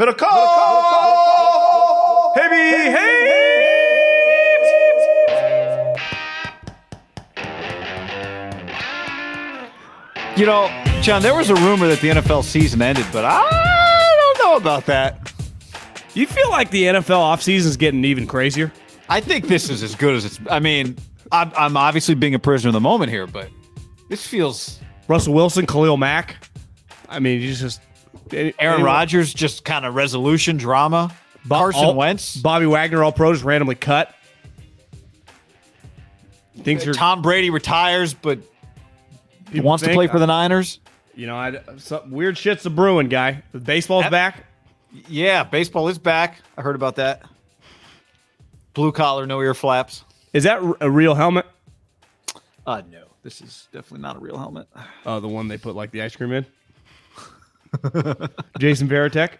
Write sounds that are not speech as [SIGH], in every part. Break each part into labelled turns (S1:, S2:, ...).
S1: Middlekauff! Heavy, hey! You know, John, there was a rumor that the NFL season ended, but I don't know about that.
S2: You feel like the NFL offseason is getting even crazier?
S1: I think this is as good as it's. I mean, I'm, I'm obviously being a prisoner of the moment here, but this feels.
S2: Russell Wilson, Khalil Mack. I mean, he's just
S1: Aaron Rodgers, just kind of resolution drama. Carson
S2: all-
S1: Wentz.
S2: Bobby Wagner, all pros randomly cut. Things are,
S1: Tom Brady retires, but
S2: he
S1: wants to play for the Niners.
S2: You know, I, some weird shit's a brewing, guy. The baseball's
S1: Yep.
S2: back.
S1: Yeah, baseball is back. I heard about that. Blue collar, no ear flaps.
S2: Is that a real helmet?
S1: Uh, no, this is definitely not a real helmet.
S2: Oh, the one they put like the ice cream in. Jason Varitek.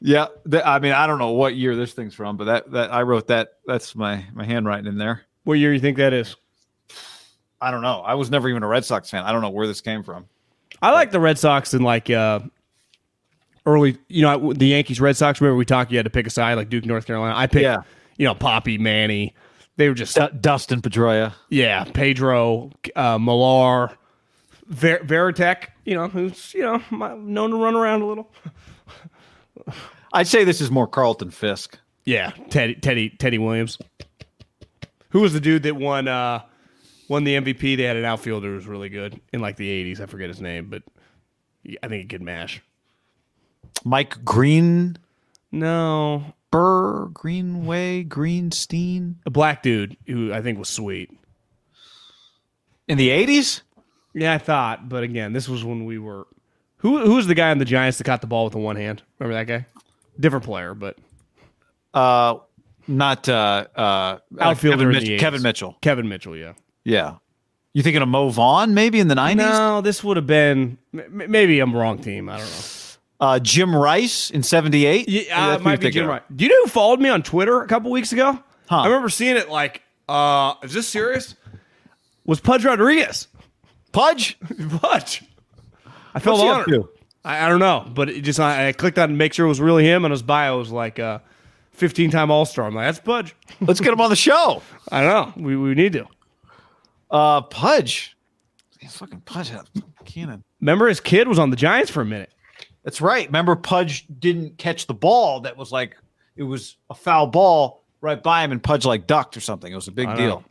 S1: Yeah, th- I mean, I don't know what year this thing's from, but that that I wrote that. That's my my handwriting in there.
S2: What year do you think that is?
S1: I don't know. I was never even a Red Sox fan. I don't know where this came from.
S2: I like the Red Sox in like uh, early, you know, the Yankees, Red Sox. Remember we talked? You had to pick a side, like Duke, North Carolina. I picked,
S1: Yeah.
S2: you know, Poppy, Manny. They were just,
S1: D- Dustin Pedroia.
S2: yeah, Pedro, uh, Millar, Ver- Varitek. You know, who's you know known to run around a little.
S1: I'd say this is more Carlton Fisk.
S2: Yeah, Teddy, Teddy, Teddy Williams. Who was the dude that won uh, won the MVP? They had an outfielder who was really good in like the '80s. I forget his name, but I think he could mash.
S1: Mike Green,
S2: No,
S1: Burr, Greenway, Greenstein.
S2: a black dude who I think was sweet.
S1: In the 80s?
S2: Yeah, I thought, but again, this was when we were. Who who was the guy on the Giants that caught the ball with the one hand? Remember that guy? Different player, but
S1: Uh, not uh, uh,
S2: outfielder
S1: Kevin,
S2: in
S1: Mitch- Kevin Mitchell.
S2: Kevin Mitchell, yeah.
S1: Yeah. You thinking of Mo Vaughn maybe in the 90s?
S2: No, this would have been m- maybe I'm wrong team. I don't know.
S1: Uh, Jim Rice in 78?
S2: Yeah, uh, it might be Jim. Wright. Do you know who followed me on Twitter a couple weeks ago?
S1: Huh.
S2: I remember seeing it like, uh, is this serious? Was Pudge Rodriguez?
S1: Pudge? [LAUGHS]
S2: Pudge. I felt
S1: What's
S2: honored.
S1: to?
S2: I, I don't know, but it just I, I clicked on to make sure it was really him, and his bio was like uh, 15 time All Star. I'm like, that's Pudge.
S1: Let's get him on the show. [LAUGHS]
S2: I don't know. We, we need to.
S1: Uh, Pudge. Yeah, fucking Pudge had a cannon.
S2: Remember his kid was on the Giants for a minute.
S1: That's right. Remember, Pudge didn't catch the ball that was like, it was a foul ball right by him, and Pudge like ducked or something. It was a big
S2: I
S1: deal.
S2: know.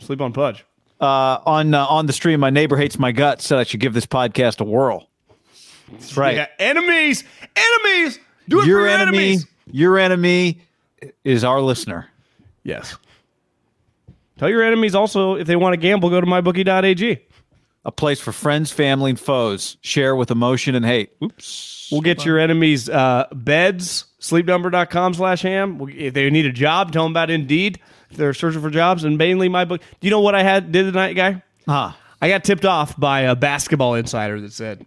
S2: Sleep on Pudge.
S1: Uh, on uh, on the stream, my neighbor hates my guts said I should give this podcast a whirl. That's right.
S2: Yeah, enemies, enemies. Do it
S1: your
S2: for your
S1: enemy,
S2: enemies.
S1: your enemy is our listener.
S2: Yes. Tell your enemies also if they want to gamble, go to mybookie.ag.
S1: A place for friends, family, and foes. Share with emotion and hate. Oops.
S2: We'll get your enemies uh, beds, sleepnumber.com slash ham. If they need a job, tell them about Indeed. They're searching for jobs, and mainly my book. Do you know what I had did tonight, guy?
S1: Huh.
S2: I got tipped off by a basketball insider that said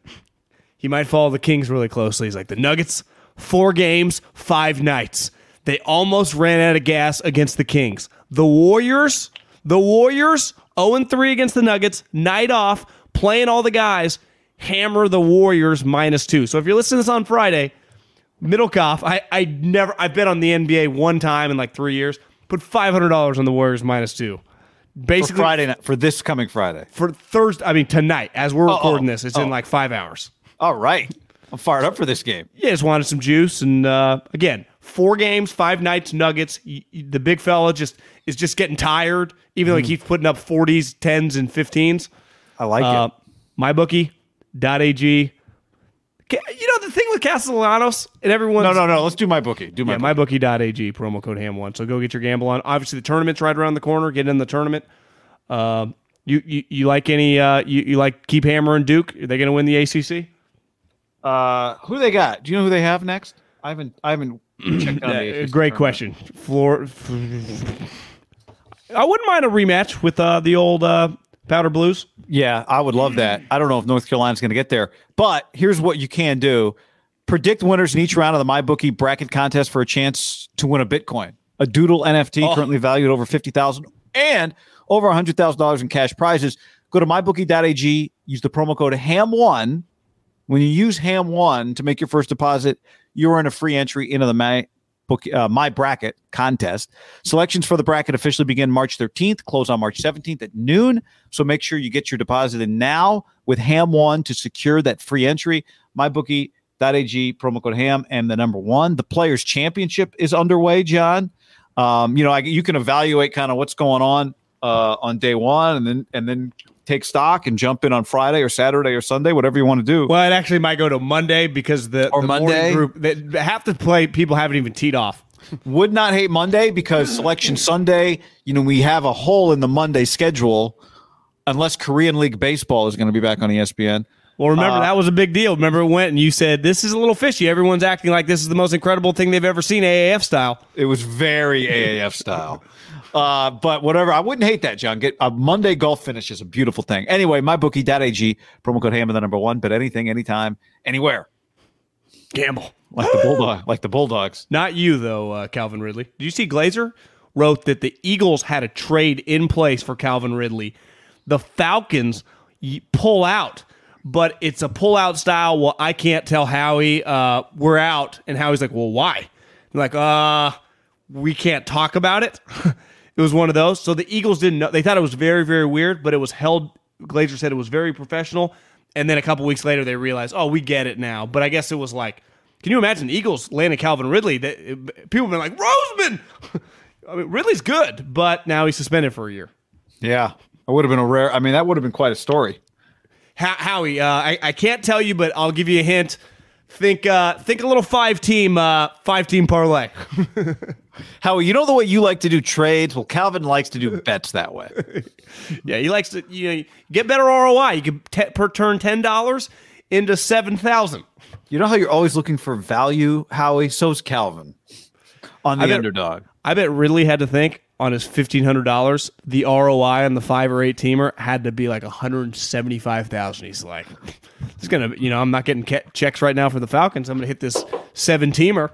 S2: he might follow the Kings really closely. He's like, the Nuggets, four games, five nights. They almost ran out of gas against the Kings. The Warriors, the Warriors, 0 3 against the Nuggets, night off, playing all the guys, hammer the Warriors minus two. So if you're listening to this on Friday, Middlekauff, I, I never, I bet on the NBA one time in like three years, put $500 on the Warriors minus two.
S1: For
S2: Basically,
S1: Friday night, for this coming Friday.
S2: for Thursday. I mean tonight, as we're recording this, it's
S1: oh.
S2: in like five hours.
S1: All right. I'm fired up for this game.
S2: Yeah, just wanted some juice, and uh, again, four games, five nights, Nuggets. The big fella just is just getting tired, even though he keeps putting up 40s, 10s, and 15s.
S1: I like
S2: Uh, MyBookie.ag. Ca- You know the thing with Castellanos and everyone.
S1: No, no, no. Let's do my bookie. Do my
S2: Yeah, MyBookie.ag promo code ham1. So go get your gamble on. Obviously, the tournament's right around the corner. Get in the tournament. Uh, you, you you like any? Uh, you, you like keep hammering Duke? Are they going to win the ACC?
S1: Uh, who they got? Do you know who they have next? I haven't. I haven't [CLEARS THROAT] checked on the
S2: Uh,
S1: ACC
S2: great
S1: tournament.
S2: question. Floor. [LAUGHS] I wouldn't mind a rematch with uh, the old uh, Powder Blues.
S1: Yeah, I would love that. I don't know if North Carolina's going to get there, but here's what you can do: predict winners in each round of the MyBookie bracket contest for a chance to win a Bitcoin, a Doodle NFT oh. currently valued over fifty thousand, and over hundred thousand dollars in cash prizes. Go to mybookie.ag. Use the promo code HAM1. When you use HAM1 to make your first deposit, you earn a free entry into the My book uh, my bracket contest. Selections for the bracket officially begin March 13th, close on March 17th at noon. So make sure you get your deposit in now with Ham One to secure that free entry. MyBookie.ag promo code Ham and the number one. The Players Championship is underway, John. Um, you know, I, you can evaluate kind of what's going on uh, on day one, and then and then take stock and jump in on Friday or Saturday or Sunday, whatever you want to do.
S2: Well, it actually might go to Monday because the,
S1: Or
S2: the
S1: Monday?
S2: group that half the play people haven't even teed off.
S1: would not hate Monday because selection Sunday, you know, we have a hole in the Monday schedule unless Korean League baseball is going to be back on ESPN.
S2: Well, remember
S1: Uh,
S2: that was a big deal. Remember it went and you said this is a little fishy. Everyone's acting like this is the most incredible thing they've ever seen AAF style.
S1: It was very AAF style. Uh, but whatever, I wouldn't hate that, John. Get a Monday golf finish is a beautiful thing. Anyway, mybookie.ag, promo code ham and the number one, but anything, anytime, anywhere.
S2: Gamble.
S1: Like the bulldog, like the Bulldogs.
S2: Not you though, uh, Calvin Ridley. Did you see Glazer wrote that the Eagles had a trade in place for Calvin Ridley. The Falcons y- pull out, but it's a pull out style. Well, I can't tell Howie. Uh, we're out, and Howie's like, "Well, why?" They're like, "Uh, we can't talk about it." [LAUGHS] it was one of those. So the Eagles didn't know. They thought it was very, very weird, but it was held. Glazer said it was very professional. And then a couple weeks later, they realized, oh, we get it now. But I guess it was like, can you imagine the Eagles landing Calvin Ridley? That people have been like, Roseman. [LAUGHS] I mean, Ridley's good, but now he's suspended for a year.
S1: Yeah. It would have been a rare, I mean, that would have been quite a story.
S2: Howie, uh, I, I can't tell you, but I'll give you a hint. Think, uh, think a little five team, uh, five team parlay. [LAUGHS]
S1: Howie, you know the way you like to do trades? Well, Calvin likes to do bets that way. [LAUGHS]
S2: yeah, he likes to you know get better ROI. You can te- per turn ten dollars into seven thousand.
S1: You know how you're always looking for value, Howie? So's Calvin on the
S2: bet-
S1: underdog.
S2: I bet Ridley had to think on his fifteen hundred dollars. The ROI on the five or eight teamer had to be like one hundred seventy five thousand. He's like, it's gonna, you know, I'm not getting ke- checks right now for the Falcons. I'm gonna hit this seven teamer.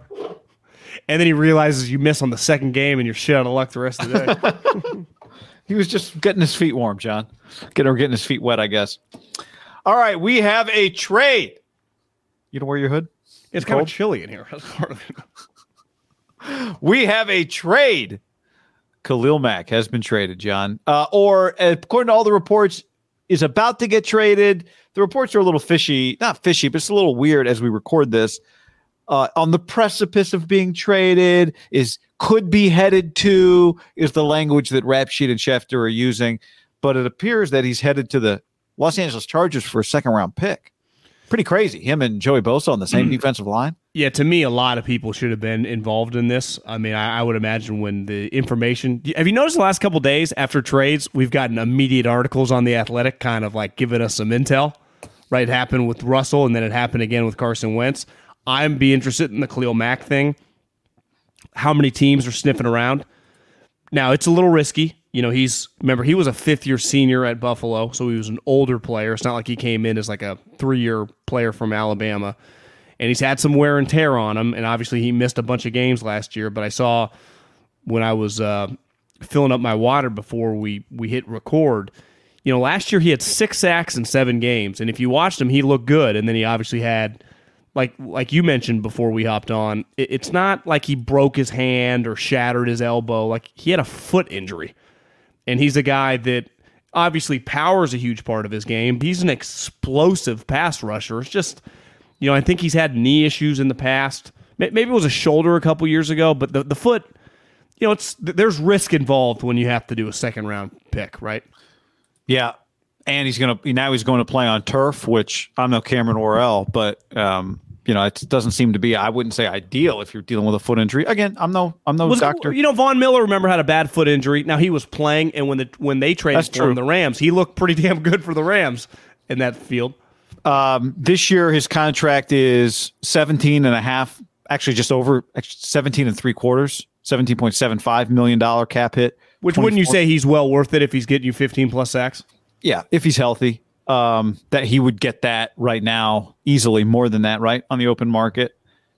S2: And then he realizes you miss on the second game and you're shit out of luck the rest of the day. [LAUGHS]
S1: He was just getting his feet warm, John. Getting or getting his feet wet, I guess. All right, we have a trade. You don't wear your hood?
S2: it's kind of chilly in here. That's part of it.
S1: We have a trade. Khalil Mack has been traded, John. Uh, or according to all the reports, is about to get traded. The reports are a little fishy, not fishy, but it's a little weird as we record this. Uh, on the precipice of being traded, is could be headed to is the language that Rap Sheet and Schefter are using, but it appears that he's headed to the Los Angeles Chargers for a second round pick. Pretty crazy. Him and Joey Bosa on the same defensive line.
S2: Yeah, to me, a lot of people should have been involved in this. I mean, I, I would imagine when the information. Have you noticed the last couple days after trades, we've gotten immediate articles on the Athletic, kind of like giving us some intel. Right, it happened with Russell, and then it happened again with Carson Wentz. I'm be interested in the Khalil Mack thing. How many teams are sniffing around? Now it's a little risky. You know, he's remember he was a fifth year senior at Buffalo, so he was an older player. It's not like he came in as like a three year player from Alabama. And he's had some wear and tear on him, and obviously he missed a bunch of games last year. But I saw when I was uh, filling up my water before we we hit record. You know, last year he had six sacks in seven games, and if you watched him, he looked good. And then he obviously had like like you mentioned before we hopped on, it, it's not like he broke his hand or shattered his elbow. Like he had a foot injury, and he's a guy that obviously power is a huge part of his game. He's an explosive pass rusher. It's just You know, I think he's had knee issues in the past. Maybe it was a shoulder a couple years ago, but the, the foot, you know, it's there's risk involved when you have to do a second round pick, right?
S1: Yeah, and he's gonna now he's going to play on turf, which I'm no Cameron Worrell, but um, you know, it doesn't seem to be. I wouldn't say ideal if you're dealing with a foot injury. Again, I'm no, I'm no
S2: Was-
S1: doctor.
S2: You know, Von Miller, remember, had a bad foot injury. Now he was playing, and when the when they traded him, the Rams, he looked pretty [LAUGHS] damn good for the Rams in that field.
S1: Um, this year, his contract is 17 and a half, actually just over 17 and three quarters, 17.75 million dollar cap hit.
S2: Which wouldn't you say he's well worth it if he's getting you 15 plus sacks?
S1: Yeah, if he's healthy, um, that he would get that right now easily, more than that, right on the open market.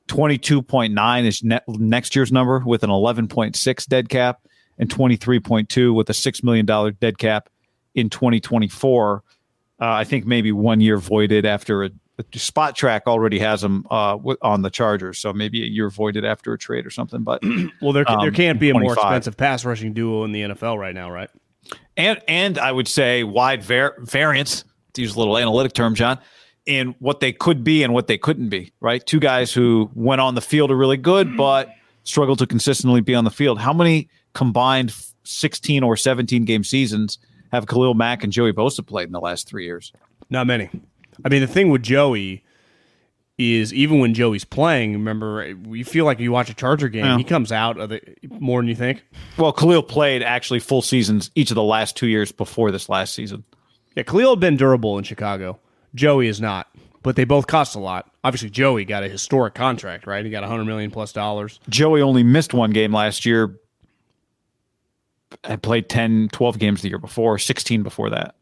S1: Twenty two point nine is ne- next year's number with an eleven point six dead cap, and twenty three point two with a six million dollar dead cap in twenty twenty four. Uh, I think maybe one year voided after a, a Spotrac already has him uh, on the Chargers, so maybe a year voided after a trade or something. But [CLEARS THROAT]
S2: Well, there, there
S1: Um,
S2: can't be a more expensive pass rushing duo in the NFL right now, right?
S1: and and I would say wide var- variance to use a little analytic term, John, in what they could be and what they couldn't be. Right, two guys who went on the field are really good, but struggled to consistently be on the field. How many combined sixteen or seventeen game seasons have Khalil Mack and Joey Bosa played in the last three years?
S2: Not many. I mean, the thing with Joey is even when Joey's playing, remember, you feel like you watch a Charger game,
S1: Yeah.
S2: he comes out of the more than you think.
S1: Well, Khalil played actually full seasons each of the last two years before this last season.
S2: Yeah, Khalil had been durable in Chicago. Joey is not, but they both cost a lot. Obviously, Joey got a historic contract, right? He got 100 million plus dollars.
S1: Joey only missed one game last year. I played 10, 12 games the year before, 16 before that,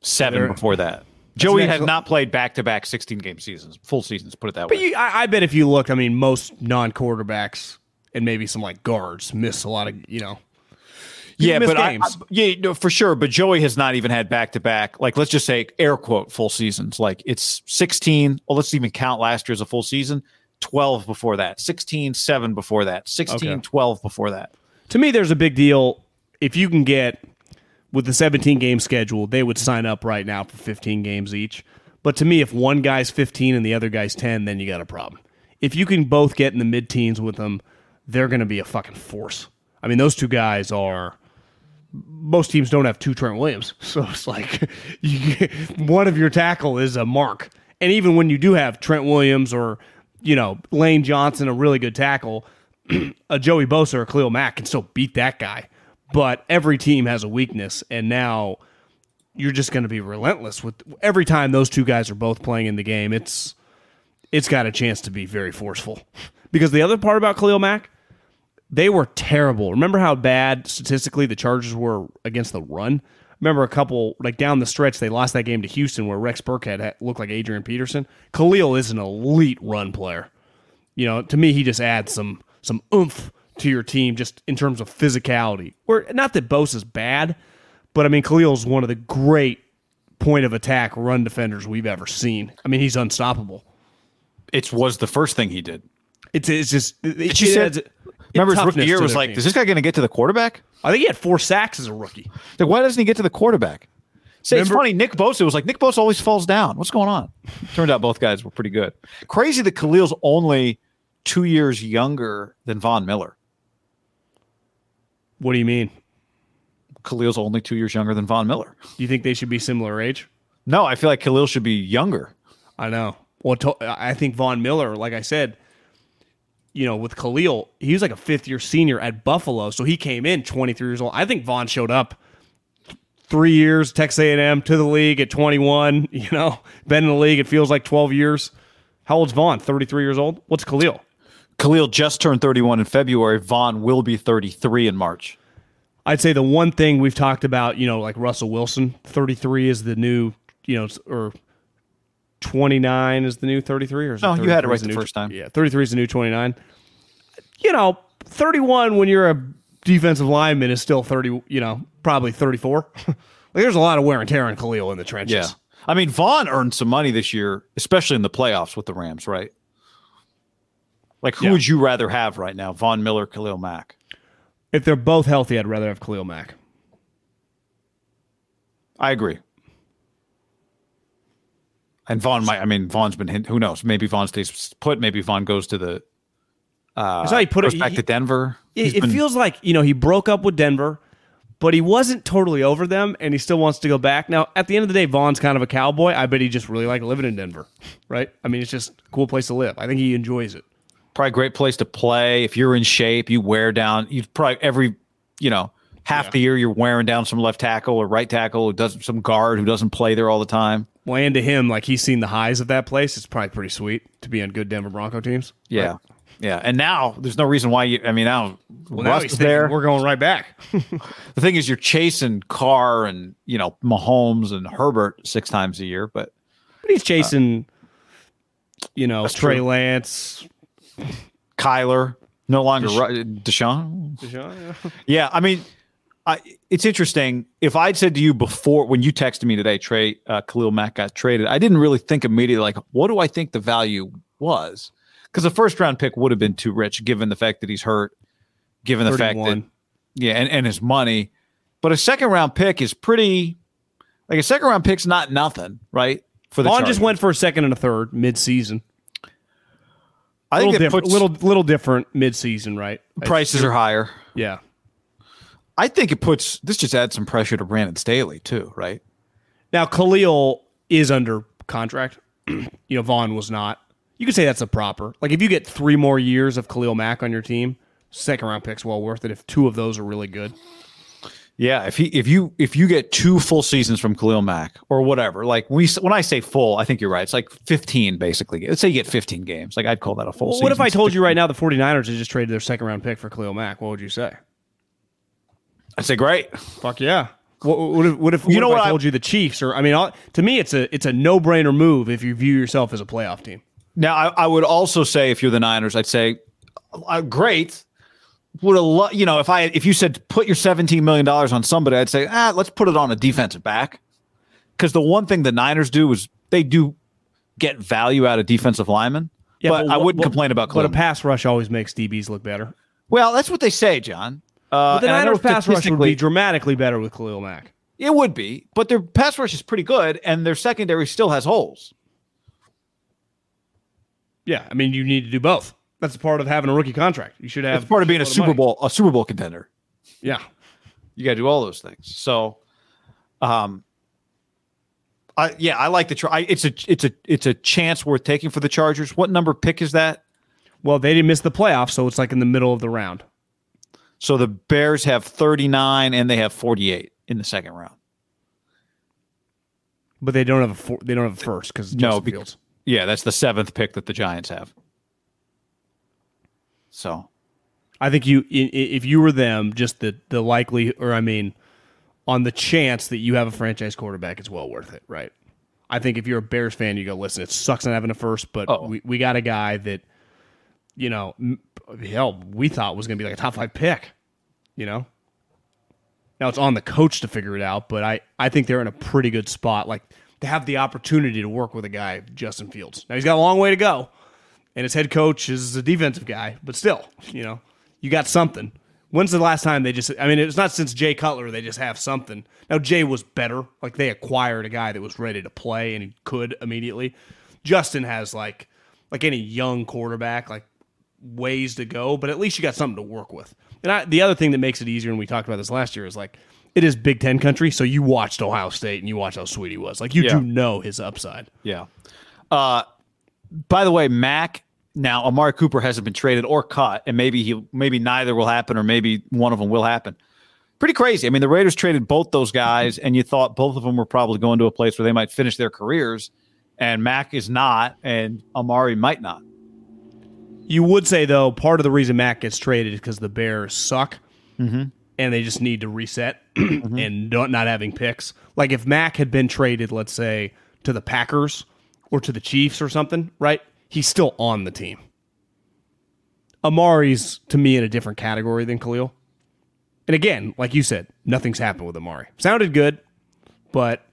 S1: seven
S2: There-
S1: before that. Joey has not played back to back 16 game seasons, full seasons, put it that
S2: But
S1: way.
S2: you, I, I bet if you look, I mean, most non quarterbacks and maybe some like guards miss a lot of, you know. you
S1: yeah, but I, I, yeah, no, for sure. But Joey has not even had back to back, like let's just say air quote full seasons. Like it's 16. Well, let's even count last year as a full season. 12 before that, 16, 7 before that, 16,
S2: Okay.
S1: 12 before that.
S2: To me, there's a big deal if you can get with the 17 game schedule. They would sign up right now for 15 games each. But to me, if one guy's 15 and the other guy's 10, then you got a problem. If you can both get in the mid teens with them, they're going to be a fucking force. I mean, those two guys are. Most teams don't have two Trent Williams, [LAUGHS] so it's like [LAUGHS] you, one of your tackle is a mark. And even when you do have Trent Williams or you know Lane Johnson, a really good tackle, a Joey Bosa or Khalil Mack can still beat that guy. But every team has a weakness, and now you're just going to be relentless with every time those two guys are both playing in the game. It's it's got a chance to be very forceful. [LAUGHS] Because the other part about Khalil Mack, they were terrible. Remember how bad statistically the Chargers were against the run? Remember a couple like down the stretch they lost that game to Houston where Rex Burkhead looked like Adrian Peterson. Khalil is an elite run player. You know, to me he just adds some some oomph to your team just in terms of physicality. Where not that Bosa is bad, but I mean Khalil's one of the great point of attack run defenders we've ever seen. I mean he's unstoppable.
S1: It was the first thing he did.
S2: It's it's just it,
S1: She
S2: it
S1: said-
S2: adds-
S1: Remember his rookie year was like,
S2: team.
S1: is this guy going to get to the quarterback?
S2: I think he had four sacks as a rookie.
S1: Like, why doesn't he get to the quarterback? Say, it's funny. Nick Bosa was like, Nick Bosa always falls down. What's going on? Turned out both guys were pretty good. Crazy that Khalil's only two years younger than Von Miller.
S2: What do you mean?
S1: Khalil's only two years younger than Von Miller.
S2: Do you think they should be similar age?
S1: No, I feel like Khalil should be younger.
S2: I know. Well, to, I think Von Miller, like I said, you know, with Khalil, he was like a fifth year senior at Buffalo, so he came in 23 years old. I think Von showed up three years, Texas A&M to the league at 21. You know, been in the league, it feels like 12 years. How old's Von? 33 years old. What's Khalil?
S1: Khalil just turned 31 in February. Von will be 33 in March.
S2: I'd say the one thing we've talked about, you know, like Russell Wilson, 33 is the new, you know, or 29 is the new 33 or is
S1: No, you had it right the
S2: new-
S1: first time.
S2: Yeah, 33 is the new 29. You know, 31 when you're a defensive lineman is still 30, you know, probably 34. [LAUGHS] like there's a lot of wear and tear on Khalil in the trenches.
S1: Yeah. I mean, Von earned some money this year, especially in the playoffs with the Rams, right? Like, who
S2: Yeah.
S1: would you rather have right now, Von Miller, Khalil Mack?
S2: If they're both healthy, I'd rather have Khalil Mack.
S1: I agree. And Von might. I mean, Von's been. Who knows? Maybe Von stays put. Maybe Von goes to the. Uh,
S2: That's how he put it.
S1: back
S2: He-
S1: to Denver. He's
S2: It, it
S1: been-
S2: feels like you know he broke up with Denver, but he wasn't totally over them, and he still wants to go back. Now, at the end of the day, Von's kind of a cowboy. I bet he just really liked living in Denver, right? I mean, it's just a cool place to live. I think he enjoys it.
S1: Probably a great place to play. If you're in shape, you wear down. You probably every, you know, half the year you're wearing down some left tackle or right tackle who doesn't some guard who doesn't play there all the time.
S2: Well, and to him, like he's seen the highs of that place. It's probably pretty sweet to be on good Denver Bronco teams.
S1: Yeah, yeah. And now there's no reason why you. I mean, now
S2: Well,
S1: Russ there.
S2: We're going right back. [LAUGHS]
S1: The thing is, you're chasing Carr and you know Mahomes and Herbert six times a year, but
S2: But he's chasing, you know, Trey
S1: true.
S2: Lance.
S1: Kyler no longer Ru- Deshaun. [LAUGHS] Yeah, I mean, I, it's interesting. If I'd said to you before when you texted me today, Trey uh, Khalil Mack got traded, I didn't really think immediately like, what do I think the value was? Because the first round pick would have been too rich, given the fact that he's hurt, given the fact that yeah, and, and his money. But a second round pick is pretty like a second round pick's not nothing, right? For the
S2: Von just went for a second and a third mid-season.
S1: I think
S2: different,
S1: puts
S2: little little different mid-season, right?
S1: prices are higher.
S2: Yeah.
S1: I think it puts this just adds some pressure to Brandon Staley too, right?
S2: Now Khalil is under contract. [CLEARS THROAT] you know, Von was not. You could say that's a proper. Like if you get three more years of Khalil Mack on your team, second round pick's well worth it. If two of those are really good,
S1: Yeah, if he if you if you get two full seasons from Khalil Mack or whatever, like we when I say full, I think you're right. It's like 15 basically. Let's say you get 15 games. Like I'd call that a full
S2: well,
S1: season.
S2: what if I told you right now the 49ers had just traded their second round pick for Khalil Mack? What would you say?
S1: I'd say great.
S2: Fuck yeah. What, what if, what if,
S1: You
S2: what
S1: know
S2: if
S1: what
S2: I
S1: I-
S2: told you the Chiefs? Or I mean, to me, it's a it's a no brainer move if you view yourself as a playoff team.
S1: Now I, I would also say if you're the Niners, I'd say uh, great. Would a lo- you know if I if you said put your 17 million dollars on somebody, I'd say ah let's put it on a defensive back because the one thing the Niners do is they do get value out of defensive linemen. Yeah, but, I wouldn't
S2: what-
S1: complain about
S2: But a pass rush always makes DBs look better.
S1: Well, that's what they say, John. Uh,
S2: But the
S1: and I know
S2: Niners pass rush would be dramatically better with Khalil Mack.
S1: It would be, but their pass rush is pretty good, and their secondary still has holes.
S2: Yeah, I mean, you need to do both. That's part of having a rookie contract. You should have.
S1: It's part of being a
S2: shitload
S1: Super
S2: money.
S1: Bowl a Super Bowl contender.
S2: Yeah,
S1: You got to do all those things. So, um, I yeah, I like the. Char- I, it's a it's a it's a chance worth taking for the Chargers. What number pick is that?
S2: well, they didn't miss the playoffs, so it's like in the middle of the round.
S1: So the Bears have thirty nine and they have forty eight in the second round.
S2: But they don't have a four, they don't have a first because
S1: No,
S2: no, Fields.
S1: Yeah, that's the seventh pick that the Giants have. So
S2: I think you if you were them, just the the likely, or I mean, on the chance that you have a franchise quarterback, it's well worth it, right? I think if you're a Bears fan, you go, listen, it sucks not having a first, but
S1: Oh.
S2: we, we got a guy that, you know, hell, we thought was going to be like a top five pick, you know? Now it's on the coach to figure it out, but I, I think they're in a pretty good spot. Like to have the opportunity to work with a guy, Justin Fields. Now he's got a long way to go, and his head coach is a defensive guy, but still, you know, you got something. When's the last time they just? I mean, it's not since Jay Cutler they just have something. Now Jay was better, like they acquired a guy that was ready to play and he could immediately. Justin has like, like any young quarterback, like ways to go, but at least you got something to work with. And I, the other thing that makes it easier, and we talked about this last year, is like it is Big Ten country, so you watched Ohio State and you watched how sweet he was. Like you
S1: Yeah.
S2: do know his upside.
S1: Yeah. Uh, by the way, Mack. Now, Amari Cooper hasn't been traded or cut, and maybe he, maybe neither will happen, or maybe one of them will happen. Pretty crazy. I mean, the Raiders traded both those guys, and you thought both of them were probably going to a place where they might finish their careers, and Mack is not, and Amari might not.
S2: You would say though, part of the reason Mack gets traded is because the Bears suck, mm-hmm. and they just need to reset [CLEARS THROAT] mm-hmm. and don't, not having picks. Like if Mack had been traded, let's say to the Packers or to the Chiefs or something, right? He's still on the team. Amari's to me in a different category than Khalil. And again, like you said, nothing's happened with Amari. Sounded good, but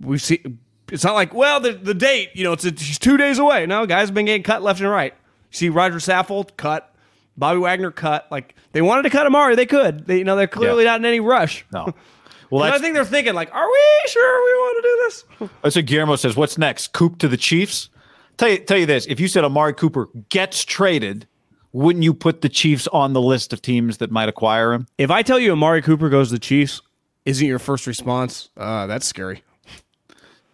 S2: we've seen. It's not like well, the the date, you know, it's a, two days away. No, guys have been getting cut left and right. You see Rodger Saffold cut Bobby Wagner cut. Like they wanted to cut Amari, they could. They, you know, they're clearly
S1: Yeah.
S2: not in any rush.
S1: No. [LAUGHS] Well,
S2: I think they're thinking like, are we sure we want to do this?
S1: that's what Guillermo says. What's next? Coop to the Chiefs? Tell you, tell you this. If you said Amari Cooper gets traded, wouldn't you put the Chiefs on the list of teams that might acquire him?
S2: If I tell you Amari Cooper goes to the Chiefs, isn't your first response? Uh, that's scary.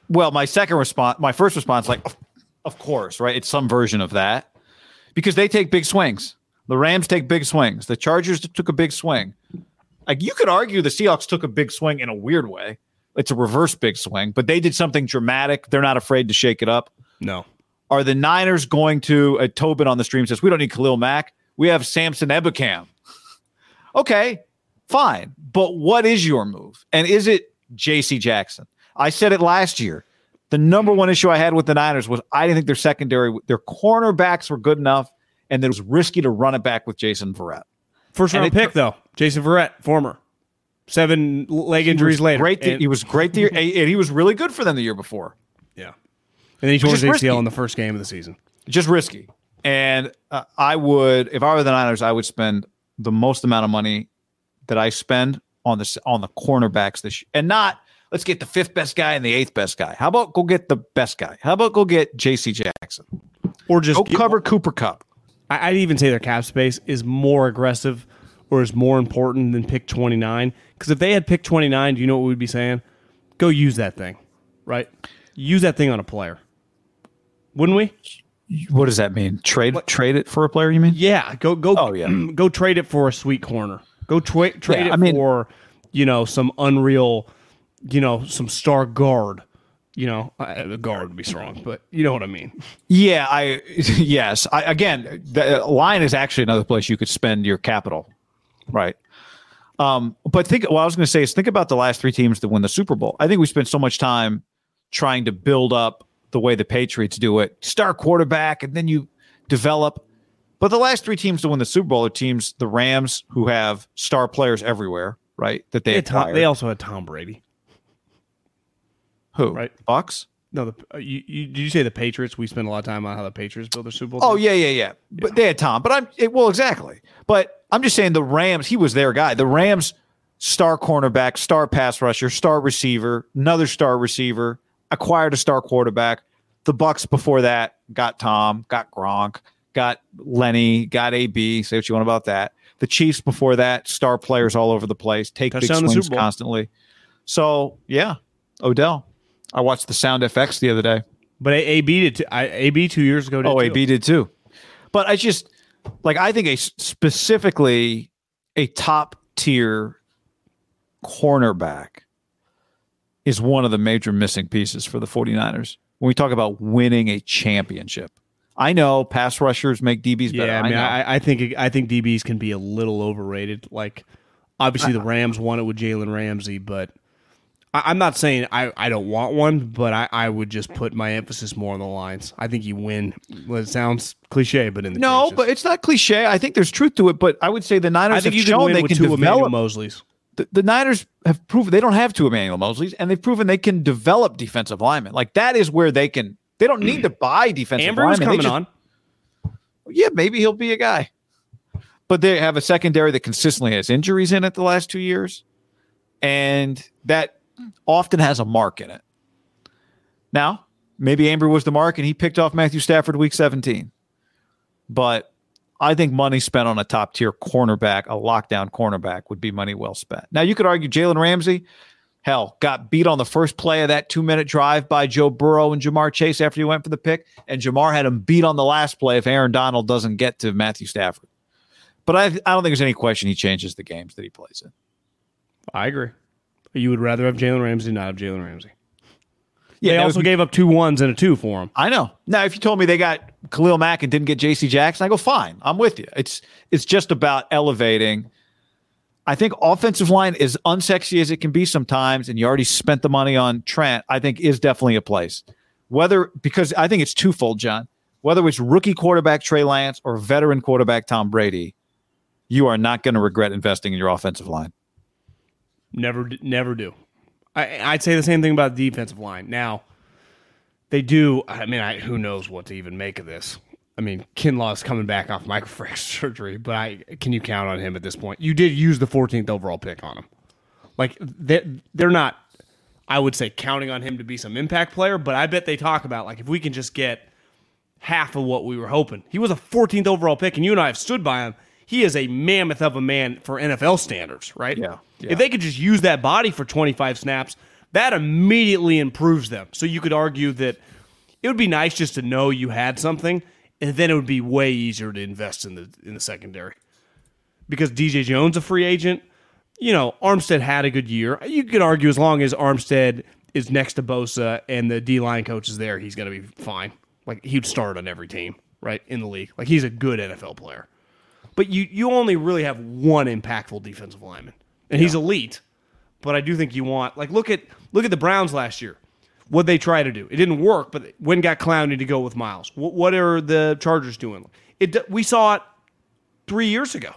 S1: Well, my second response, my first response, like, of, of course, right? It's some version of that because they take big swings. The Rams take big swings. The Chargers took a big swing. Like you could argue the Seahawks took a big swing in a weird way. It's a reverse big swing, but they did something dramatic. They're not afraid to shake it up.
S2: No.
S1: Are the Niners going to? Uh, Tobin on the stream says we don't need Khalil Mack. We have Samson Ebukam. [LAUGHS] okay, fine, but what is your move? And is it J.C. Jackson? I said it last year. The number one issue I had with the Niners was I didn't think their secondary, their cornerbacks were good enough, and it was risky to run it back with Jason Verrett.
S2: First round
S1: it-
S2: pick though, Jason Verrett, former, seven leg injuries later.
S1: Great. the-
S2: and,
S1: he was great. The year, and he was really good for them the year before.
S2: And then he tore his
S1: is
S2: ACL
S1: risky.
S2: in the first game of the season.
S1: just risky. And uh, I would, if I were the Niners, I would spend the most amount of money that I spend on this on the cornerbacks this year, and not let's get the fifth best guy and the eighth best guy. How about go get the best guy? How about go get J.C. Jackson?
S2: Or just
S1: Go
S2: get-
S1: cover Cooper Kupp.
S2: I, I'd even say their cap space is more aggressive or is more important than pick 29. Because if they had pick 29, do you know what we'd be saying? Go use that thing, right? Use that thing on a player. Wouldn't we?
S1: What does that mean? Trade trade it for a player? You mean?
S2: Yeah, go go.
S1: Oh, yeah.
S2: go trade it for a sweet corner. Go tra- trade
S1: Yeah,
S2: it
S1: I mean-
S2: for you know some unreal, you know some star guard. You know, the guard would be strong, but you know what I mean.
S1: Yeah, I [LAUGHS] yes. I again, the line is actually another place you could spend your capital, right? Um, but think what I was going to say is think about the last three teams that win the Super Bowl. I think we spent so much time trying to build up the way the Patriots do it, star quarterback, and then you develop. But the last three teams to win the Super Bowl are teams: the Rams, who have star players everywhere, right? That they
S2: They, Tom, they also had Tom Brady.
S1: who
S2: right.
S1: Bucks.
S2: No, the, uh, you, you, did you say the Patriots? We spend a lot of time on how the Patriots build their Super Bowl.
S1: Oh yeah, yeah, yeah. But they had Tom. But I'm it, well, exactly. But I'm just saying the Rams. He was their guy. The Rams star cornerback, star pass rusher, star receiver, another star receiver, acquired a star quarterback. The Bucks before that got Tom, got Gronk, got Lenny, got AB. Say what you want about that. The Chiefs before that, star players all over the place, take big
S2: Touchdown the
S1: swings constantly. So yeah, Odell. I watched the Sound FX the other day.
S2: But AB did. T- I, AB two years ago. Did
S1: Oh,
S2: too.
S1: AB did too. But I just like I think a specifically a top tier cornerback is one of the major missing pieces for the 49ers when we talk about winning a championship. I know pass rushers make DBs better.
S2: Yeah, I mean. I, I think I think DBs can be a little overrated. Like, obviously, the Rams won it with Jalen Ramsey, but I, I'm not saying I, I don't want one, but I, I would just put my emphasis more on the lines. I think you win. Well, it sounds cliche, but in the
S1: no,
S2: trenches.
S1: but it's not cliche. I think there's truth to it. But I would say the Niners
S2: I think
S1: have
S2: you
S1: shown
S2: win
S1: they
S2: with
S1: can
S2: two Emmanuel
S1: develop.
S2: Moseleys.
S1: The, the Niners have proven they don't have two Emmanuel Moseleys, and they've proven they can develop defensive linemen. Like that is where they can. They don't need to [CLEARS THROAT] buy defensive
S2: Ambrose
S1: linemen.
S2: Coming
S1: just-
S2: on.
S1: Yeah, maybe he'll be a guy. But they have a secondary that consistently has injuries in it the last two years, and that often has a mark in it. Now, maybe Ambry was the mark, and he picked off Matthew Stafford week 17. But I think money spent on a top tier cornerback, a lockdown cornerback, would be money well spent. Now, you could argue Jalen Ramsey, hell, got beat on the first play of that two minute drive by Joe Burrow and Ja'Marr Chase after he went for the pick. And Ja'Marr had him beat on the last play if Aaron Donald doesn't get to Matthew Stafford. But I, I don't think there's any question he changes the games that he plays in.
S2: I agree. You would rather have Jalen Ramsey, not have Jalen Ramsey.
S1: Yeah,
S2: they also gave up two ones and a two for him.
S1: I know. Now, if you told me they got Khalil Mack and didn't get J.C. Jackson, I go fine. I'm with you. It's it's just about elevating. I think offensive line, as unsexy as it can be sometimes, and you already spent the money on Trent, I think is definitely a place. Whether because I think it's twofold, John. Whether it's rookie quarterback Trey Lance or veteran quarterback Tom Brady, you are not going to regret investing in your offensive line.
S2: Never, never do. I, I'd say the same thing about the defensive line. Now, they do. I mean, I, who knows what to even make of this? I mean, Kinlaw's coming back off [LAUGHS] microfracture surgery, but I can you count on him at this point? You did use the 14th overall pick on him. Like they're, they're not, I would say, counting on him to be some impact player, but I bet they talk about like if we can just get half of what we were hoping. He was a 14th overall pick, and you and I have stood by him. He is a mammoth of a man for NFL standards, right?
S1: Yeah, yeah.
S2: If they could just use that body for 25 snaps, that immediately improves them. So you could argue that it would be nice just to know you had something, and then it would be way easier to invest in the in the secondary. Because DJ Jones a free agent, you know, Armstead had a good year. You could argue as long as Armstead is next to Bosa and the D line coach is there, he's going to be fine. Like he'd start on every team, right in the league. Like he's a good NFL player. But you you only really have one impactful defensive lineman, and he's elite. But I do think you want like look at look at the Browns last year. What they try to do, it didn't work. But when got Clowney to go with Myles, what, what are the Chargers doing? It we saw it three years ago.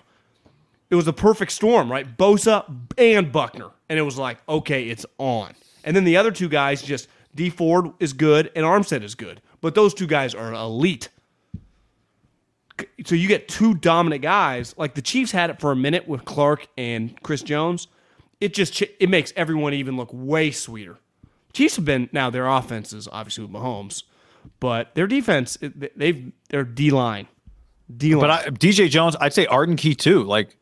S2: It was a perfect storm, right? Bosa and Buckner, and it was like, okay, it's on. And then the other two guys just Dee Ford is good and Armstead is good, but those two guys are elite. So you get two dominant guys. Like the Chiefs had it for a minute with Clark and Chris Jones. It just it makes everyone even look way sweeter. Chiefs have been now their offenses obviously with Mahomes, but their defense they've their D line,
S1: D line. But I, DJ Jones, I'd say Arden Key too. Like,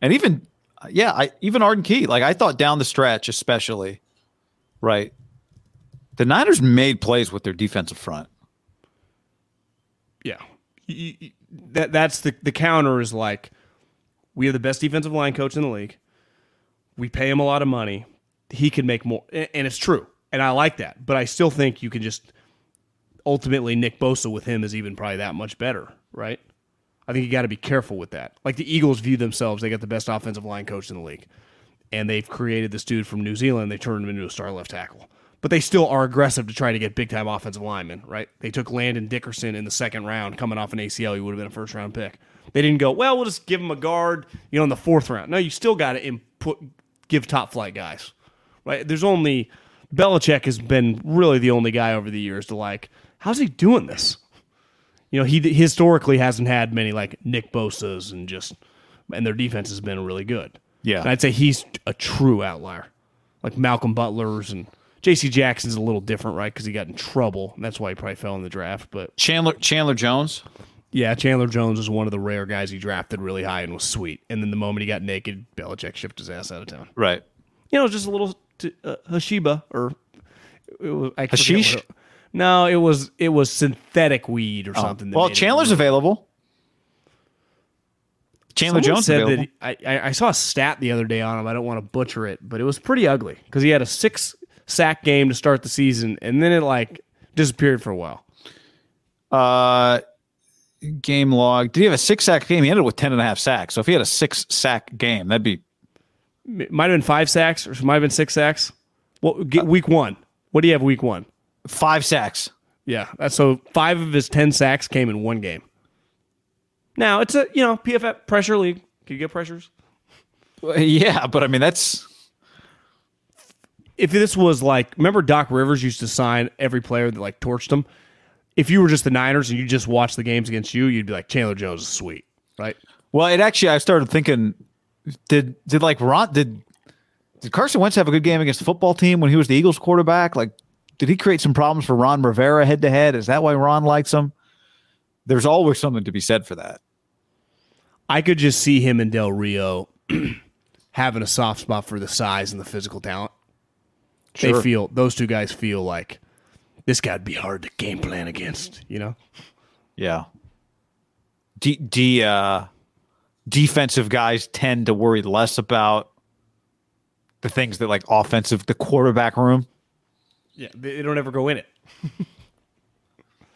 S1: and even yeah, I even Arden Key. Like I thought down the stretch, especially, right. The Niners made plays with their defensive front.
S2: Yeah, that that's the the counter is like we have the best defensive line coach in the league. We pay him a lot of money. He can make more, and it's true, and I like that. But I still think you can just ultimately Nick Bosa with him is even probably that much better, right? I think you got to be careful with that. Like the Eagles view themselves, they got the best offensive line coach in the league, and they've created this dude from New Zealand. They turned him into a star left tackle but they still are aggressive to try to get big time offensive linemen, right? They took Landon Dickerson in the second round, coming off an ACL. He would have been a first round pick. They didn't go, well, we'll just give him a guard, you know, in the fourth round. No, you still got to input, give top flight guys, right? There's only, Belichick has been really the only guy over the years to like, how's he doing this? You know, he historically hasn't had many like Nick Bosa's and just, and their defense has been really good.
S1: Yeah.
S2: And I'd say he's a true outlier, like Malcolm Butler's and J.C. Jackson's a little different, right? Because he got in trouble. And that's why he probably fell in the draft. But
S1: Chandler Chandler Jones.
S2: Yeah, Chandler Jones was one of the rare guys he drafted really high and was sweet. And then the moment he got naked, Belichick shipped his ass out of town.
S1: Right.
S2: You know, just a little t- uh, Hashiba or
S1: it was, I Hashish. It,
S2: no, it was it was synthetic weed or oh. something.
S1: Well, Chandler's available. Chandler Someone Jones
S2: said
S1: available.
S2: that he, I, I saw a stat the other day on him. I don't want to butcher it, but it was pretty ugly because he had a six sack game to start the season, and then it like disappeared for a while.
S1: Uh, game log. Did he have a six sack game? He ended with ten and a half sacks. So if he had a six sack game, that'd be
S2: it might have been five sacks, or might have been six sacks. Well, week one. What do you have week one?
S1: Five sacks.
S2: Yeah, that's so five of his ten sacks came in one game. Now it's a you know PFF pressure league. Can you get pressures?
S1: Well, yeah, but I mean that's
S2: if this was like, remember Doc Rivers used to sign every player that like torched him. If you were just the Niners and you just watched the games against you, you'd be like Chandler Jones is sweet, right?
S1: Well, it actually, I started thinking, did did like Ron did did Carson Wentz have a good game against the football team when he was the Eagles quarterback? Like, did he create some problems for Ron Rivera head to head? Is that why Ron likes him? There's always something to be said for that.
S2: I could just see him and Del Rio [CLEARS THROAT] having a soft spot for the size and the physical talent. Sure. They feel those two guys feel like this guy'd be hard to game plan against. You know?
S1: Yeah. D, D uh, defensive guys tend to worry less about the things that like offensive, the quarterback room.
S2: Yeah, they don't ever go in it. [LAUGHS]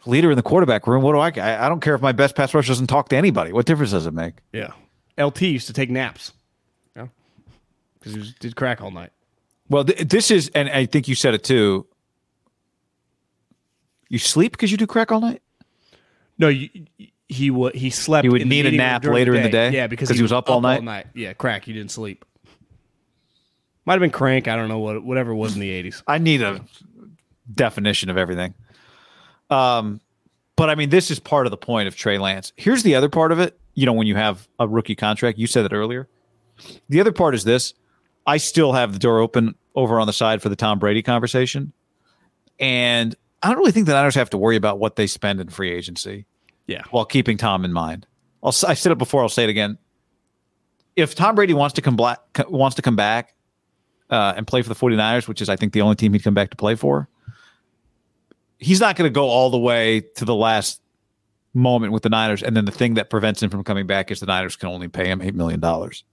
S1: Leader in the quarterback room. What do I, I? I don't care if my best pass rush doesn't talk to anybody. What difference does it make?
S2: Yeah. LT used to take naps. Yeah. Because he did crack all night.
S1: Well, th- this is, and I think you said it too. You sleep because you do crack all night.
S2: No, you, he would he slept.
S1: He would need a nap later
S2: the
S1: in the day.
S2: Yeah, because
S1: he, he was, was up, all, night? all
S2: night. Yeah, crack. You didn't sleep. Might have been crank. I don't know what whatever it was in the eighties.
S1: I need a definition of everything. Um, But I mean, this is part of the point of Trey Lance. Here's the other part of it. You know, when you have a rookie contract, you said it earlier. The other part is this I still have the door open over on the side for the Tom Brady conversation. And I don't really think the Niners have to worry about what they spend in free agency
S2: Yeah.
S1: while keeping Tom in mind. I'll, I said it before. I'll say it again. If Tom Brady wants to come black, wants to come back uh, and play for the 49ers, which is I think the only team he'd come back to play for, he's not going to go all the way to the last moment with the Niners. And then the thing that prevents him from coming back is the Niners can only pay him eight million dollars.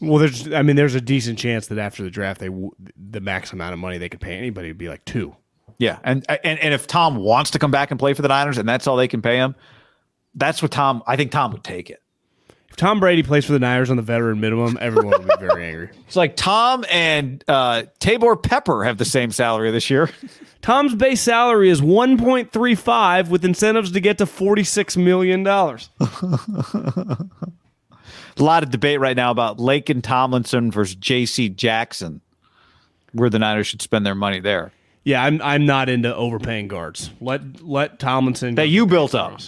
S2: Well, there's, I mean, there's a decent chance that after the draft, they w- the max amount of money they could pay anybody would be like two.
S1: Yeah, and and and if Tom wants to come back and play for the Niners, and that's all they can pay him, that's what Tom. I think Tom would take it.
S2: If Tom Brady plays for the Niners on the veteran minimum, everyone would be very angry. [LAUGHS]
S1: It's like Tom and uh, Taybor Pepper have the same salary this year. [LAUGHS]
S2: Tom's base salary is 1.35 with incentives to get to 46 million dollars. [LAUGHS]
S1: A lot of debate right now about Laken Tomlinson versus J.C. Jackson, where the Niners should spend their money there.
S2: Yeah, I'm I'm not into overpaying guards. Let let Tomlinson
S1: That you built up,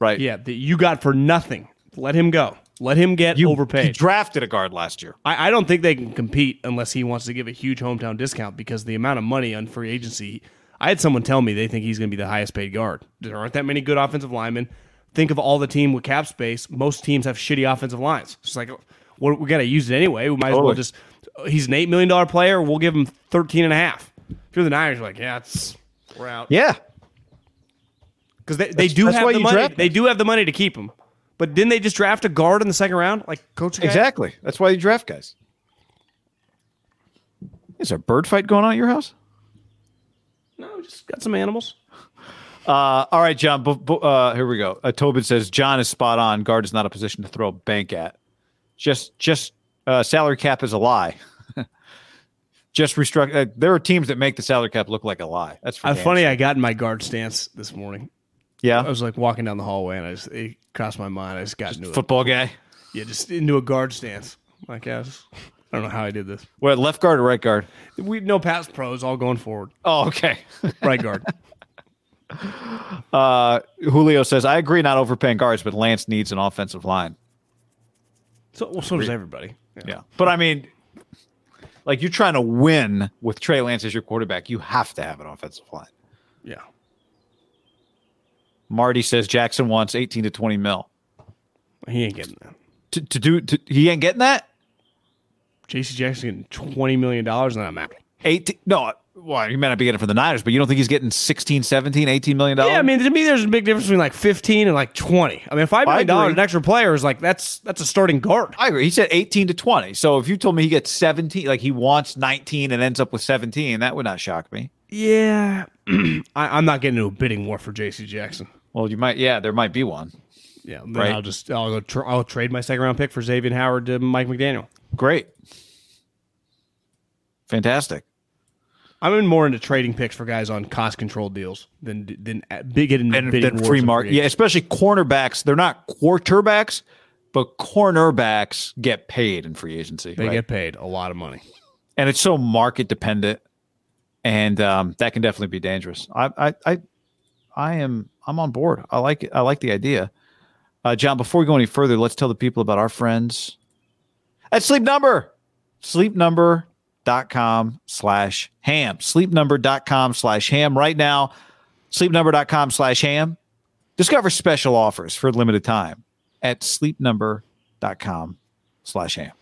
S1: right?
S2: Yeah, that you got for nothing. Let him go. Let him get
S1: you
S2: overpaid.
S1: You drafted a guard last year.
S2: I, I don't think they can compete unless he wants to give a huge hometown discount because the amount of money on free agency. I had someone tell me they think he's going to be the highest paid guard. There aren't that many good offensive linemen. Think of all the team with cap space. Most teams have shitty offensive lines. It's like well, we got to use it anyway. We might as well just. He's an eight million dollar player. We'll give him 13 and a half. If you're the Niners, you're like, yeah, it's we're out
S1: Yeah,
S2: because they, they
S1: That's-
S2: do have the money. They do have the money to keep him. But didn't they just draft a guard in the second round, like Coach? Guy?
S1: exactly. That's why you draft guys. Is there a bird fight going on at your house?
S2: No, just got some animals.
S1: Uh, all right, John. Bu- bu- uh, here we go. Uh, Tobin says John is spot on. Guard is not a position to throw a bank at. Just, just uh, salary cap is a lie. [LAUGHS] just restructure. Uh, there are teams that make the salary cap look like a lie. That's for
S2: Uh, funny,
S1: sure.
S2: I got in my guard stance this morning.
S1: Yeah, I
S2: was like walking down the hallway, and I just it crossed my mind. I just got into it.
S1: Football guy.
S2: Yeah, just into a guard stance. Like, I, just- I don't know how I did this.
S1: What left guard or right guard?
S2: We no pass pros, all going forward.
S1: Oh, okay. [LAUGHS]
S2: Right guard. [LAUGHS]
S1: Uh, Julio says I agree, not overpaying guards, but Lance needs an offensive line.
S2: so well, so does everybody. Yeah.
S1: Yeah, but I mean, like you're trying to win with Trey Lance as your quarterback, you have to have an offensive line.
S2: yeah.
S1: Marty says Jackson wants 18 to 20 mil.
S2: He ain't getting that.
S1: To, to do, to, he ain't getting that.
S2: J.C. Jackson getting twenty million dollars, and I'm happy.
S1: 18, no, well, he may not be getting it from the Niners, but you don't think he's getting 16, 17, 18 million dollars?
S2: Yeah, I mean, to me, there's a big difference between like fifteen and like twenty. I mean, five
S1: I
S2: million dollars an extra player is like that's that's a starting guard.
S1: I agree. He said 18 to 20. So if you told me he gets 17, like he wants 19 and ends up with 17, that would not shock me.
S2: Yeah, [CLEARS THROAT] I, I'm not getting into a bidding war for J.C. Jackson.
S1: Well, you might, yeah, there might be one.
S2: Yeah, then
S1: Right.
S2: I'll just I'll go tr- I'll trade my second round pick for Xavier Howard to Mike McDaniel.
S1: Great. Fantastic.
S2: I'm in more into trading picks for guys on cost control deals than than big
S1: and
S2: bidding
S1: then free market. Yeah, especially cornerbacks. They're not quarterbacks, but cornerbacks get paid in free agency.
S2: They
S1: right?
S2: get paid a lot of money.
S1: and it's so market dependent, and um, that can definitely be dangerous. I, I, I, I am. I'm on board. I like it. I like the idea. Uh, John, before we go any further, let's tell the people about our friends at Sleep Number. Sleep Number. Sleepnumber.com slash ham. Sleepnumber.com slash ham. Right now, sleepnumber.com slash ham. Discover special offers for a limited time at sleepnumber.com slash ham.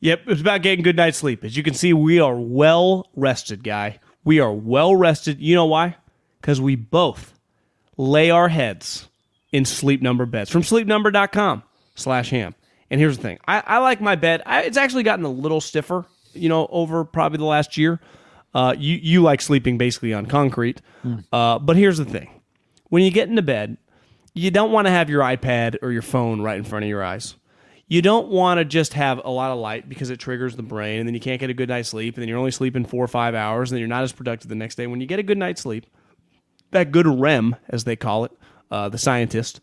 S2: Yep, it's about getting good night's sleep. As you can see, we are well rested, guy. We are well rested. You know why? Because we both lay our heads in sleep number beds from sleepnumber.com slash ham. And here's the thing. I, I like my bed. I, it's actually gotten a little stiffer, you know, over probably the last year. Uh, you, you like sleeping basically on concrete. Uh, but here's the thing. When you get into bed, you don't want to have your iPad or your phone right in front of your eyes. You don't want to just have a lot of light because it triggers the brain and then you can't get a good night's sleep and then you're only sleeping four or five hours and then you're not as productive the next day. When you get a good night's sleep, that good REM, as they call it, uh, the scientist,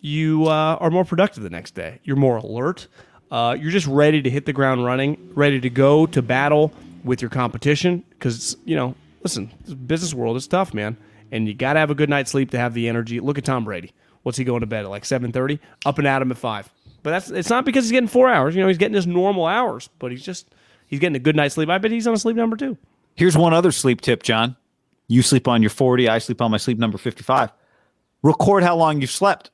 S2: you uh, are more productive the next day. You're more alert. Uh, you're just ready to hit the ground running, ready to go to battle with your competition because, you know, listen, business world is tough, man. and you got to have a good night's sleep to have the energy. Look at Tom Brady. What's he going to bed at like seven thirty? Up and at him at five. But that's it's not because he's getting four hours. You know, he's getting his normal hours, but he's just he's getting a good night's sleep. I bet he's on a sleep number two.
S1: Here's one other sleep tip, John. You sleep on your 40, I sleep on my sleep number 55. Record how long you've slept.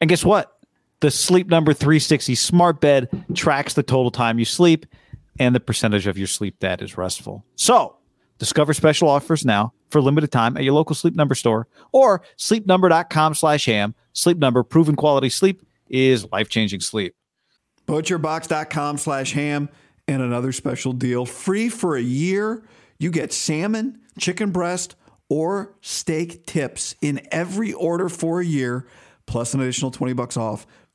S1: And guess what? The Sleep Number 360 smart bed tracks the total time you sleep and the percentage of your sleep that is restful. So, discover special offers now for limited time at your local Sleep Number store or sleepnumber.com slash ham. Sleep Number, proven quality sleep is life-changing sleep.
S3: Butcherbox.com slash ham and another special deal. Free for a year. You get salmon, chicken breast, or steak tips in every order for a year, plus an additional 20 bucks off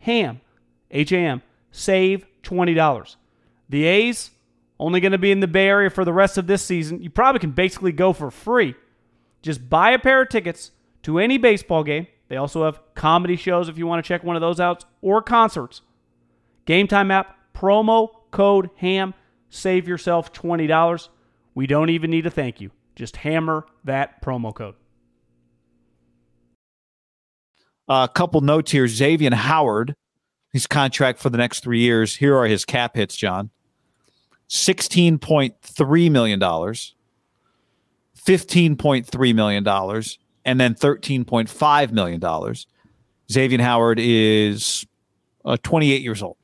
S4: HAM, H A M, save $20. The A's, only going to be in the Bay Area for the rest of this season. You probably can basically go for free. Just buy a pair of tickets to any baseball game. They also have comedy shows if you want to check one of those out or concerts. Game Time app, promo code HAM, save yourself $20. We don't even need a thank you. Just hammer that promo code.
S1: A couple notes here. Xavier Howard, his contract for the next three years. Here are his cap hits, John. $16.3 million, $15.3 million, and then $13.5 million. Xavier Howard is uh, 28 years old.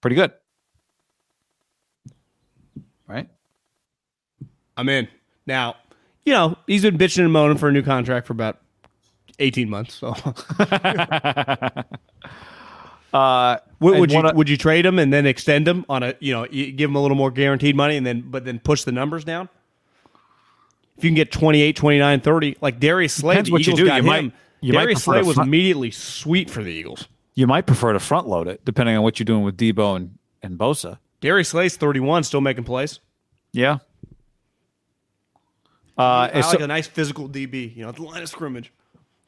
S1: Pretty good. Right?
S2: I'm in. Now, you know, he's been bitching and moaning for a new contract for about 18 months. So [LAUGHS]
S1: Uh,
S2: would, would you would you trade him and then extend him on a, you know, you give him a little more guaranteed money and then but then push the numbers down? If you can get 28, 29, 30, like Darius Slay,
S1: Depends what you do. You might-
S2: him.
S1: you
S2: Darius
S1: prefer
S2: Slay was
S1: front-
S2: immediately sweet for the Eagles.
S1: you might prefer to front load it, depending on what you're doing with Debo and, and Bosa.
S2: Darius Slay's 31, still making plays.
S1: Yeah. Uh,
S2: I like
S1: so-
S2: a nice physical DB, you know, at the line of scrimmage.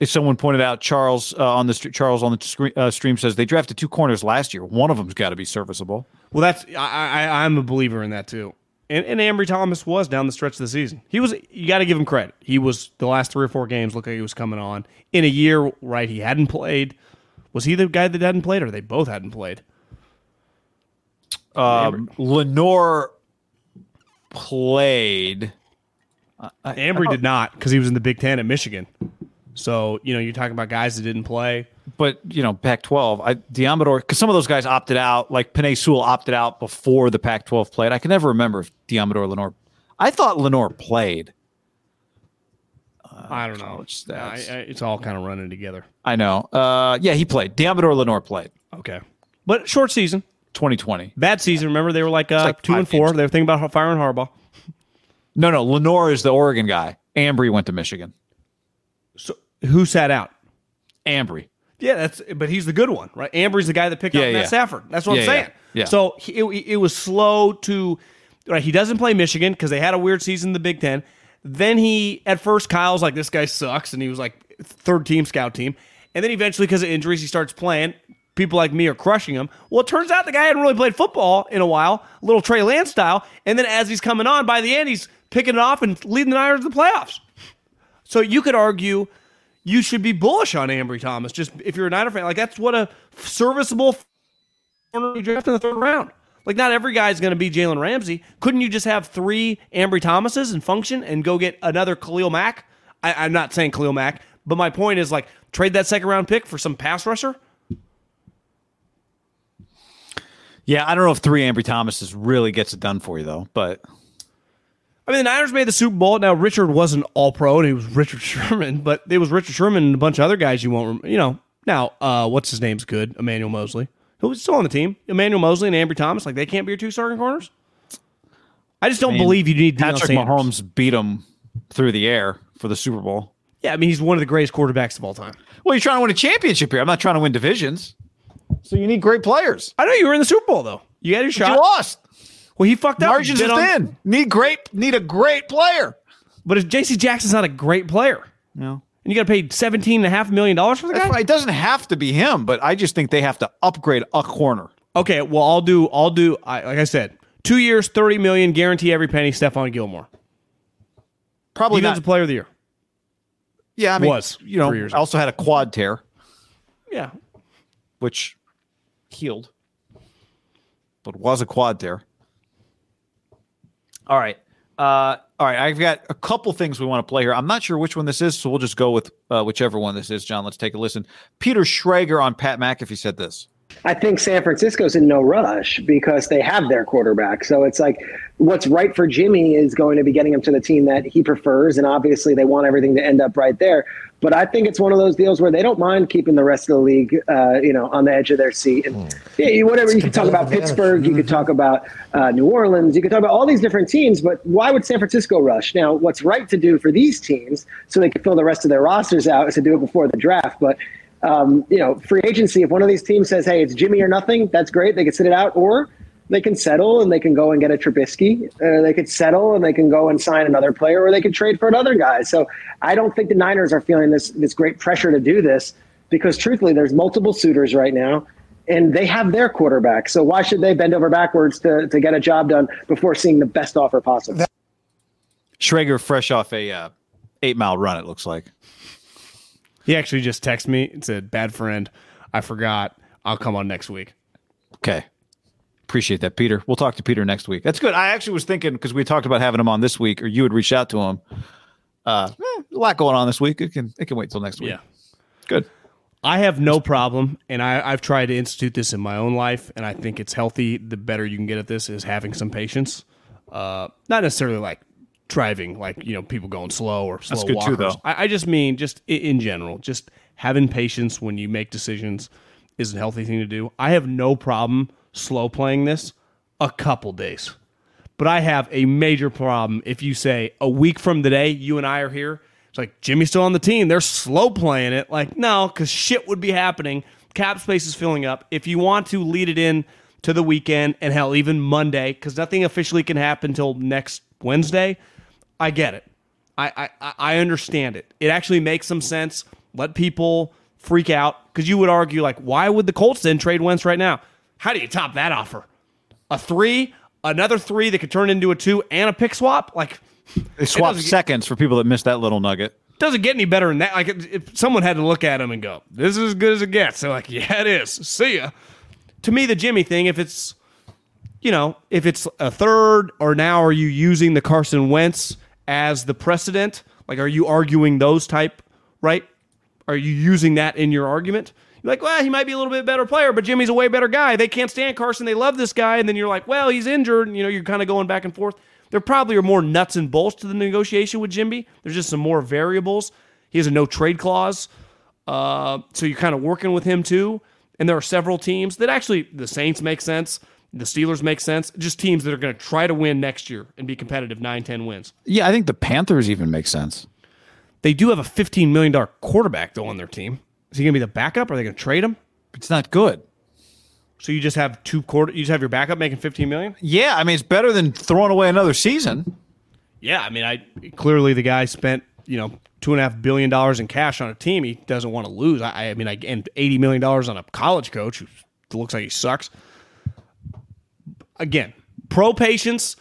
S1: If someone pointed out, Charles uh, on the str- Charles on the screen, uh, stream says they drafted two corners last year. One of them's got to be serviceable.
S2: Well, that's I, I I'm a believer in that too. And, and Ambry Thomas was down the stretch of the season. He was you got to give him credit. He was the last three or four games looked like he was coming on in a year right. He hadn't played. Was he the guy that hadn't played, or they both hadn't played?
S1: Um, Lenoir played.
S2: Ambry did not because he was in the Big Ten at Michigan. So you know you're talking about guys that didn't play.
S1: but you know, Pac-12, I Deommodore, because some of those guys opted out, like Penei Sewell opted out before the Pac-12 played. I can never remember if Deommodore Lenoir. I thought Lenoir played.
S2: I don't know. I. I, it's all kind of running together.
S1: I know. Uh, yeah, he played. Deommodore Lenoir played.
S2: Okay, but short season,
S1: 2020.
S2: bad season. Remember they were like, uh,
S1: like
S2: two and four.
S1: games.
S2: They were thinking about firing Harbaugh.
S1: No, no, Lenoir is the Oregon guy. Ambry went to Michigan.
S2: Who sat out?
S1: Ambry.
S2: Yeah, that's but he's the good one, right? Ambry's the guy that picked
S1: Yeah,
S2: up Matt
S1: yeah.
S2: Stafford. That's what
S1: Yeah,
S2: I'm saying.
S1: yeah, yeah.
S2: So he, it, it was slow to right. He doesn't play Michigan because they had a weird season in the Big Ten. Then he at first Kyle's like this guy sucks, and he was like third team scout team, and then eventually because of injuries he starts playing. people like me are crushing him. Well, it turns out the guy hadn't really played football in a while, a little Trey Lance style. And then as he's coming on, by the end, he's picking it off and leading the Niners to the playoffs. So you could argue you should be bullish on Ambry Thomas. Just if you're a Niner fan, like that's what a serviceable corner you draft in the third round. Like not every guy is going to be Jalen Ramsey. Couldn't you just have three Ambry Thomases and function and go get another Khalil Mack? I, I'm not saying Khalil Mack, but my point is like trade that second round pick for some pass rusher.
S1: Yeah, I don't know if three Ambry Thomases really gets it done for you though, but
S2: I mean, the Niners made the Super Bowl. Now Richard wasn't All Pro, and he was Richard [LAUGHS] Sherman, but it was Richard Sherman and a bunch of other guys you won't, rem- you know. Now, uh, what's his name's good? Emmanuel Moseley, who was still on the team. Emmanuel Moseley and Ambry Thomas, like they can't be your two starting corners. I just don't
S1: I mean,
S2: believe you need Deion
S1: Patrick
S2: Sanders.
S1: Mahomes beat him through the air for the Super Bowl.
S2: Yeah, I mean he's one of the greatest quarterbacks of all time.
S1: Well, you're trying to win a championship here. I'm not trying to win divisions. So you need great players.
S2: I know you were in the Super Bowl though. You had your
S1: But
S2: shot.
S1: you lost.
S2: Well, he fucked up.
S1: Margins are
S2: on-
S1: thin. Need great. Need a great player.
S2: But if J.C. Jackson's not a great player,
S1: No.
S2: and you got to pay seventeen and a half million dollars for the
S1: That's
S2: guy.
S1: fine. It doesn't have to be him, but I just think they have to upgrade a corner.
S2: Okay, well, I'll do. I'll do. I, like I said, two years, thirty million, guarantee every penny. Stephon Gilmore,
S1: Probably
S2: defensive player of the year.
S1: Yeah, I mean,
S2: was
S1: you know,
S2: years
S1: I also had a quad tear,
S2: Yeah,
S1: which healed, but was a quad tear. All right. Uh, all right. I've got a couple things we want to play here. I'm not sure which one this is, so we'll just go with uh, whichever one this is. John, let's take a listen. Peter Schrager on Pat McAfee said this.
S5: I think San Francisco's in no rush because they have their quarterback. So it's like what's right for Jimmy is going to be getting him to the team that he prefers. And obviously, they want everything to end up right there. But I think it's one of those deals where they don't mind keeping the rest of the league, uh, you know, on the edge of their seat. And yeah, you- whatever you could talk about Pittsburgh, you could talk about uh, New Orleans, you could talk about all these different teams. But why would San Francisco rush? Now, what's right to do for these teams so they can fill the rest of their rosters out is to do it before the draft. But um, you know, free agency, if one of these teams says, hey, it's Jimmy or nothing, that's great. They can sit it out, or they can settle and they can go and get a Trubisky. Uh, they could settle and they can go and sign another player, or they could trade for another guy. So I don't think the Niners are feeling this this great pressure to do this because, truthfully, there's multiple suitors right now. And they have their quarterback. So why should they bend over backwards to, to get a job done before seeing the best offer possible?
S1: Schrager, fresh off a uh, eight mile run, it looks like.
S2: he actually just texted me and said, "Bad friend, I forgot. I'll come on next week."
S1: Okay. Appreciate that, Peter. We'll talk to Peter next week. That's good. I actually was thinking because we talked about having him on this week, or you had reached out to him. Uh, eh, a lot going on this week. It can it can wait till next week.
S2: Yeah.
S1: Good.
S2: I have no problem, and I, I've tried to institute this in my own life, and I think it's healthy. The better you can get at this is having some patience. Uh, not necessarily like driving, like you know, people going slow or slow
S1: That's good too,
S2: walkers.
S1: though.
S2: I, I just mean just in general, just having patience when you make decisions is a healthy thing to do. I have no problem slow playing this a couple days, but I have a major problem if you say a week from today, you and I are here. It's like Jimmy's still on the team. They're slow playing it. Like no, because shit would be happening. Cap space is filling up. If you want to lead it in to the weekend and hell even Monday, because nothing officially can happen until next Wednesday. I get it. I, I I understand it. It actually makes some sense. Let people freak out because you would argue like, why would the Colts then trade Wentz right now? How do you top that offer? A three, another three that could turn into a two, and a pick swap. Like
S1: They swapped
S2: doesn't get-
S1: seconds for people that missed that little nugget.
S2: doesn't get any better than that. Like if if someone had to look at him and go, "This is as good as it gets," they're like, "Yeah, it is." See ya. To me, the Jimmy thing, if it's you know, if it's a third, or now are you using the Carson Wentz as the precedent? Like, are you arguing those type, right? Are you using that in your argument? You're like, well, he might be a little bit better player, but Jimmy's a way better guy. They can't stand Carson. They love this guy. And then you're like, well, he's injured. And, you know, you're kind of going back and forth. There probably are more nuts and bolts to the negotiation with Jimmy. There's just some more variables. He has a no trade clause. Uh, so you're kind of working with him too. And there are several teams that actually, the Saints make sense. The Steelers make sense. Just teams that are going to try to win next year and be competitive 9 10 wins.
S1: Yeah, I think the Panthers even make sense.
S2: They do have a $15 million quarterback, though, on their team. Is he going to be the backup? Are they going to trade him?
S1: It's not good.
S2: So you just have two quarter. You just have your backup making fifteen million.
S1: Yeah, I mean it's better than throwing away another season.
S2: Yeah, I mean, I clearly the guy spent you know two and a half billion dollars in cash on a team he doesn't want to lose. I, I mean, I and eighty million dollars on a college coach who looks like he sucks. Again, pro patience,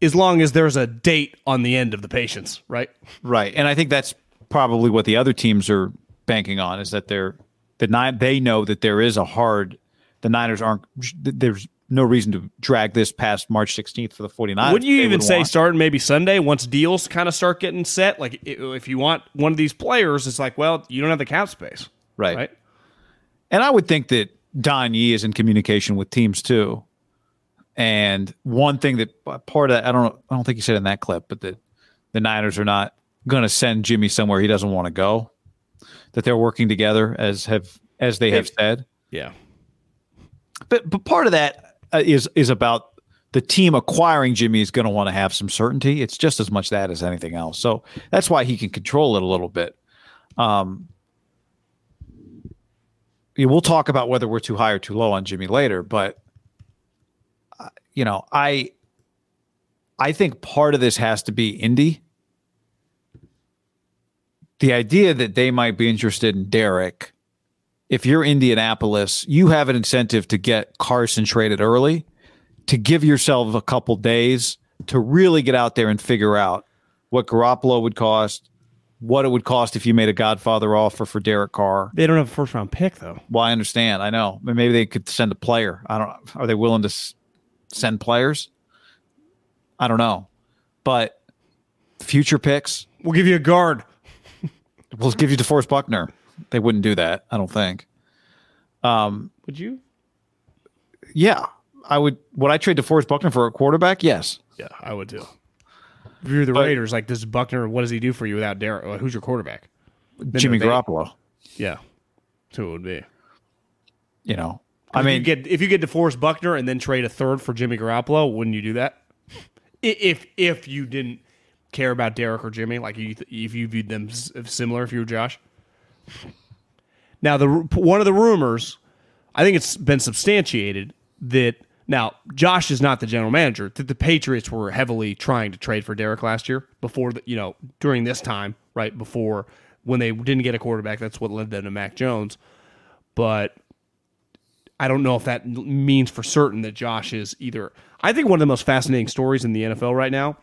S2: as long as there's a date on the end of the patience, right?
S1: Right. And I think that's probably what the other teams are banking on is that they're the nine they know that there is a hard the Niners aren't there's no reason to drag this past March 16th for the 49ers.
S2: Would you even say
S1: want-
S2: starting maybe Sunday once deals kind of start getting set? Like if you want one of these players, it's like, well, you don't have the cap space,
S1: right.
S2: right?
S1: And I would think that Don Yee is in communication with teams too. And one thing that uh, part of that, I don't I don't think he said in that clip, but that the Niners are not going to send Jimmy somewhere he doesn't want to go. That they're working together as have as they have said.
S2: Yeah.
S1: But but part of that uh, is is about the team acquiring Jimmy is going to want to have some certainty. It's just as much that as anything else. So that's why he can control it a little bit. Um, yeah, we'll talk about whether we're too high or too low on Jimmy later, but uh, you know, I I think part of this has to be Indy. The idea that they might be interested in Derek if you're Indianapolis, you have an incentive to get Carson traded early, to give yourself a couple days to really get out there and figure out what Garoppolo would cost, what it would cost if you made a Godfather offer for Derek Carr.
S2: They don't have a first round pick though.
S1: Well, I understand. I know. Maybe they could send a player. I don't. Are they willing to s- send players? I don't know. But future picks,
S2: We'll give you a guard.
S1: We'll give you DeForest Buckner. They wouldn't do that. I don't think.
S2: Um, Would you?
S1: Yeah, I would. Would I trade DeForest Buckner for a quarterback? Yes.
S2: Yeah, I would too. If you're the
S1: But-
S2: Raiders, like does Buckner, what does he do for you without Derek? Like, who's your quarterback?
S1: Jimmy
S2: they-
S1: Garoppolo.
S2: Yeah. That's who it would be.
S1: You know, I
S2: If
S1: mean,
S2: you get if you get DeForest Buckner and then trade a third for Jimmy Garoppolo, wouldn't you do that? [LAUGHS] If if you didn't care about Derek or Jimmy, like you, if you viewed them s- similar, if you were Josh. Now the one of the rumors, I think it's been substantiated that now Josh is not the general manager. That the Patriots were heavily trying to trade for Derek last year before the, you know during this time right before when they didn't get a quarterback. That's what led them to Mac Jones, but I don't know if that means for certain that Josh is either. I think one of the most fascinating stories in the NFL right now,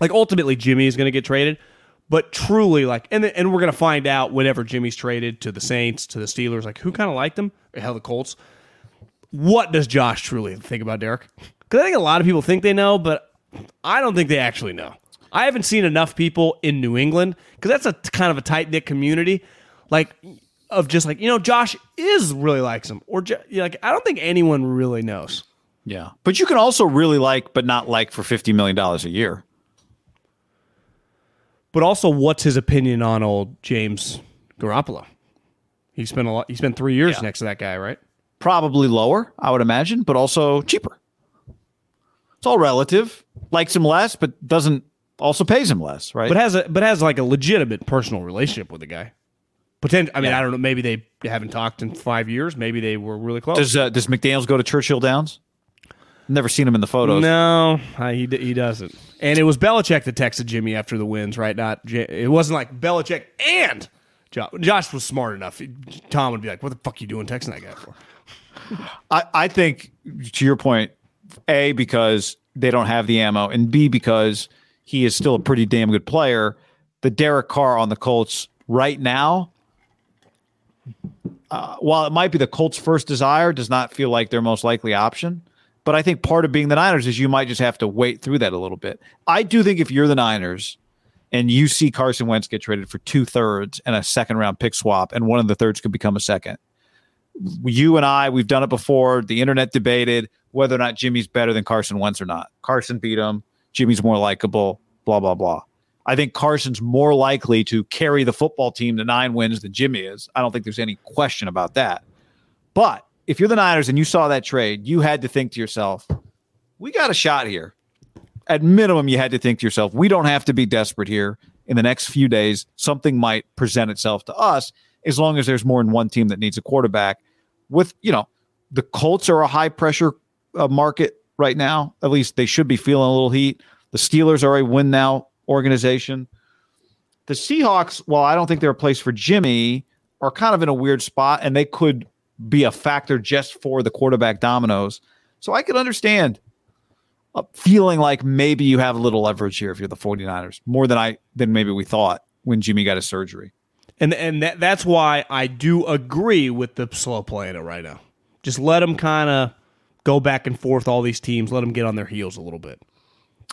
S2: like ultimately Jimmy is going to get traded, but truly like, and and we're going to find out whenever Jimmy's traded to the Saints, to the Steelers, like who kind of liked him, hell the Colts. What does Josh truly think about Derek? Because I think a lot of people think they know, but I don't think they actually know. I haven't seen enough people in New England because that's a kind of a tight knit community, like of just like you know Josh is really likes him, or like I don't think anyone really knows.
S1: yeah. But you can also really like, but not like for fifty million dollars a year.
S2: But also, what's his opinion on old James Garoppolo? He spent a lot. He spent three years next to that guy, right?
S1: Probably lower, I would imagine, but also cheaper. It's all relative. Likes him less, but doesn't also pays him less, right?
S2: But has a but has like a legitimate personal relationship with the guy. Potent. I mean, I don't know. Maybe they haven't talked in five years. Maybe they were really close.
S1: does uh, does McDaniel's go to Churchill Downs? Never seen him in the photos.
S2: No, uh, he d- he doesn't. And it was Belichick that texted Jimmy after the wins, right? Not J- it wasn't like Belichick and Josh. Josh was smart enough. Tom would be like, "What the fuck you doing texting that guy for?" [LAUGHS]
S1: I, I think to your point, A, because they don't have the ammo, and B, because he is still a pretty damn good player. The Derek Carr on the Colts right now, uh, while it might be the Colts' first desire, does not feel like their most likely option. But I think part of being the Niners is you might just have to wait through that a little bit. I do think if you're the Niners and you see Carson Wentz get traded for two thirds and a second round pick swap, and one of the thirds could become a second, you and I, we've done it before. The internet debated whether or not Jimmy's better than Carson Wentz or not. Carson beat him. Jimmy's more likable, blah, blah, blah. I think Carson's more likely to carry the football team to nine wins than Jimmy is. I don't think there's any question about that. But if you're the Niners and you saw that trade, you had to think to yourself, we got a shot here. At minimum, you had to think to yourself, we don't have to be desperate here. In the next few days, something might present itself to us as long as there's more than one team that needs a quarterback. With, you know, the Colts are a high pressure uh, market right now. At least they should be feeling a little heat. The Steelers are a win now organization. The Seahawks, well, I don't think they're a place for Jimmy, are kind of in a weird spot, and they could be a factor just for the quarterback dominoes. So I could understand uh, feeling like maybe you have a little leverage here if you're the 49ers, more than I than maybe we thought when Jimmy got his surgery.
S2: And and that, that's why I do agree with the slow playing it right now. Just let them kind of go back and forth. All these teams, let them get on their heels a little bit.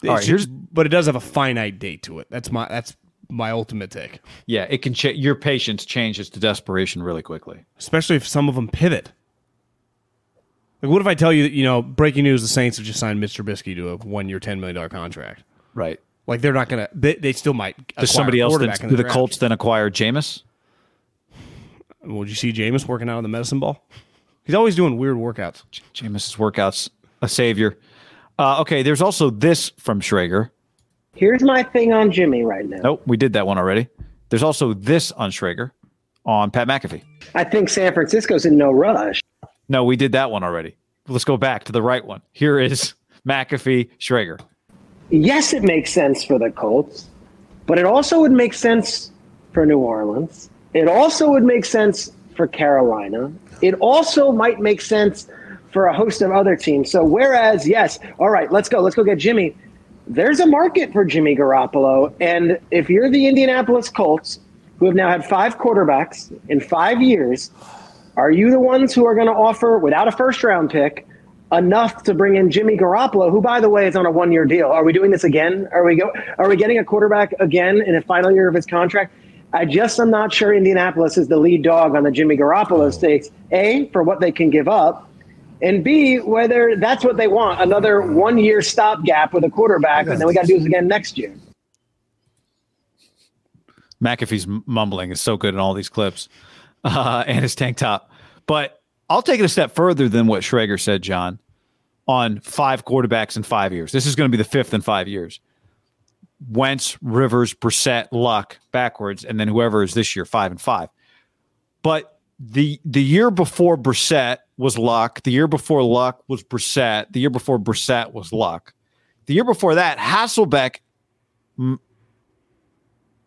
S1: All right, here's-
S2: but it does have a finite date to it. That's my that's my ultimate take.
S1: Yeah, it can change. your patience changes to desperation really quickly.
S2: Especially if some of them pivot. Like, what if I tell you that you know breaking news? The Saints have just signed Mr. Trubisky to a one-year, ten million dollar contract.
S1: Right.
S2: Like they're not gonna. They, they still might.
S1: Does somebody else
S2: quarterback
S1: then,
S2: in
S1: do the
S2: draft.
S1: Colts then acquire Jameis?
S2: Would you see Jameis working out on the medicine ball? He's always doing weird workouts.
S1: Jameis's workouts a savior. Uh, okay, there's also this from Schrager.
S5: Here's my thing on Jimmy right now.
S1: Nope, we did that one already. There's also this on Schrager on Pat McAfee.
S5: I think San Francisco's in no rush.
S1: No, we did that one already. Let's go back to the right one. Here is [LAUGHS] McAfee Schrager.
S5: Yes, it makes sense for the Colts, but it also would make sense for New Orleans. It also would make sense for Carolina. It also might make sense for a host of other teams. So, whereas, yes, all right, let's go, let's go get Jimmy. There's a market for Jimmy Garoppolo. And if you're the Indianapolis Colts, who have now had five quarterbacks in five years, are you the ones who are going to offer, without a first round pick, enough to bring in Jimmy Garoppolo, who, by the way, is on a one year deal? Are we doing this again? Are we go? Are we getting a quarterback again in the final year of his contract? I just am not sure Indianapolis is the lead dog on the Jimmy Garoppolo stakes. A for what they can give up, and B whether that's what they want another one year stopgap with a quarterback, and then we got to do this again next year.
S1: McAfee's mumbling is so good in all these clips [LAUGHS] uh, and his tank top. But I'll take it a step further than what Schrager said, John, on five quarterbacks in five years. This is going to be the fifth in five years. Wentz, Rivers, Brissett, Luck backwards, and then whoever is this year, five and five. But the the year before Brissett was Luck. The year before Luck was Brissett. The year before Brissett was Luck. The year before that, Hasselbeck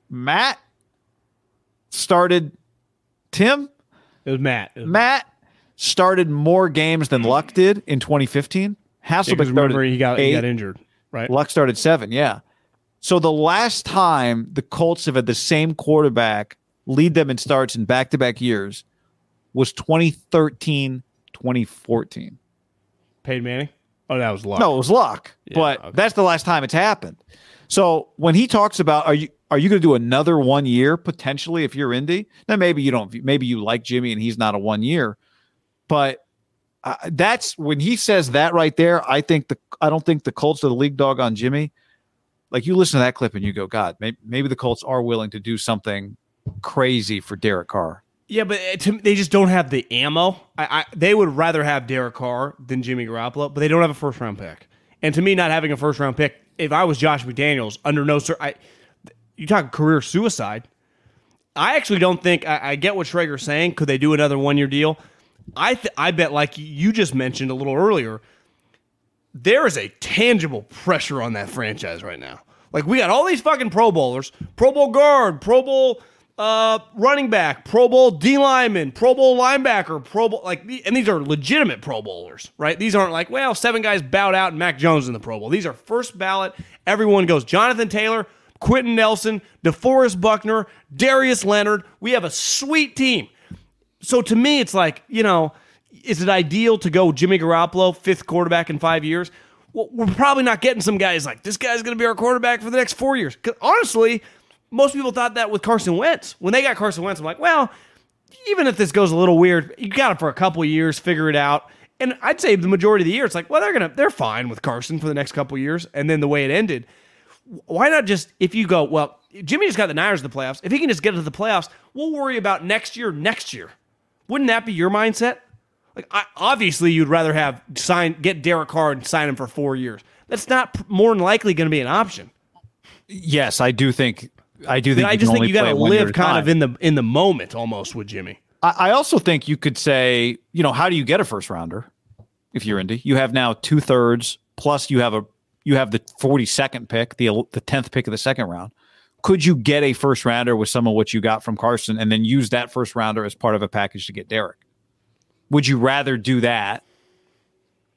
S1: Matt started Tim
S2: It was Matt. It was
S1: Matt started more games than Luck did in 2015.
S2: Yeah,
S1: Hasselbeck
S2: 'cause remember he got he got injured, right?
S1: Luck started seven. Yeah. So the last time the Colts have had the same quarterback lead them in starts in back to back years was 2013, 2014.
S2: Peyton Manning. Oh, that was Luck.
S1: No, it was luck. but
S2: okay.
S1: that's the last time it's happened. So when he talks about are you are you going to do another one year potentially if you're Indy? Now maybe you don't. Maybe you like Jimmy and he's not a one year, but uh, that's when he says that right there. I think the I don't think the Colts are the league dog on Jimmy. Like you listen to that clip and you go, God, maybe, maybe the Colts are willing to do something crazy for Derek Carr.
S2: Yeah, but eh, to, they just don't have the ammo. I, I they would rather have Derek Carr than Jimmy Garoppolo, but they don't have a first round pick. And to me, not having a first round pick, if I was Josh McDaniels, under no sir, I you talk career suicide. I actually don't think I, I get what Schrager's saying. Could they do another one year deal? I th- I bet, like you just mentioned a little earlier, there is a tangible pressure on that franchise right now. Like we got all these fucking Pro Bowlers, Pro Bowl guard, Pro Bowl uh, running back, Pro Bowl D lineman, Pro Bowl linebacker, Pro Bowl like, and these are legitimate Pro Bowlers, right? These aren't like, well, seven guys bowed out and Mac Jones in the Pro Bowl. These are first ballot. Everyone goes Jonathan Taylor, Quenton Nelson, DeForest Buckner, Darius Leonard. We have a sweet team so to me, it's like, you know, is it ideal to go Jimmy Garoppolo, fifth quarterback in five years? Well, we're probably not getting some guys like this guy's going to be our quarterback for the next four years. honestly, most people thought that with Carson Wentz. When they got Carson Wentz, I'm like, well, even if this goes a little weird, you got him for a couple years, figure it out. And I'd say the majority of the year, it's like, well, they're gonna they're fine with Carson for the next couple years. And then the way it ended, why not just if you go, well, Jimmy just got the Niners to the playoffs. If he can just get to the playoffs, we'll worry about next year, next year. Wouldn't that be your mindset? Like, I, obviously, you'd rather have sign get Derek Carr and sign him for four years. That's not more than likely going to be an option.
S1: Yes, I do think. I do think.
S2: I
S1: you
S2: just think you got to live
S1: at a
S2: kind of in the in the moment almost with Jimmy.
S1: I, I also think you could say, you know, how do you get a first rounder if you're Indy? You have now two thirds plus you have a you have the 42nd pick, the the 10th pick of the second round. could you get a first rounder with some of what you got from Carson and then use that first rounder as part of a package to get Derek? Would you rather do that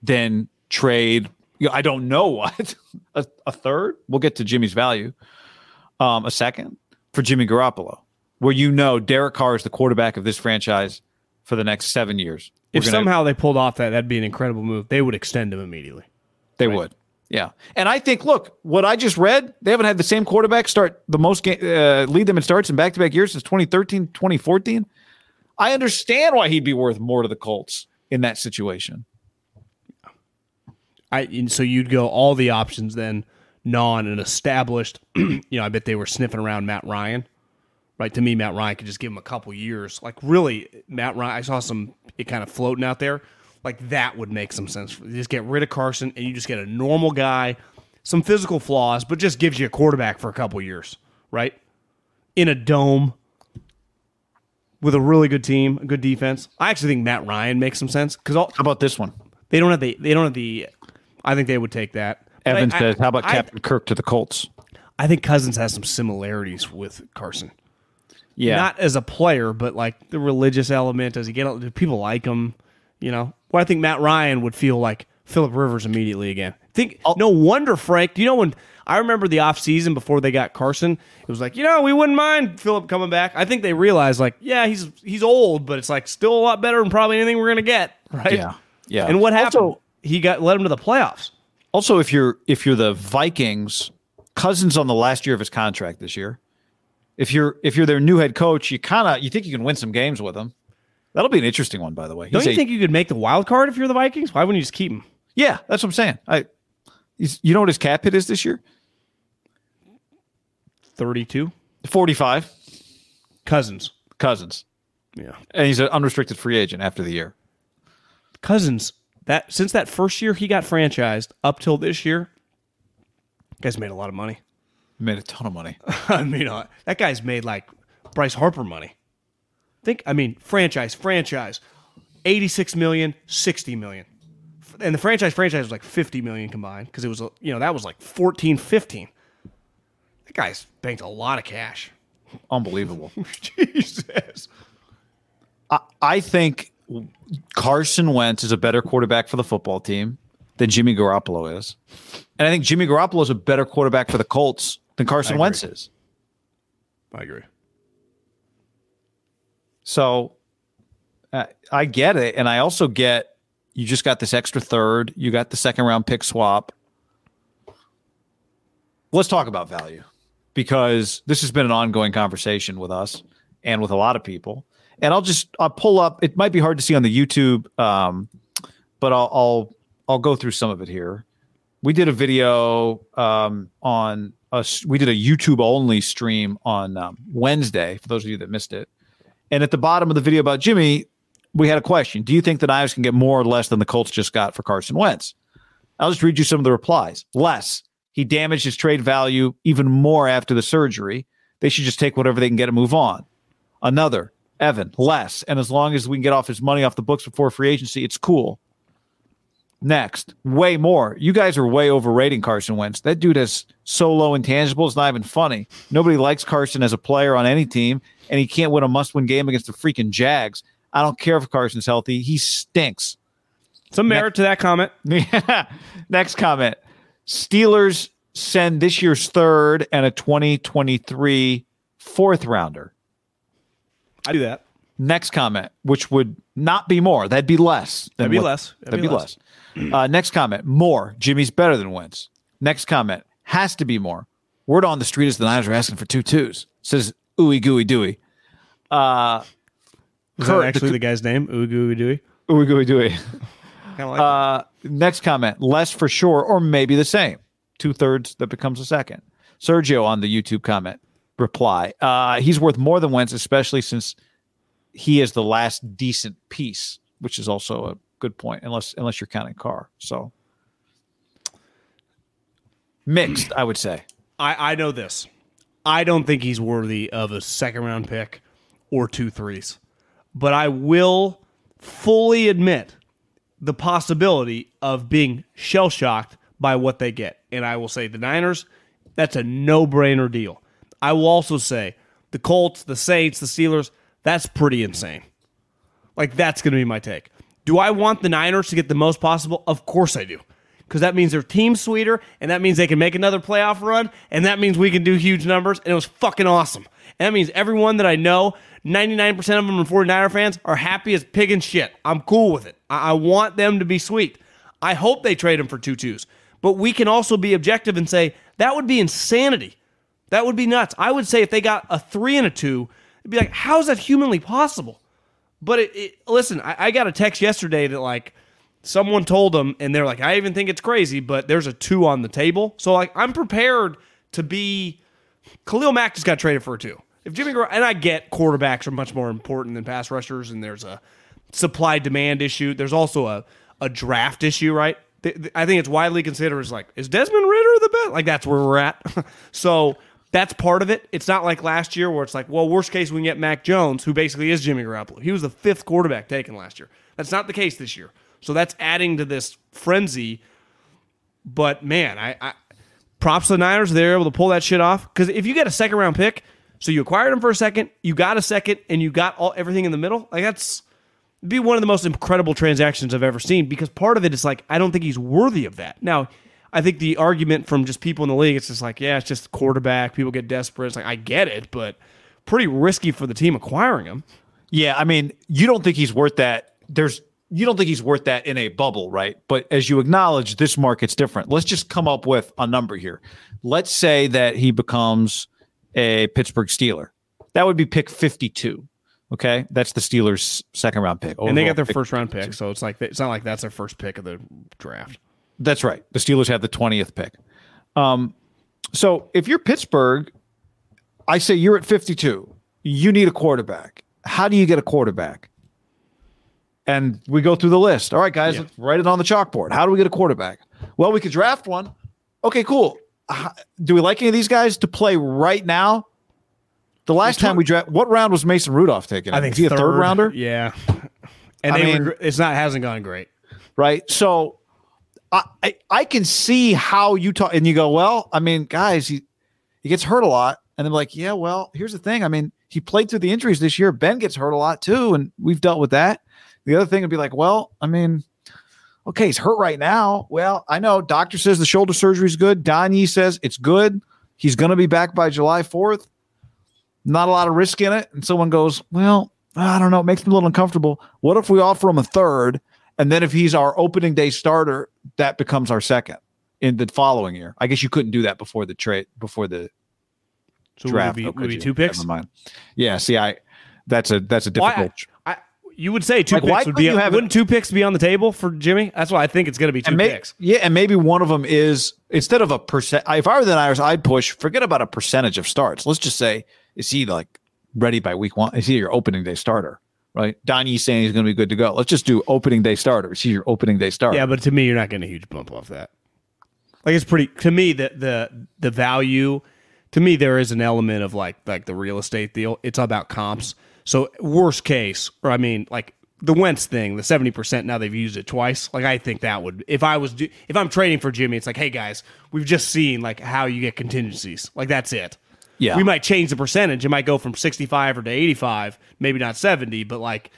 S1: than trade? You know, I don't know [LAUGHS] what a, a third. We'll get to Jimmy's value. Um, a second for Jimmy Garoppolo, where you know Derek Carr is the quarterback of this franchise for the next seven years. We're
S2: If
S1: gonna-
S2: somehow they pulled off that, that'd be an incredible move. They would extend him immediately.
S1: They would. Yeah. And I think, look, what I just read, they haven't had the same quarterback start the most game, uh, lead them in starts in back to back years since 2013, 2014. I understand why he'd be worth more to the Colts in that situation.
S2: I and so you'd go all the options then non and established. [CLEARS THROAT] you know, I bet they were sniffing around Matt Ryan. Right to me, Matt Ryan could just give him a couple years. Like really, Matt Ryan. I saw some it kind of floating out there. Like that would make some sense. You just get rid of Carson and you just get a normal guy, some physical flaws, but just gives you a quarterback for a couple years, right? In a dome with a really good team, a good defense. I actually think Matt Ryan makes some sense because
S1: How about this one?
S2: they don't have the they don't have the. I think they would take that. But
S1: Evan
S2: I-
S1: says, How about
S2: I-
S1: Captain Kirk to the Colts?
S2: I think Cousins has some similarities with Carson.
S1: Yeah.
S2: Not as a player, but like the religious element. Does he get? Do people like him? You know. Well, I think Matt Ryan would feel like Philip Rivers immediately again. Think no wonder Frank. Do you know when I remember the offseason before they got Carson? It was like you know we wouldn't mind Philip coming back. I think they realized like yeah he's he's old, but it's like still a lot better than probably anything we're gonna get. Right.
S1: Yeah. Yeah.
S2: And what happened?
S1: Also-
S2: he got led him to the playoffs.
S1: Also, if you're if you're the Vikings, Cousins on the last year of his contract this year. If you're if you're their new head coach, you kind of you think you can win some games with him. That'll be an interesting one, by the way.
S2: Don't you
S1: a-
S2: think you could make the wild card if you're the Vikings? Why wouldn't you just keep him?
S1: Yeah, that's what I'm saying. I, he's, you know what his cap hit is this year?
S2: 32
S1: 45
S2: Cousins.
S1: Cousins,
S2: Yeah.
S1: and he's an unrestricted free agent after the year.
S2: Cousins, that since that first year he got franchised up till this year, guy's made a lot of money.
S1: Made a ton of money. [LAUGHS]
S2: I mean, uh, that guy's made like Bryce Harper money. Think, I mean, franchise, franchise, 86 million, 60 million. And the franchise franchise was like 50 million combined because it was, uh, you know, that was like 14, 15. That guy's banked a lot of cash.
S1: Unbelievable. [LAUGHS]
S2: Jesus.
S1: I, I think Carson Wentz is a better quarterback for the football team than Jimmy Garoppolo is, and I think Jimmy Garoppolo is a better quarterback for the Colts than Carson. Wentz is.
S2: I agree.
S1: So uh, I get it. And I also get you just got this extra third, you got the second round pick swap. Let's talk about value because this has been an ongoing conversation with us and with a lot of people. And I'll just I'll pull up. It might be hard to see on the YouTube, um, but I'll, I'll I'll go through some of it here. We did a video um, on us. We did a YouTube only stream on um, Wednesday. For those of you that missed it, and at the bottom of the video about Jimmy, we had a question. Do you think the Knives can get more or less than the Colts just got for Carson Wentz? I'll just read you some of the replies. Less. He damaged his trade value even more after the surgery. They should just take whatever they can get and move on. Another, Evan, less. And as long as we can get off his money off the books before free agency, it's cool. Next, way more. You guys are way overrating Carson Wentz. That dude has so low intangibles, it's not even funny. Nobody likes Carson as a player on any team, and he can't win a must win game against the freaking Jags. I don't care if Carson's healthy. He stinks.
S2: Some merit to that comment. [LAUGHS]
S1: Next comment. Steelers send this year's third and a 2023 fourth rounder.
S2: I do that.
S1: Next comment, which would not be more. That'd be less.
S2: That'd be
S1: what-
S2: less.
S1: That'd, be less. Uh, next comment, more. Jimmy's better than Wentz. Next comment, has to be more. Word on the street is the Niners are asking for two twos. Says ooey gooey dooey. Uh,
S2: Is
S1: Kurt,
S2: that actually
S1: the-
S2: the, guy's name? Ooey gooey dooey.
S1: ooey gooey dooey. [LAUGHS]
S2: Like
S1: Uh, next comment, less for sure, or maybe the same. Two thirds that becomes a second. Sergio on the YouTube comment reply. Uh, he's worth more than Wentz, especially since he is the last decent piece, which is also a good point, unless unless you're counting Carr. So mixed, I would say.
S2: I, I know this. I don't think he's worthy of a second round pick or two threes. But I will fully admit the possibility of being shell shocked by what they get. And I will say the Niners, that's a no brainer deal. I will also say the Colts, the Saints, the Steelers, that's pretty insane. Like that's going to be my take. Do I want the Niners to get the most possible? Of course I do. Because that means their team's sweeter, and that means they can make another playoff run, and that means we can do huge numbers, and it was fucking awesome. And that means everyone that I know, 99% of them are 49er fans, are happy as pig and shit. I'm cool with it. I, I want them to be sweet. I hope they trade him for two twos. But we can also be objective and say that would be insanity. That would be nuts. I would say if they got a three and a two, it'd be like, how is that humanly possible? But it, it, listen, I, I got a text yesterday that like someone told them, and they're like, I even think it's crazy, but there's a two on the table. So like, I'm prepared to be. Khalil Mack just got traded for a two. If Jimmy Gar- and I get quarterbacks are much more important than pass rushers, and there's a supply demand issue. There's also a a draft issue, right? I think it's widely considered as like, is Desmond Ridder the best? Like that's where we're at. [LAUGHS] so that's part of it. It's not like last year where it's like, well, worst case we can get Mac Jones, who basically is Jimmy Garoppolo. He was the fifth quarterback taken last year. That's not the case this year. So that's adding to this frenzy. But man, I, I props to the Niners. They're able to pull that shit off. Because if you get a second round pick, so you acquired him for a second, you got a second, and you got all everything in the middle, like that's be one of the most incredible transactions I've ever seen. Because part of it is like I don't think he's worthy of that. Now, I think the argument from just people in the league, it's just like, yeah, it's just quarterback. People get desperate. It's like I get it, but pretty risky for the team acquiring him.
S1: Yeah, I mean, you don't think he's worth that. There's you don't think he's worth that in a bubble, right? But as you acknowledge, this market's different. Let's just come up with a number here. Let's say that he becomes a Pittsburgh Steeler. That would be pick 52. Okay, that's the Steelers' second round pick,
S2: and they got their
S1: pick
S2: first round pick, so it's like it's not like that's their first pick of the draft.
S1: That's right. The Steelers have the 20th pick. Um, so if you're Pittsburgh, I say you're at 52. You need a quarterback. How do you get a quarterback? And we go through the list. All right, guys, let's write it on the chalkboard. How do we get a quarterback? Well, we could draft one. Okay, cool. Do we like any of these guys to play right now? The last time we draft, what round was Mason Rudolph taken?
S2: I think
S1: Is he a third rounder?
S2: Yeah, and
S1: I
S2: they
S1: mean-
S2: it's not hasn't gone great.
S1: right? So I, I can see how you talk, and you go, well, I mean, guys, he he gets hurt a lot, and they're like, yeah, well, here's the thing. I mean, he played through the injuries this year. Ben gets hurt a lot too, and we've dealt with that. The other thing would be like, well, I mean, okay, he's hurt right now. Well, I know doctor says the shoulder surgery is good. Don Yee says it's good. He's going to be back by July 4th. Not a lot of risk in it. And someone goes, well, I don't know. It makes me a little uncomfortable. What if we offer him a third? And then if he's our opening day starter, that becomes our second in the following year. I guess you couldn't do that before the trade, before the
S2: So
S1: draft.
S2: would it be, would be two picks?
S1: Never mind. Yeah. See, I, that's a, that's a
S2: Why-
S1: difficult.
S2: I, you would say two
S1: Like,
S2: picks would be.
S1: you have
S2: wouldn't two picks be on the table for Jimmy? That's why I think it's going to be two
S1: may,
S2: picks.
S1: Yeah, and maybe one of them is instead of a percent. If I were the Niners, I'd push. Forget about a percentage of starts. Let's just say, is he like ready by week one? Is he your opening day starter? Right? Donnie's saying he's going to be good to go. Let's just do opening day starter. Is he your opening day starter?
S2: Yeah, but to me, you're not getting a huge bump off that. Like it's pretty. To me, the the the value. To me, there is an element of like like the real estate deal. It's about comps. So worst case, or I mean, like the Wentz thing, the seventy percent. Now they've used it twice. Like I think that would, if I was, do, if I'm trading for Jimmy, it's like, hey guys, we've just seen like how you get contingencies. Like that's it.
S1: Yeah.
S2: we might change the percentage. It might go from sixty five or to eighty five, maybe not seventy, but like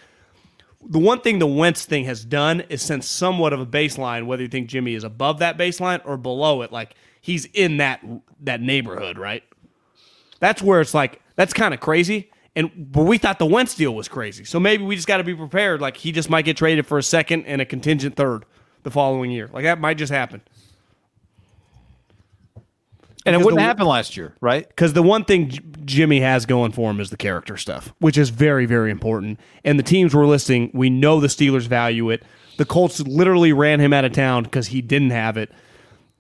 S2: the one thing the Wentz thing has done is sent somewhat of a baseline, whether you think Jimmy is above that baseline or below it. Like he's in that that neighborhood, right? That's where it's like that's kind of crazy. And but we thought the Wentz deal was crazy, so maybe we just got to be prepared. Like he just might get traded for a second and a contingent third the following year. Like that might just happen.
S1: And it wouldn't
S2: the-
S1: happen last year, right?
S2: Because the one thing J- Jimmy has going for him is the character stuff, which is very, very important. And the teams we're listing, we know the Steelers value it. The Colts literally ran him out of town because he didn't have it.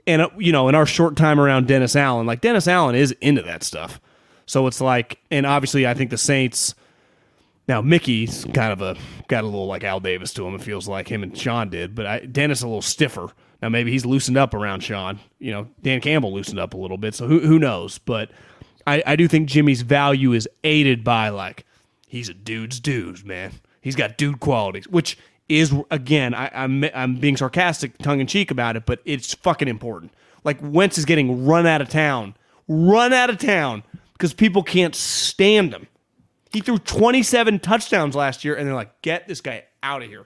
S2: And, uh, you know, in our short time around Dennis Allen, like Dennis Allen is into that stuff. So it's like, and obviously, I think the Saints. Now Mickey's kind of a got a little like Al Davis to him. It feels like him and Sean did, but I, Dennis a little stiffer. Now maybe he's loosened up around Sean. You know, Dan Campbell loosened up a little bit, so who who knows? But I, I do think Jimmy's value is aided by like he's a dude's dude, man. He's got dude qualities, which is again I, I'm I'm being sarcastic, tongue in cheek about it, but it's fucking important. Like Wentz is getting run out of town, run out of town because people can't stand him. He threw 27 touchdowns last year, and they're like, get this guy out of here.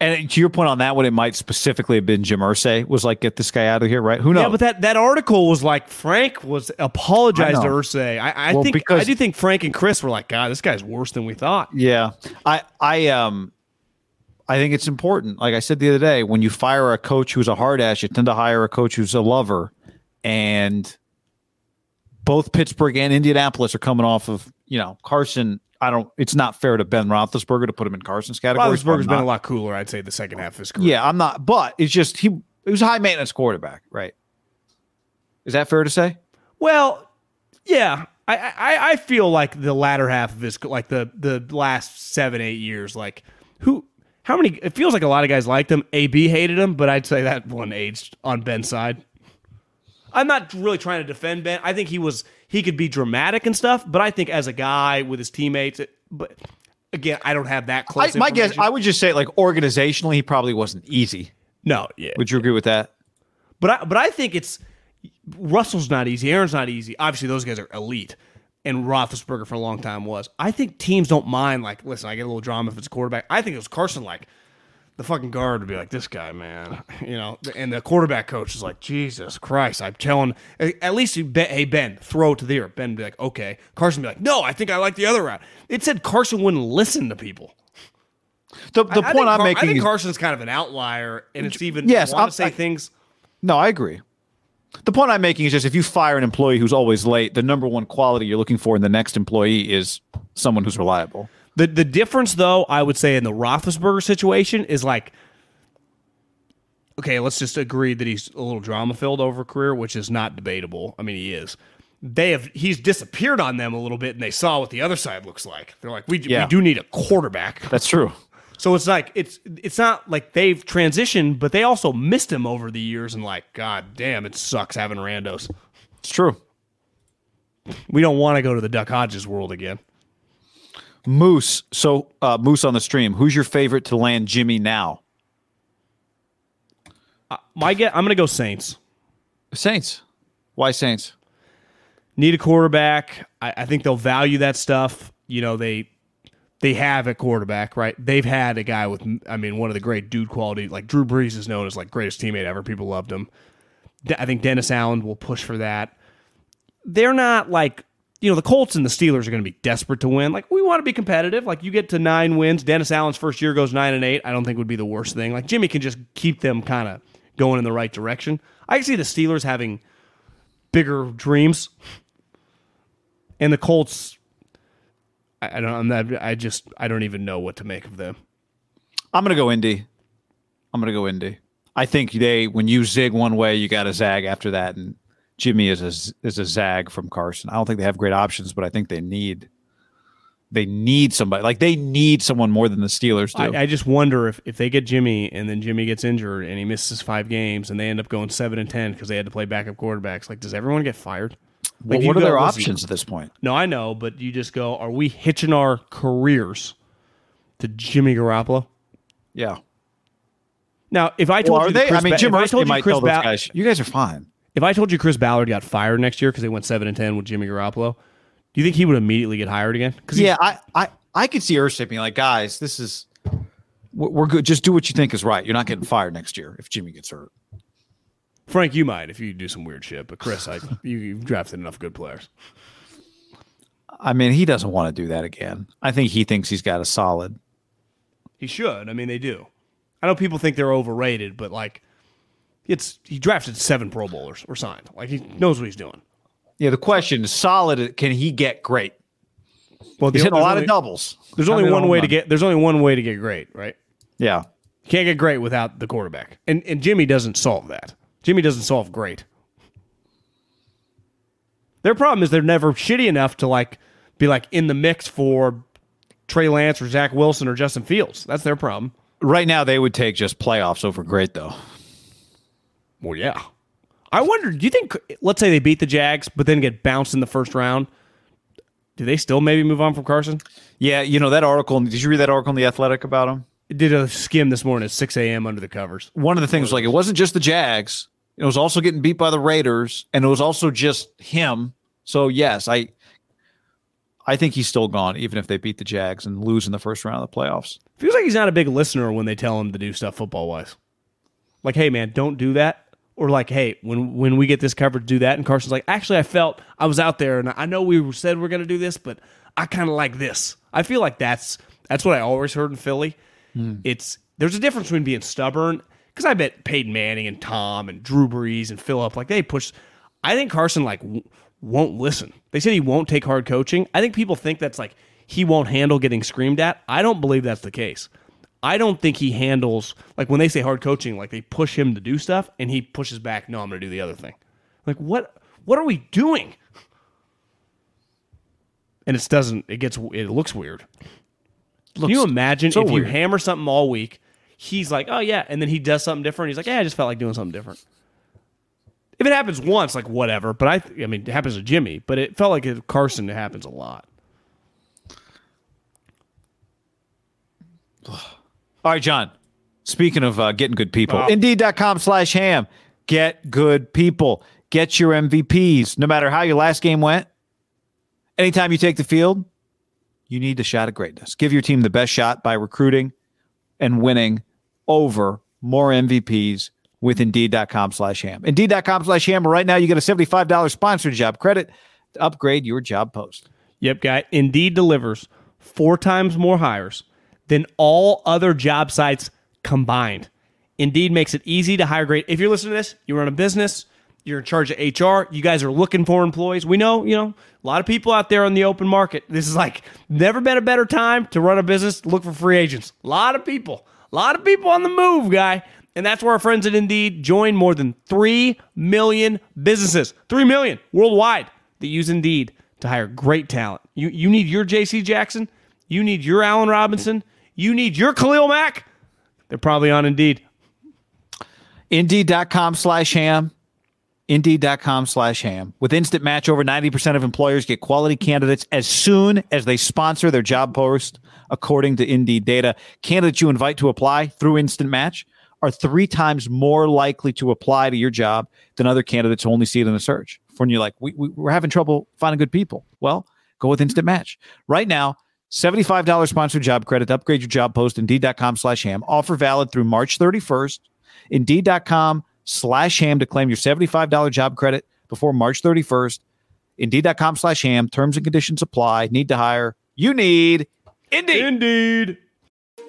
S1: And to your point on that one, it might specifically have been Jim Irsay was like, get this guy out of here, right? Who knows?
S2: Yeah, but that, that article was like Frank was apologized to. Irsay. I, I
S1: Well,
S2: think
S1: because-
S2: I do think Frank and Chris were like, God, this guy's worse than we thought.
S1: Yeah. I I um I think it's important. Like I said the other day, when you fire a coach who's a hard ass, you tend to hire a coach who's a lover. And both Pittsburgh and Indianapolis are coming off of, you know, Carson. I don't it's not fair to Ben Roethlisberger to put him in Carson's category.
S2: Roethlisberger's been a lot cooler, I'd say, the second half of his career.
S1: Yeah, I'm not but it's just he he was a high maintenance quarterback, right? Is that fair to say?
S2: Well, yeah, I, I I feel like the latter half of his like the the last seven eight years, like who how many? It feels like a lot of guys liked him. AB hated him, but I'd say that one aged on Ben's side. I'm not really trying to defend Ben. I think he was he could be dramatic and stuff, but I think as a guy with his teammates, it, but again, I don't have that
S1: I,
S2: close.
S1: my guess. I would just say, like organizationally, he probably wasn't easy.
S2: no, yeah,
S1: Would you agree with that?
S2: But I, but I think it's Russell's not easy. Aaron's not easy. Obviously, those guys are elite, and Roethlisberger for a long time was. I think teams don't mind. Like, listen, I get a little drama if it's a quarterback. I think it was Carson. Like, the fucking guard would be like, "This guy, man," [LAUGHS] you know, and the quarterback coach is like, "Jesus Christ!" I'm telling. At least, you bet, hey Ben, throw it to the ear. Ben would be like, "Okay." Carson would be like, "No, I think I like the other route." It said Carson wouldn't listen to people.
S1: The, the
S2: I- I
S1: point
S2: think
S1: I'm
S2: Car-
S1: making
S2: I think
S1: is
S2: Carson's kind of an outlier, and it's even
S1: Yes,
S2: want
S1: I'm-
S2: to say
S1: I-
S2: things.
S1: No, I agree. The point I'm making is just if you fire an employee who's always late, the number one quality you're looking for in the next employee is someone who's reliable.
S2: The the difference though, I would say in the Roethlisberger situation is like okay, let's just agree that he's a little drama filled over career, which is not debatable. I mean, he is. They have he's disappeared on them a little bit, and they saw what the other side looks like. They're like, we,
S1: Yeah.
S2: we do need a quarterback.
S1: That's true.
S2: So it's like it's it's not like they've transitioned, but they also missed him over the years, and like, god damn, it sucks having randos.
S1: It's true.
S2: We don't want to go to the Duck Hodges world again.
S1: Moose. So uh, Moose on the stream. Who's your favorite to land Jimmy now?
S2: My get, I'm gonna go Saints.
S1: Saints. Why Saints?
S2: need a quarterback. I, I think they'll value that stuff. You know, they they have a quarterback, right? They've had a guy with, I mean, one of the great dude quality. Like Drew Brees is known as like greatest teammate ever. People loved him. I think Dennis Allen will push for that. They're not like you know the Colts and the Steelers are going to be desperate to win. Like we want to be competitive. Like you get to nine wins. Dennis Allen's first year goes nine and eight. I don't think would be the worst thing. Like Jimmy can just keep them kind of going in the right direction. I see the Steelers having bigger dreams and the Colts. I, I don't. I'm not, I just. I don't even know what to make of them.
S1: I'm gonna go Indy. I'm gonna go Indy. I think they when you zig one way, you got to zag after that, and Jimmy is a is a zag from Carson. I don't think they have great options, but I think they need they need somebody like they need someone more than the Steelers do.
S2: I, I just wonder if, if they get Jimmy and then Jimmy gets injured and he misses five games and they end up going seven and ten because they had to play backup quarterbacks. Like, does everyone get fired? Like, you
S1: what are
S2: go-
S1: their
S2: listen,
S1: options at this point?
S2: No, I know, but you just go. Are we hitching our careers to Jimmy Garoppolo?
S1: Yeah.
S2: Now, if I told
S1: Well,
S2: you,
S1: they?
S2: Chris
S1: I mean, Jim
S2: if I
S1: Irsay
S2: told you
S1: might
S2: Chris Ba-
S1: guys, "You guys are fine."
S2: If I told you Chris Ballard got fired next year because they went seven and ten with Jimmy Garoppolo, do you think he would immediately get hired again? Because
S1: Yeah, I, I, I could see Irsay being like, "Guys, this is we're good. Just do what you think is right. You're not getting fired next year if Jimmy gets hurt."
S2: Frank, you might if you do some weird shit, but Chris, I you, you've drafted enough good players.
S1: I mean, he doesn't want to do that again. I think he thinks he's got a solid.
S2: He should. I mean, they do. I know people think they're overrated, but like, it's he drafted seven Pro Bowlers or signed. Like he knows what he's doing.
S1: Yeah, the question is solid. Can he get great?
S2: Well,
S1: He's
S2: the-
S1: hitting a lot
S2: only-
S1: of doubles.
S2: There's only one
S1: home
S2: way to get. There's only one way to get great, right?
S1: Yeah,
S2: You can't get great without the quarterback, and and Jimmy doesn't solve that. Jimmy doesn't solve great. Their problem is they're never shitty enough to like be like in the mix for Trey Lance or Zach Wilson or Justin Fields. That's their problem.
S1: right now they would take just playoffs over great though.
S2: Well, yeah. I wonder. Do you think? Let's say they beat the Jags, but then get bounced in the first round. Do they still maybe move on from Carson?
S1: Yeah, you know that article. Did you read that article in the Athletic about him?
S2: It did a skim this morning at 6 a.m. under the covers.
S1: One of the things was like it wasn't just the Jags. It was also getting beat by the Raiders, and it was also just him. So yes, I I think he's still gone, even if they beat the Jags and lose in the first round of the playoffs.
S2: Feels like he's not a big listener when they tell him to do stuff football wise. Like, hey man, don't do that. Or like, hey, when when we get this coverage, do that. And Carson's like, actually, I felt I was out there, and I know we said we are going to do this, but I kind of like this. I feel like that's that's what I always heard in Philly. Hmm. It's there's a difference between being stubborn because I bet Peyton Manning and Tom and Drew Brees and Philip like they push. I think Carson like w- won't listen. They said he won't take hard coaching. I think people think that's like he won't handle getting screamed at. I don't believe that's the case. I don't think he handles like when they say hard coaching, like they push him to do stuff and he pushes back. No, I'm going to do the other thing. Like what? What are we doing? And it doesn't. It gets. It looks weird. Can you imagine
S1: so
S2: if you hammer something all week? He's like, oh yeah, and then he does something different. He's like, yeah, I just felt like doing something different. If it happens once, like whatever. But I, I mean, it happens to Jimmy, but it felt like it, Carson. It happens a lot.
S1: All right, John. Speaking of uh, getting good people,
S2: Oh.
S1: indeed.com slash ham. Get good people. Get your MVPs. No matter how your last game went, anytime you take the field, you need a shot at greatness. Give your team the best shot by recruiting and winning over more MVPs with indeed.com slash ham. Indeed.com slash ham. Right now, you get a $75 sponsored job credit to upgrade your job post.
S2: Yep, guy. Indeed delivers four times more hires than all other job sites combined. Indeed makes it easy to hire great. If you're listening to this, you run a business, you're in charge of HR, you guys are looking for employees. We know, you know, a lot of people out there on the open market. This is like never been a better time to run a business, look for free agents. A lot of people, a lot of people on the move, guy. And that's where our friends at Indeed join more than 3 million businesses, 3 million worldwide that use Indeed to hire great talent. You, you need your JC Jackson, you need your Allen Robinson, you need your Khalil Mack. They're probably on Indeed.
S1: Indeed.com slash ham. Indeed.com slash ham. With Instant Match, over 90% of employers get quality candidates as soon as they sponsor their job post, according to Indeed data. Candidates you invite to apply through Instant Match are three times more likely to apply to your job than other candidates who only see it in the search. When you're like, we, we, we're having trouble finding good people. Well, go with Instant Match. Right now, $75 sponsored job credit to upgrade your job post, Indeed.com slash ham. Offer valid through March 31st. Indeed.com slash ham to claim your $75 job credit before March 31st. Indeed.com slash ham. Terms and conditions apply. Need to hire. You need Indeed.
S2: Indeed.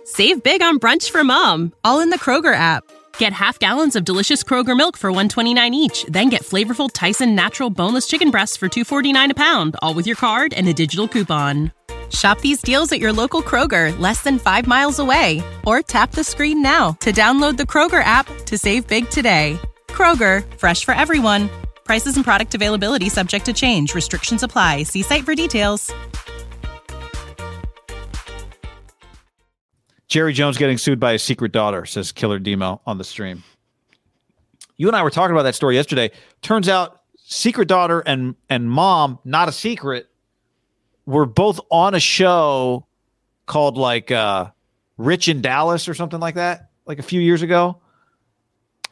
S6: Save big on brunch for mom, all in the Kroger app. Get half gallons of delicious Kroger milk for 129 each, then get flavorful Tyson natural boneless chicken breasts for 249 a pound, all with your card and a digital coupon. Shop these deals at your local Kroger, less than 5 miles away, or tap the screen now to download the Kroger app to save big today. Kroger, fresh for everyone. Prices and product availability subject to change. Restrictions apply. See site for details.
S1: Jerry Jones getting sued by his secret daughter, says Killer Demo on the stream. You and I were talking about that story yesterday. Turns out secret daughter and and mom, not a secret, were both on a show called like uh Rich in Dallas or something like that, like a few years ago.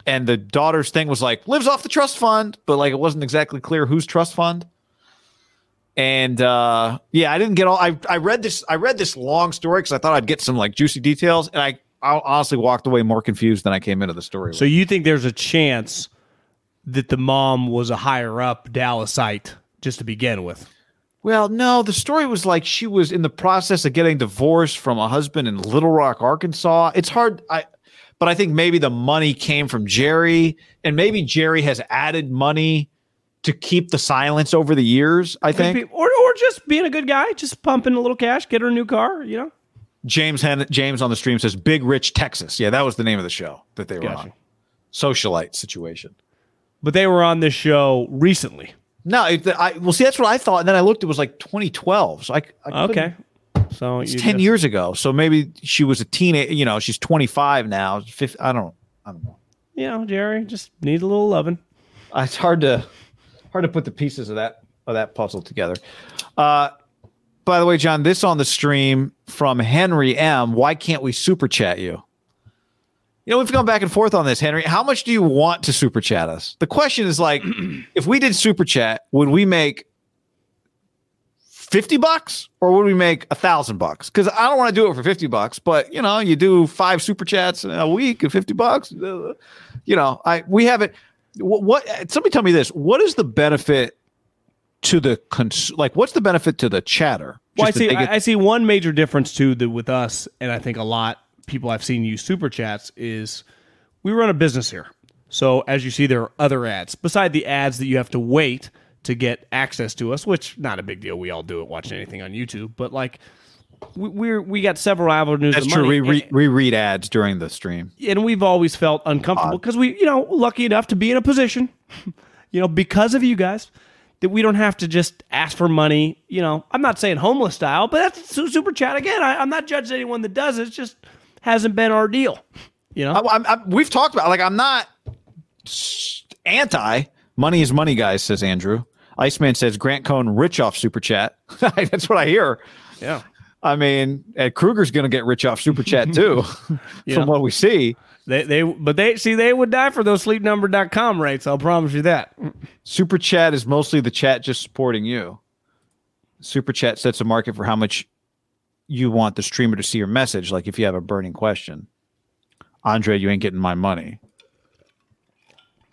S1: And the daughter's thing was like lives off the trust fund, but like it wasn't exactly clear whose trust fund. And uh, yeah, I didn't get all. I I read this. I read this long story because I thought I'd get some like juicy details, and I, I honestly walked away more confused than I came into the story.
S2: So
S1: with.
S2: you think there's a chance that the mom was a higher up Dallasite just to begin with?
S1: Well, no, the story was like she was in the process of getting divorced from a husband in Little Rock, Arkansas. It's hard. I, but I think maybe the money came from Jerry, and maybe Jerry has added money to keep the silence over the years. I think
S2: be- or or just being a good guy, just pumping a little cash, get her a new car. You know,
S1: James Hen- James on the stream says Big Rich Texas. Yeah, that was the name of the show that they were
S2: Gotcha.
S1: on. Socialite situation.
S2: but they were on this show recently.
S1: No, it, I well see that's what I thought, and then I looked. It was like 2012. So I, I
S2: Okay, so
S1: it's
S2: you
S1: 10
S2: just-
S1: years ago. So maybe she was a teenage. You know, she's 25 now. 50, I don't. I don't know.
S2: You know, Jerry just need a little loving.
S1: Uh, It's hard to hard to put the pieces of that of that puzzle together. Uh, by the way, John, this on the stream from Henry M. Why can't we super chat you? You know, we've gone back and forth on this, Henry. How much do you want to super chat us? The question is like, [CLEARS THROAT] if we did super chat, would we make 50 bucks or would we make a thousand bucks? Because I don't want to do it for 50 bucks, but you know, you do five super chats a week at 50 bucks. uh, You know, I we haven't. What, what somebody tell me this? What is the benefit to the cons? Like, what's the benefit to the chatter?
S2: Well, I see.
S1: get-
S2: I I see one major difference too that with us, and I think a lot people I've seen use super chats is we run a business here. So as you see, there are other ads beside the ads that you have to wait to get access to us, which not a big deal. We all do it watching anything on YouTube, but like we, we're we got several avenues.
S1: That's
S2: of
S1: true.
S2: money,
S1: We re- we read ads during the stream.
S2: and we've always felt uncomfortable because we, you know, lucky enough to be in a position, [LAUGHS] you know, because of you guys, that we don't have to just ask for money. You know, I'm not saying homeless style, but that's super chat again. I, I'm not judging anyone that does it. It just hasn't been our deal. You know,
S1: I, I'm, I'm, we've talked about like I'm not anti money is money, guys. Says Andrew. Iceman says Grant Cohn rich off super chat. [LAUGHS] That's what I hear.
S2: yeah.
S1: I mean, Ed Kruger's going to get rich off super chat too, [LAUGHS]
S2: Yeah.
S1: from what we see.
S2: They, they, but they see they would die for those sleepnumber.com rates. I'll promise you that.
S1: Super chat is mostly the chat just supporting you. Super chat sets a market for how much you want the streamer to see your message. Like if you have a burning question, Andre, you ain't getting my money.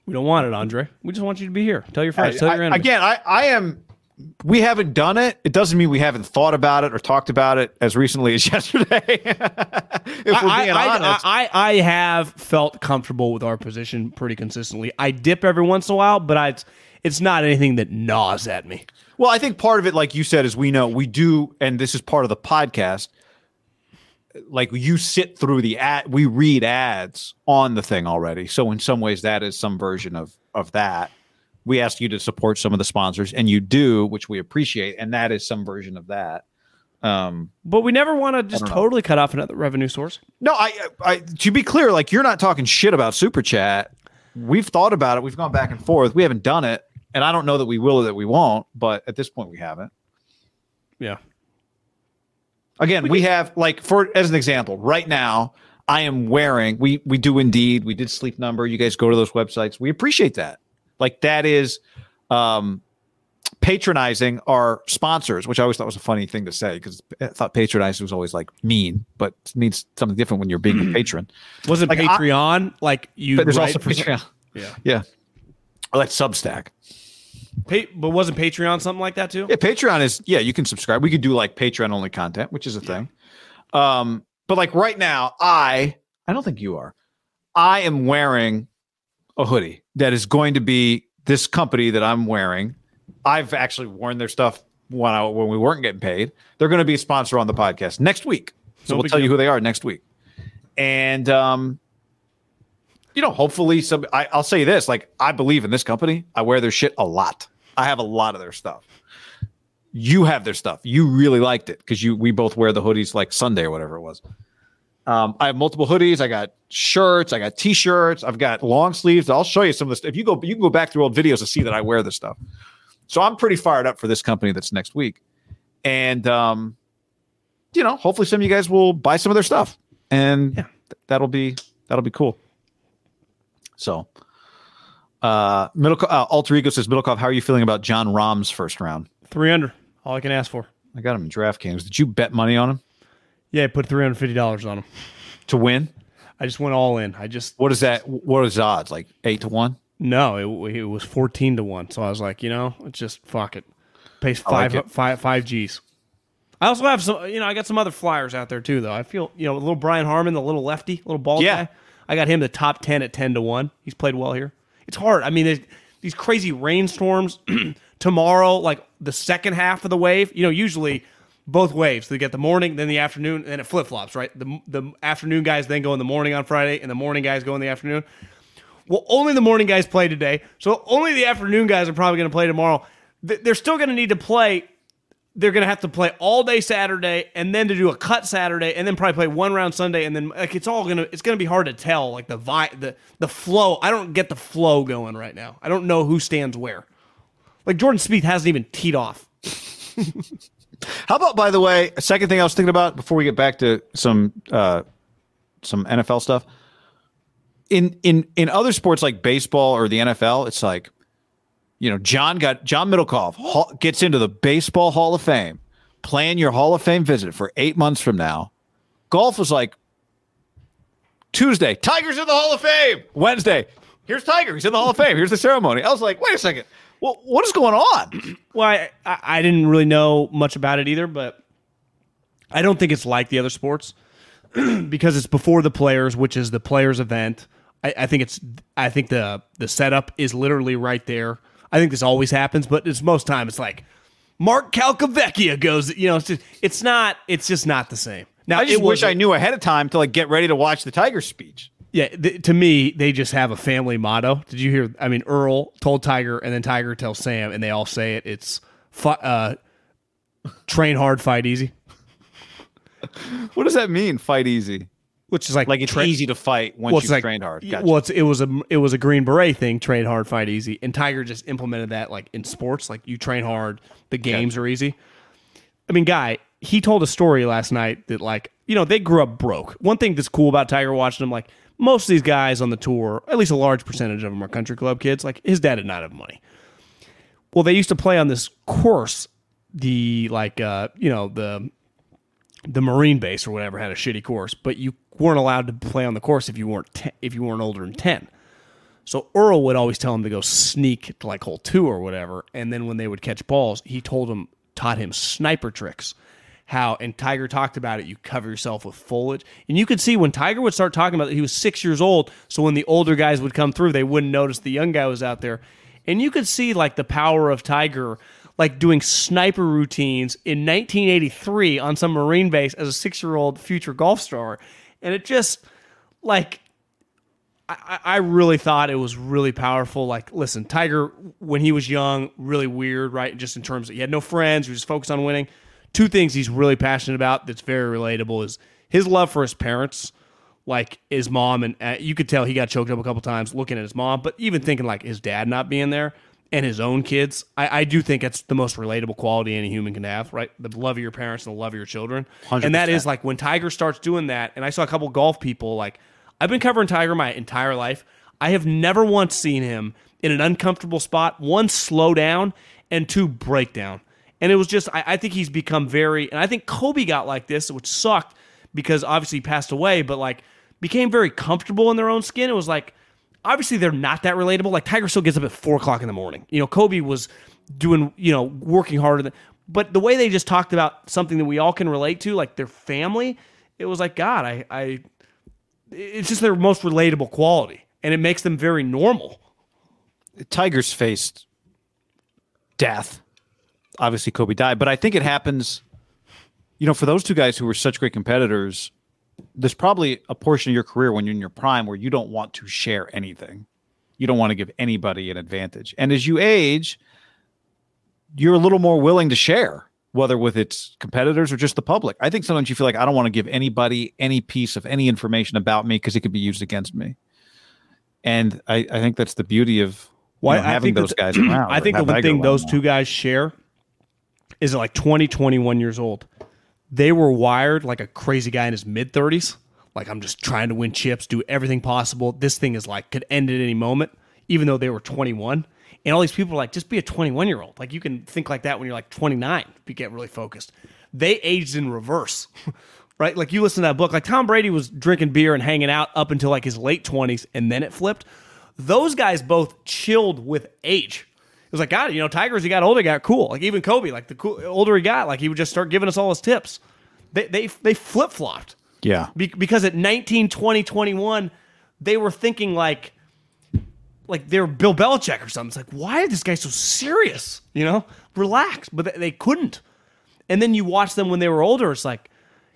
S2: We don't want it, Andre. We just want you to be here. Tell your friends. tell your enemies.
S1: again, I, I am. We haven't done it. It doesn't mean we haven't thought about it or talked about it as recently [LAUGHS] as yesterday. [LAUGHS] if we're
S2: I,
S1: being
S2: I,
S1: honest,
S2: I, I, I have felt comfortable with our position pretty consistently. I dip every once in a while, but I, it's, it's not anything that gnaws at me.
S1: well, I think part of it, like you said, is we know we do, and this is part of the podcast. Like you sit through the ad, we read ads on the thing already. So in some ways, that is some version of of that. We ask you to support some of the sponsors, and you do, which we appreciate, and that is some version of that. Um,
S2: But we never want to just totally cut off another revenue source.
S1: No, I, I to be clear, like you're not talking shit about super chat. We've thought about it. We've gone back and forth. We haven't done it, and I don't know that we will or that we won't. But at this point, we haven't.
S2: Yeah.
S1: Again, we have like for as an example, right now, I am wearing. We we do indeed. We did sleep number. You guys go to those websites. We appreciate that. Like that is um patronizing our sponsors, which I always thought was a funny thing to say because I thought patronizing was always like mean, but it means something different when you're being a [CLEARS THROAT] patron.
S2: Wasn't
S1: Like, I-
S2: Patreon like you?
S1: But there's
S2: write
S1: also [LAUGHS]
S2: for-
S1: Patreon.
S2: Yeah.
S1: Yeah. Oh, that's Substack.
S2: Pa- but wasn't Patreon something like that too?
S1: Yeah, Patreon is yeah, you can subscribe. We could do like Patreon only content, which is a thing. Um, but like right now, I I don't think you are. I am wearing a hoodie that is going to be this company that I'm wearing. I've actually worn their stuff when I when we weren't getting paid. They're going to be a sponsor on the podcast next week. So
S2: No
S1: we'll tell you who they are next week. And um you know, hopefully some I, I'll say this, like I believe in this company. I wear their shit a lot. I have a lot of their stuff you have their stuff. You really liked it because you we both wear the hoodies like Sunday or whatever it was. Um, I have multiple hoodies. I got shirts. I got t-shirts. I've got long sleeves. I'll show you some of this. If you go, you can go back through old videos to see that I wear this stuff. So I'm pretty fired up for this company that's next week, and um, you know, hopefully some of you guys will buy some of their stuff, and th- that'll be that'll be cool. So, uh, middle uh, alter ego says Middlekauff, how are you feeling about Jon Rahm's first round?
S2: Three under. All I can ask for.
S1: I got him in DraftKings. Did you bet money on him
S2: Yeah, I put three hundred fifty dollars on him.
S1: to win?
S2: I just went all in. I just
S1: What is that? What is odds? Like eight to one?
S2: no. It, it was fourteen to one. So I was like, you know, it's just fuck it. Pays
S1: I like it.
S2: five five G's. I also have some. You know, I got some other flyers out there too, though. I feel you know, little Brian Harman, the little lefty, little ball
S1: Yeah.
S2: guy. I got him the top ten at ten to one. He's played well here. It's hard. I mean, these crazy rainstorms [CLEARS THROAT] tomorrow, like the second half of the wave. You know, usually both waves. They get the morning, then the afternoon, and then it flip flops. Right, the the afternoon guys then go in the morning on Friday, and the morning guys go in the afternoon. Well, only the morning guys play today, so only the afternoon guys are probably going to play tomorrow. They're still going to need to play. They're going to have to play all day Saturday, and then to do a cut Saturday, and then probably play one round Sunday, and then like it's all gonna it's gonna be hard to tell like the vi- the the flow. I don't get the flow going right now. I don't know who stands where. Like Jordan Spieth hasn't even teed off. [LAUGHS]
S1: How about, by the way, a second thing I was thinking about before we get back to some uh, some NFL stuff. In in in other sports like baseball or the NFL, it's like, you know, John got John Middlekauff gets into the Baseball Hall of Fame. plan your Hall of Fame visit for eight months from now. Golf was like Tuesday, Tiger's in the Hall of Fame. Wednesday, here's Tiger. He's in the Hall of Fame. Here's the ceremony. I was like, wait a second. Well, what is going on? [CLEARS THROAT]
S2: Well, I, I, didn't really know much about it either, but I don't think it's like the other sports [CLEARS THROAT] because it's before the players, which is the players event. I, I think it's I think the the setup is literally right there. I think this always happens, but it's most time it's like Mark Calcavecchia goes. You know, it's just it's not it's just not the same. Now
S1: I just wish I knew ahead of time to like get ready to watch the Tiger speech.
S2: Yeah, th- to me, they just have a family motto. Did you hear? I mean, Earl told Tiger, and then Tiger tells Sam, and they all say it. It's fu- uh, train hard, fight easy, [LAUGHS]
S1: What does that mean? Fight easy.
S2: Which is like
S1: Like it's
S2: tra-
S1: easy to fight once
S2: well, it's
S1: you've
S2: like-
S1: trained hard. Gotcha.
S2: Well, it's, it was a it was a Green Beret thing. Train hard, fight easy, and Tiger just implemented that like in sports. Like you train hard, the games are easy. I mean, guy, he told a story last night that like you know they grew up broke. One thing that's cool about Tiger watching him, like most of these guys on the tour, at least a large percentage of them are country club kids. Like his dad did not have money. Well, they used to play on this course, the like uh you know the the Marine base or whatever had a shitty course, but you weren't allowed to play on the course if you weren't te- if you weren't older than ten. So Earl would always tell him to go sneak to like hole two or whatever, and then when they would catch balls, he told him taught him sniper tricks. How and Tiger talked about it. You cover yourself with foliage, and you could see when Tiger would start talking about it. He was six years old, so when the older guys would come through, they wouldn't notice the young guy was out there, and you could see like the power of Tiger, like doing sniper routines in 1983 on some Marine base as a six-year-old future golf star, and it just like I, I really thought it was really powerful. Like, listen, Tiger, when he was young, really weird, right? Just in terms of he had no friends, he was focused on winning. Two things he's really passionate about that's very relatable is his love for his parents, like his mom, and uh, you could tell he got choked up a couple times looking at his mom, but even thinking like his dad not being there and his own kids. I, I do think it's the most relatable quality any human can have, right? The love of your parents and the love of your children. And that is like when Tiger starts doing that, and I saw a couple golf people like I've been covering Tiger my entire life. I have never once seen him in an uncomfortable spot, one slow down and two break down. And it was just I, I think he's become very and I think Kobe got like this, which sucked because obviously he passed away, but like became very comfortable in their own skin. It was like obviously they're not that relatable. Like Tiger still gets up at four o'clock in the morning. You know, Kobe was doing, you know, working harder than but the way they just talked about something that we all can relate to, like their family, it was like, God, I I it's just their most relatable quality. And it makes them very normal.
S1: Tigers faced death. Obviously, Kobe died, but I think it happens. You know, for those two guys who were such great competitors, there's probably a portion of your career when you're in your prime where you don't want to share anything. You don't want to give anybody an advantage. And as you age, you're a little more willing to share, whether with its competitors or just the public. I think sometimes you feel like I don't want to give anybody any piece of any information about me because it could be used against me. And I, I think that's the beauty of you know, having those guys around. [CLEARS THROAT]
S2: I think the one thing those two guys share is like 20, 21 years old. They were wired like a crazy guy in his mid 30s. Like, I'm just trying to win chips, do everything possible. This thing is like, could end at any moment, even though they were 21. And all these people are like, just be a 21 year old. Like, you can think like that when you're like 29 if you get really focused. They aged in reverse, [LAUGHS] right? Like, you listen to that book, like Tom Brady was drinking beer and hanging out up until like his late 20s, and then it flipped. Those guys both chilled with age. It was like, God, you know, Tigers, he got older, he got cool. Like even Kobe, like the cool, older he got, like he would just start giving us all his tips. They they they flip flopped
S1: Yeah.
S2: Be- because at 19, 20, 21, they were thinking like like they're Bill Belichick or something. It's like, why is this guy so serious? You know, relax. But they, they couldn't. And then you watch them when they were older. It's like,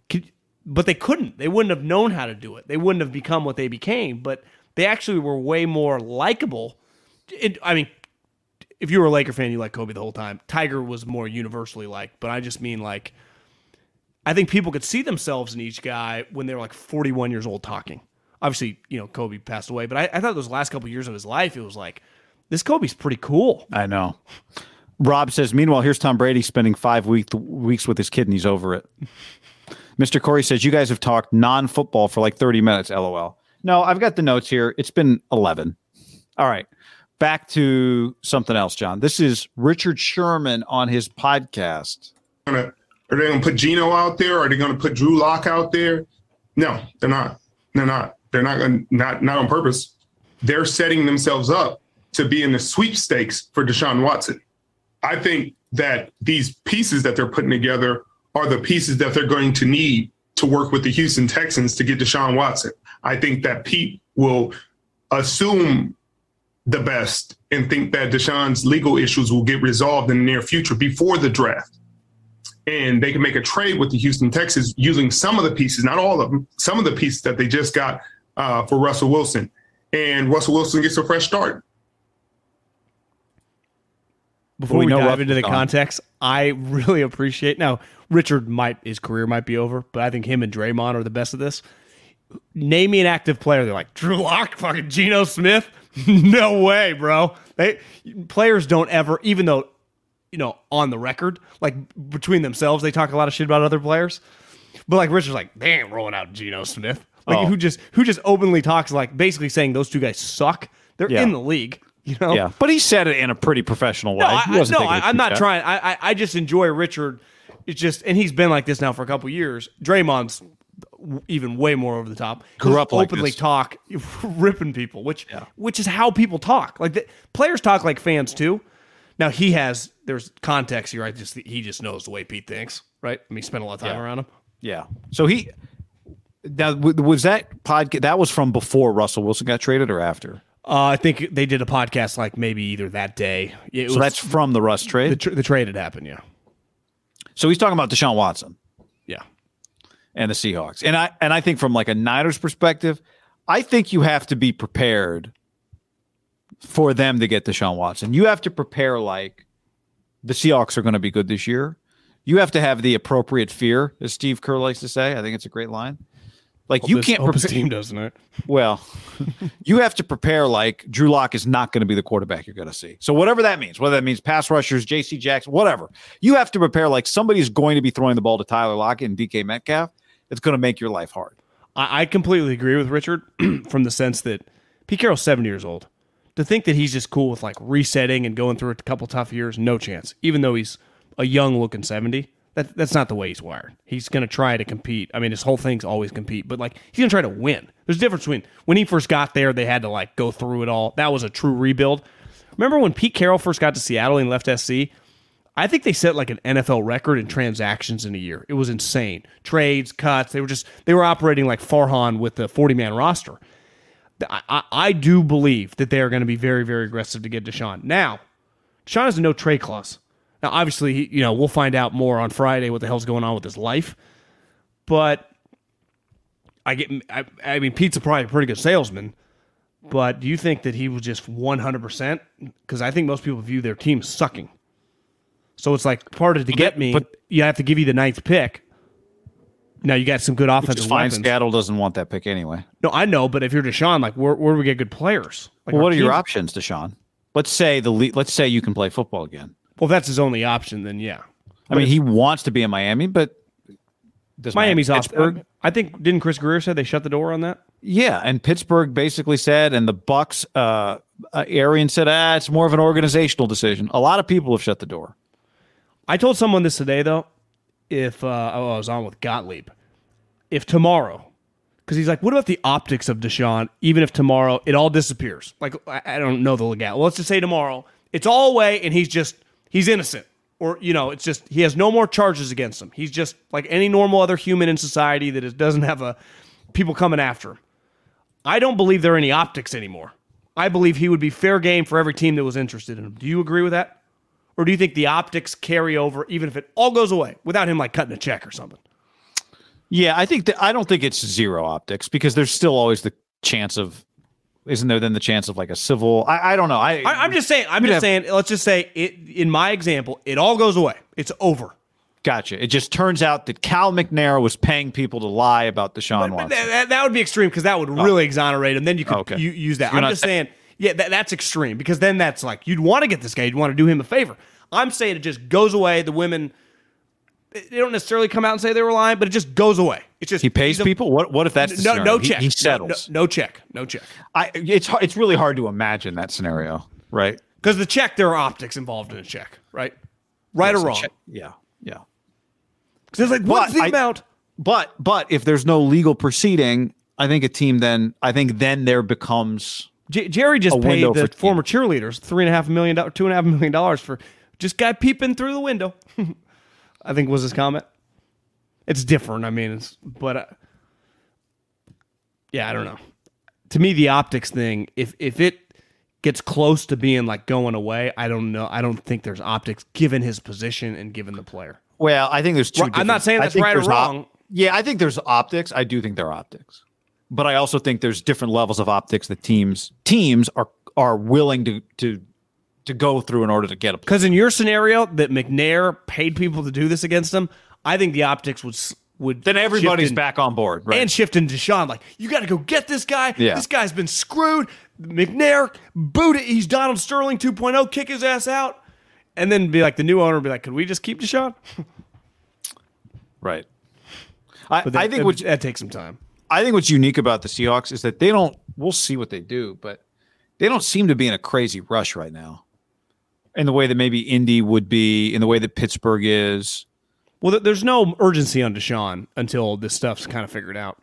S2: could, but they couldn't. They wouldn't have known how to do it. They wouldn't have become what they became. But they actually were way more likable. It, I mean, if you were a Laker fan, you like Kobe the whole time. Tiger was more universally liked, but I just mean like, I think people could see themselves in each guy when they were like 41 years old talking. Obviously, you know, Kobe passed away, but I, I thought those last couple years of his life, it was like, this Kobe's pretty cool.
S1: I know. Rob says, meanwhile, here's Tom Brady spending five week, weeks with his kid and he's over it. [LAUGHS] Mr. Corey says, you guys have talked non football for like 30 minutes, lol. No, I've got the notes here. It's been 11. All right. Back to something else, John. This is Richard Sherman on his podcast.
S7: Are they going to put Geno out there? Are they going to put Drew Lock out there? No, they're not. They're not. They're not going not not on purpose. They're setting themselves up to be in the sweepstakes for Deshaun Watson. I think that these pieces that they're putting together are the pieces that they're going to need to work with the Houston Texans to get Deshaun Watson. I think that Pete will assume the best and think that Deshaun's legal issues will get resolved in the near future before the draft. And they can make a trade with the Houston Texans using some of the pieces, not all of them, some of the pieces that they just got uh, for Russell Wilson. And Russell Wilson gets a fresh start.
S2: Before
S1: We
S2: we,
S1: know
S2: dive into the
S1: gone.
S2: context, I really appreciate now Richard might his career might be over, but I think him and Draymond are the best of this. Name me an active player. They're like Drew Lock, fucking Geno Smith. [LAUGHS] no way, bro. They players don't ever, even though you know on the record, like between themselves, they talk a lot of shit about other players. But like Richard's like, damn, rolling out Geno Smith. Like
S1: Oh.
S2: who just who just openly talks like basically saying those two guys suck. They're
S1: Yeah.
S2: in the league. You know?
S1: Yeah, but he said it in a pretty professional way.
S2: No, I, no I, I'm not trying. I, I, I just enjoy Richard. It's just, and he's been like this now for a couple years. Draymond's even way more over the top.
S1: Like
S2: openly
S1: this.
S2: talk, [LAUGHS] ripping people, which which is how people talk. Like the, players talk like fans too. Now he has there's context here. I just he just knows the way Pete thinks, right? I mean, he spent a lot of time
S1: Yeah.
S2: around him.
S1: Yeah. So he now was that podcast that was from before Russell Wilson got traded or after?
S2: Uh, I think they did a podcast like maybe either that day. It
S1: So
S2: was-
S1: that's from the Russ
S2: the,
S1: trade.
S2: the trade had happened. Yeah,
S1: So he's talking about Deshaun Watson
S2: yeah.
S1: And the Seahawks. And I and I think from like a Niners perspective, I think you have to be prepared for them to get Deshaun Watson. You have to prepare like the Seahawks are going to be good this year. You have to have the appropriate fear, as Steve Kerr likes to say. I think it's a great line. Like you can't prepare.
S2: team doesn't it. [LAUGHS]
S1: Well, you have to prepare like Drew Lock is not going to be the quarterback you're going to see. So whatever that means, whether that means pass rushers, J.C. Jackson, whatever, you have to prepare like somebody's going to be throwing the ball to Tyler Lockett and DK Metcalf. It's going to make your life hard.
S2: I, I completely agree with Richard [CLEARS THROAT] from the sense that Pete Carroll's seven years old. To think that he's just cool with like resetting and going through a couple tough years, no chance. Even though he's a young looking seventy, that that's not the way he's wired. He's going to try to compete. I mean, his whole thing's always compete, but like he's going to try to win. There's a difference between when he first got there, they had to like go through it all. That was a true rebuild. Remember when Pete Carroll first got to Seattle and left SC? I think they set like an NFL record in transactions in a year. It was insane. Trades, cuts. They were just they were operating like Farhan with the 40 man roster. I, I, do believe that they are going to be very, very aggressive to get Deshaun. Now, Deshaun has a no trade clause. Now, obviously, you know we'll find out more on Friday what the hell's going on with his life. But I get, I, I mean, Pete's a probably a pretty good salesman. But do you think that he was just 100%? Because I think most people view their team sucking. So it's like part of to get me,
S1: but-
S2: you have to give you the ninth pick. Now you got some good offensive
S1: fine.
S2: weapons.
S1: Seattle doesn't want that pick anyway.
S2: No, I know, but if you're Deshaun, like where, where do we get good players? Like
S1: Well, what are your options, Deshaun? Let's say the le- let's say you can play football again.
S2: Well, if that's his only option, then yeah.
S1: I mean, he wants to be in Miami, but does
S2: Miami's off.
S1: Pittsburgh?
S2: I think didn't Chris Grier say they shut the door on that?
S1: Yeah, and Pittsburgh basically said, and the Bucks, uh, uh, Arian said, ah, it's more of an organizational decision. A lot of people have shut the door.
S2: I told someone this today though. If uh, oh, I was on with Gottlieb, if tomorrow, because he's like, what about the optics of Deshaun? Even if tomorrow it all disappears, like I, I don't know the legal. Well, let's just say tomorrow it's all away and he's just he's innocent, or you know, it's just he has no more charges against him. He's just like any normal other human in society that is, doesn't have a people coming after him. I don't believe there are any optics anymore. I believe he would be fair game for every team that was interested in him. Do you agree with that? Or do you think the optics carry over even if it all goes away without him like cutting a check or something?
S1: Yeah, I think that I don't think it's zero optics because there's still always the chance of, isn't there then the chance of like a civil? I, I don't know. I,
S2: I, I'm just saying. I'm just
S1: have-
S2: saying. Let's just say it. In my example, it all goes away. It's over.
S1: gotcha. It just turns out that Cal McNair was paying people to lie about Deshaun
S2: But
S1: Watson.
S2: that, that- that would be extreme because that would oh. really exonerate him. Then you could
S1: Okay.
S2: u- use that.
S1: You're
S2: I'm just
S1: saying-
S2: saying. Yeah, that, that's extreme because then that's like you'd want to get this guy. You'd want to do him a favor. I'm saying it just goes away. The women. They don't necessarily come out and say they were lying, but it just goes away. It's just
S1: he pays
S2: a-
S1: people. What What if that's
S2: no,
S1: scenario?
S2: no check.
S1: He,
S2: No-
S1: settles.
S2: No, no check. No check.
S1: I it's it's really hard to imagine that scenario, right?
S2: Because the check, there are optics involved in a check, right? Right or wrong.
S1: Yeah, yeah.
S2: Because it's like, what's the
S1: I-
S2: amount?
S1: But but if there's no legal proceeding, I think a team then I think then there becomes
S2: J- Jerry just paid the
S1: for-
S2: former cheerleaders three and a half million dollars, two and a half million dollars for just guy peeping through the window. [LAUGHS] I think was his comment. It's different. I mean, it's but uh, yeah, I don't know. To me, the optics thing, if if it gets close to being like going away, I don't know. I don't think there's optics given his position and given the player.
S1: well, I think there's two.
S2: Right, I'm not saying that's right or
S1: there's op-
S2: wrong.
S1: yeah, I think there's optics. I do think there are optics, but I also think there's different levels of optics that teams teams are are willing to to to go through in order to get a.
S2: Because in your scenario, that McNair paid people to do this against him, I think the optics would would
S1: Then everybody's
S2: in-
S1: back on board, right?
S2: and shifting to Sean, Like, you got to go get this guy.
S1: Yeah.
S2: This guy's been screwed. McNair, boot it. He's Donald Sterling 2.0. Kick his ass out. And then be like, the new owner be like, could we just keep Deshaun? [LAUGHS]
S1: right. I,
S2: that,
S1: I think
S2: that,
S1: what
S2: that takes some time.
S1: I think what's unique about the Seahawks is that they don't. We'll see what they do, but they don't seem to be in a crazy rush right now, in the way that maybe Indy would be, in the way that Pittsburgh is.
S2: Well, there's no urgency on Deshaun until this stuff's kind of figured out.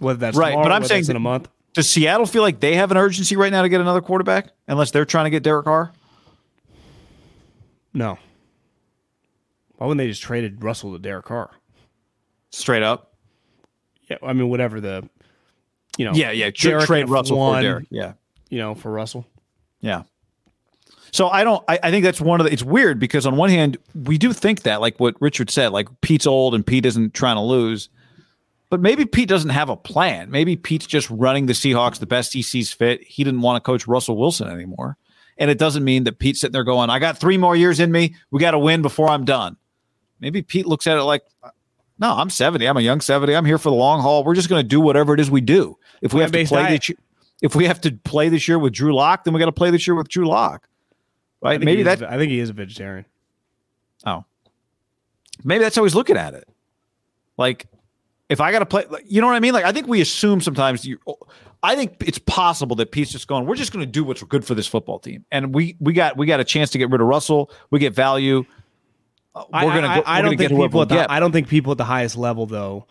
S2: Whether that's
S1: Right,
S2: tomorrow,
S1: but I'm saying
S2: in a month.
S1: Does Seattle feel like they have an urgency right now to get another quarterback, unless they're trying to get Derek Carr?
S2: No. Why wouldn't they just traded Russell to Derek Carr?
S1: Straight up.
S2: Yeah, I mean, whatever the, you know,
S1: Yeah, yeah.
S2: Derek
S1: trade Russell
S2: one,
S1: for Derek. Yeah,
S2: you know, for Russell.
S1: yeah. So I don't. I, I think that's one of the. It's weird because on one hand we do think that, like what Richard said, like Pete's old and Pete isn't trying to lose, but maybe Pete doesn't have a plan. Maybe Pete's just running the Seahawks the best he sees fit. He didn't want to coach Russell Wilson anymore, and it doesn't mean that Pete's sitting there going, "I got three more years in me. We got to win before I'm done." Maybe Pete looks at it like, "No, I'm 70. I'm a young 70. I'm here for the long haul. We're just going to do whatever it is we do. If we have to play
S2: diet.
S1: this, if we have to play this year with Drew Lock, then we got to play this year with Drew Lock."
S2: I
S1: Right? Maybe
S2: he is-
S1: that
S2: I think he is a vegetarian.
S1: Oh, maybe that's how he's looking at it. Like, if I got to play, like, you know what I mean? Like, I think we assume sometimes. You, I think it's possible that Pete's just going. We're just going to do what's good for this football team, and we we got we got a chance to get rid of Russell. We get value. Uh, we're gonna.
S2: I,
S1: go,
S2: I don't think people at the. I don't think people at the highest level though,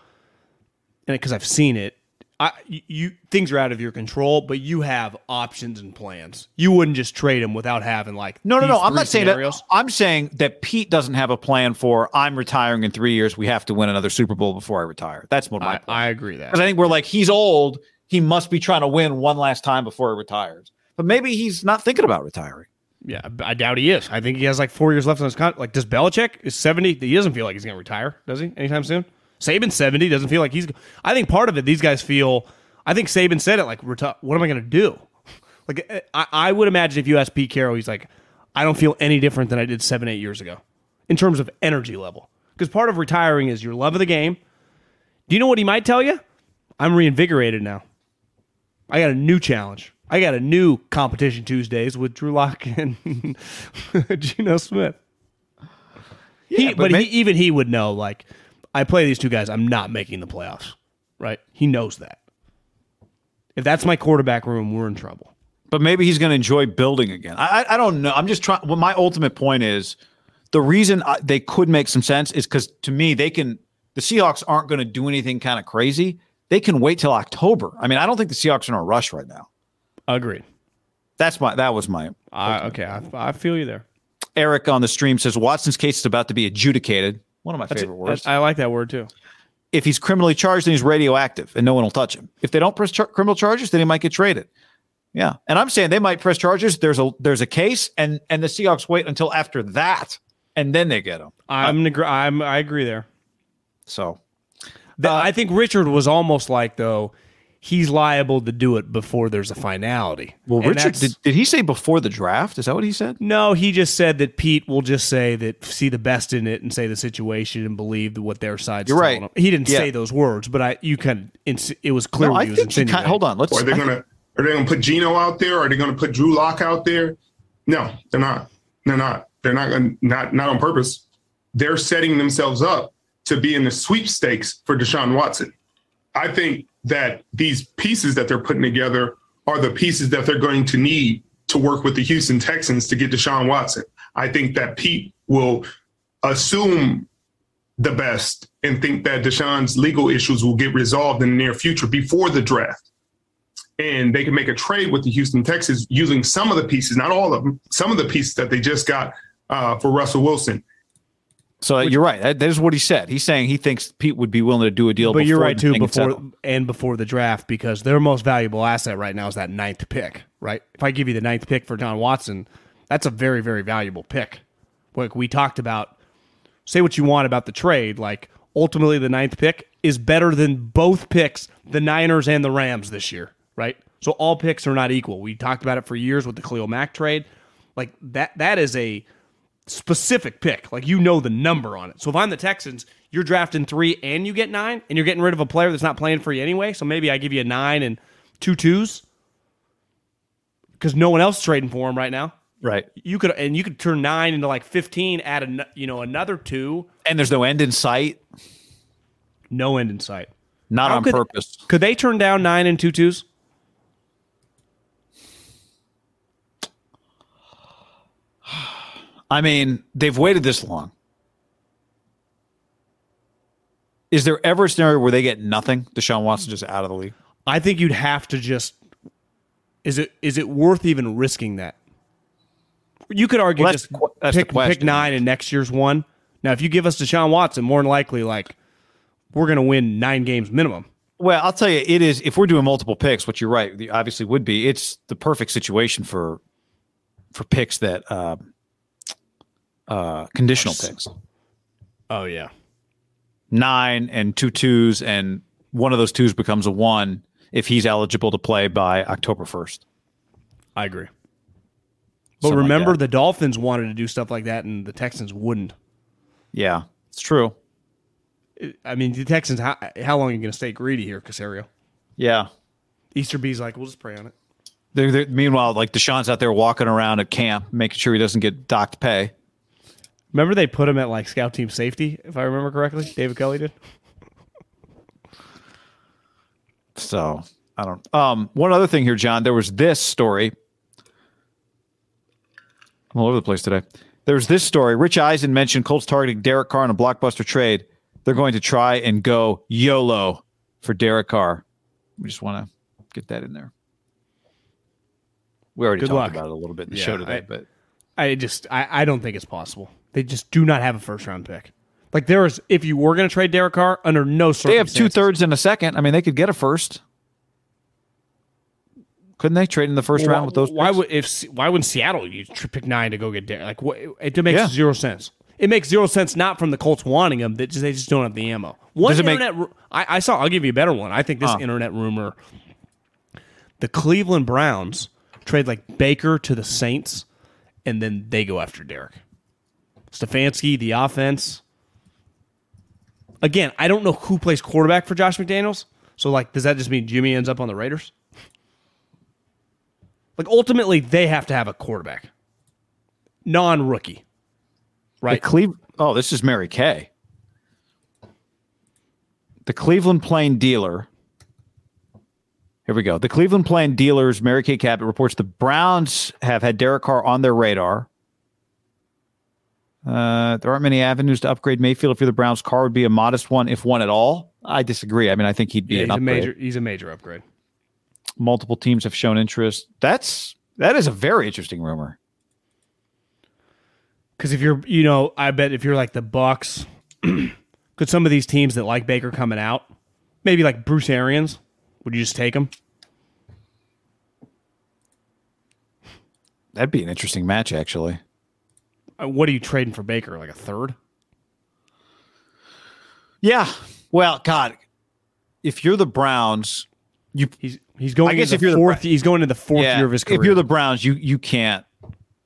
S2: and because I've seen it, I you, things are out of your control, but you have options and plans. You wouldn't just trade him without having like
S1: No, no, no. I'm not saying that. I'm saying that Pete doesn't have a plan for. I'm retiring in three years. We have to win another Super Bowl before I retire. That's what my
S2: I. I agree that.
S1: Because I think we're like, he's old. He must be trying to win one last time before he retires. But maybe he's not thinking about retiring.
S2: Yeah, I doubt he is. I think he has like four years left on his contract. Like, does Belichick is seventy? He doesn't feel like he's going to retire, does he? Anytime soon? Saban's seventy. Doesn't feel like he's. I think part of it, these guys feel. I think Saban said it like, "What am I going to do?" [LAUGHS] Like, I, I would imagine if you ask Pete Carroll, he's like, "I don't feel any different than I did seven, eight years ago, in terms of energy level." Because part of retiring is your love of the game. Do you know what he might tell you? I'm reinvigorated now. I got a new challenge. I got a new competition Tuesdays with Drew Lock and [LAUGHS] Geno Smith. he,
S1: but
S2: but
S1: ma-
S2: he, even he would know. Like, I play these two guys. I'm not making the playoffs. Right? He knows that. If that's my quarterback room, we're in trouble.
S1: But maybe he's going to enjoy building again. I, I I don't know. I'm just trying. Well, my ultimate point is the reason I, they could make some sense is because to me they can. The Seahawks aren't going to do anything kind of crazy. They can wait till October. I mean, I don't think the Seahawks are in a rush right now.
S2: Agreed.
S1: That's my. That was my.
S2: I, okay, I, I feel you there.
S1: Eric on the stream says Watson's case is about to be adjudicated. One of my
S2: That's
S1: favorite
S2: it.
S1: words.
S2: I, like that word too.
S1: if he's criminally charged, then he's radioactive and no one will touch him. If they don't press char- criminal charges, then he might get traded. Yeah, and I'm saying they might press charges. There's a there's a case, and and the Seahawks wait until after that, and then they get him.
S2: I'm, agr- I'm I agree there.
S1: So
S2: The- I think Richard was almost like though he's liable to do it before there's a finality.
S1: well,
S2: And
S1: Richard did, did he say before the draft? Is that what he said?
S2: No, he just said that Pete will just say that see the best in it and say the situation and believe what their side's
S1: You're right.
S2: him. He didn't
S1: Yeah.
S2: say those words, but I you can it was clear
S1: No,
S2: what
S1: I
S2: he was
S1: think he kind, hold on. Let's.
S7: Are they gonna are they gonna put Geno out there? Are they gonna put Drew Lock out there? No, they're not. They're not. They're not gonna not not on purpose. They're setting themselves up to be in the sweepstakes for Deshaun Watson. I think that these pieces that they're putting together are the pieces that they're going to need to work with the Houston Texans to get Deshaun Watson. I think that Pete will assume the best and think that Deshaun's legal issues will get resolved in the near future before the draft. And they can make a trade with the Houston Texans using some of the pieces, not all of them, some of the pieces that they just got uh, for Russell Wilson.
S1: So you're right. That, that is what he said. He's saying he thinks Pete would be willing to do a deal.
S2: But you're right too, before and before the draft, because their most valuable asset right now is that ninth pick. Right? If I give you the ninth pick for John Watson, that's a very, very valuable pick. Like we talked about, say what you want about the trade. Like ultimately, the ninth pick is better than both picks, the Niners and the Rams this year. Right? So all picks are not equal. We talked about it for years with the Khalil Mack trade. Like that, that is a specific pick. Like you know the number on it. So if I'm the Texans, you're drafting three and you get nine, and you're getting rid of a player that's not playing for you anyway. So maybe I give you a nine and two twos because no one else is trading for him right now.
S1: right.
S2: You could and you could turn nine into like fifteen, add a you know another two,
S1: And there's no end in sight.
S2: no end in sight.
S1: Not
S2: How
S1: on
S2: could-
S1: purpose.
S2: Could they turn down nine and two twos?
S1: I mean, they've waited this long. Is there ever a scenario where they get nothing? Deshaun Watson just out of the league.
S2: I think you'd have to just. Is it is it worth even risking that? You could argue
S1: Well, that's
S2: just
S1: qu-
S2: pick, pick nine and next year's one. Now, if you give us Deshaun Watson, more than likely, like we're going to win nine games minimum.
S1: Well, I'll tell you, it is. If we're doing multiple picks, which you're right, obviously would be. It's the perfect situation for for picks that uh, uh, conditional picks.
S2: Oh yeah,
S1: Nine and two twos, and one of those twos becomes a one if he's eligible to play by October first.
S2: I agree. But
S1: Something
S2: remember,
S1: that.
S2: the Dolphins wanted to do stuff like that, and the Texans wouldn't.
S1: Yeah, it's true.
S2: I mean, the Texans. How, how long are you going to stay greedy here, Caserio?
S1: Yeah.
S2: Easterby's like, we'll just pray on it.
S1: They're, they're, meanwhile, like Deshaun's out there walking around at camp, making sure he doesn't get docked pay.
S2: Remember, they put him at like scout team safety, if I remember correctly. David Culley did.
S1: So I don't. Um, one other thing here, John. There was this story. I'm all over the place today. There's this story. Rich Eisen mentioned Colts targeting Derek Carr in a blockbuster trade. They're going to try and go YOLO for Derek Carr. We just want to get that in there. We already
S2: Good
S1: talked
S2: luck.
S1: about it a little bit in the
S2: Yeah,
S1: show today,
S2: I-
S1: but
S2: I just, I, I don't think it's possible. They just do not have a first round pick. Like there is, if you were going to trade Derek Carr, under no circumstances,
S1: they have two thirds and a second. I mean, they could get a first. Couldn't they trade in the first
S2: Well,
S1: round with those?
S2: Why
S1: picks?
S2: would if why wouldn't Seattle you pick nine to go get Derek? Like what? It makes
S1: Yeah.
S2: zero sense. It makes zero sense not from the Colts wanting him that they just don't have the ammo. One
S1: Does it make-
S2: internet, I, I saw. I'll give you a better one. I think this
S1: Huh.
S2: internet rumor: the Cleveland Browns trade like Baker to the Saints, and then they go after Derek Stefanski, the offense. Again, I don't know who plays quarterback for Josh McDaniels. So, like, does that just mean Jimmy ends up on the Raiders? Like ultimately, they have to have a quarterback, non-rookie, right?
S1: The Cleve- oh, this is Mary Kay. The Cleveland Plain Dealer. Here we go. The Cleveland Plain Dealers, Mary Kay Cabot reports the Browns have had Derek Carr on their radar. Uh, there aren't many avenues to upgrade Mayfield. If you're the Browns, Carr would be a modest one, if one at all. I disagree. I mean, I think he'd be
S2: Yeah,
S1: an
S2: he's a major. He's a major upgrade.
S1: Multiple teams have shown interest. That's that is a very interesting rumor.
S2: Because if you're, you know, I bet if you're like the Bucks, [CLEARS THROAT] could some of these teams that like Baker coming out, maybe like Bruce Arians, would you just take him?
S1: That'd be an interesting match, actually.
S2: Uh, What are you trading for Baker? Like a third?
S1: Yeah. Well, God, if you're the Browns, you
S2: He's he's going.
S1: I guess if you're the
S2: fourth,
S1: Bra-
S2: he's going to the fourth
S1: yeah,
S2: year of his career.
S1: if you're the Browns, you you can't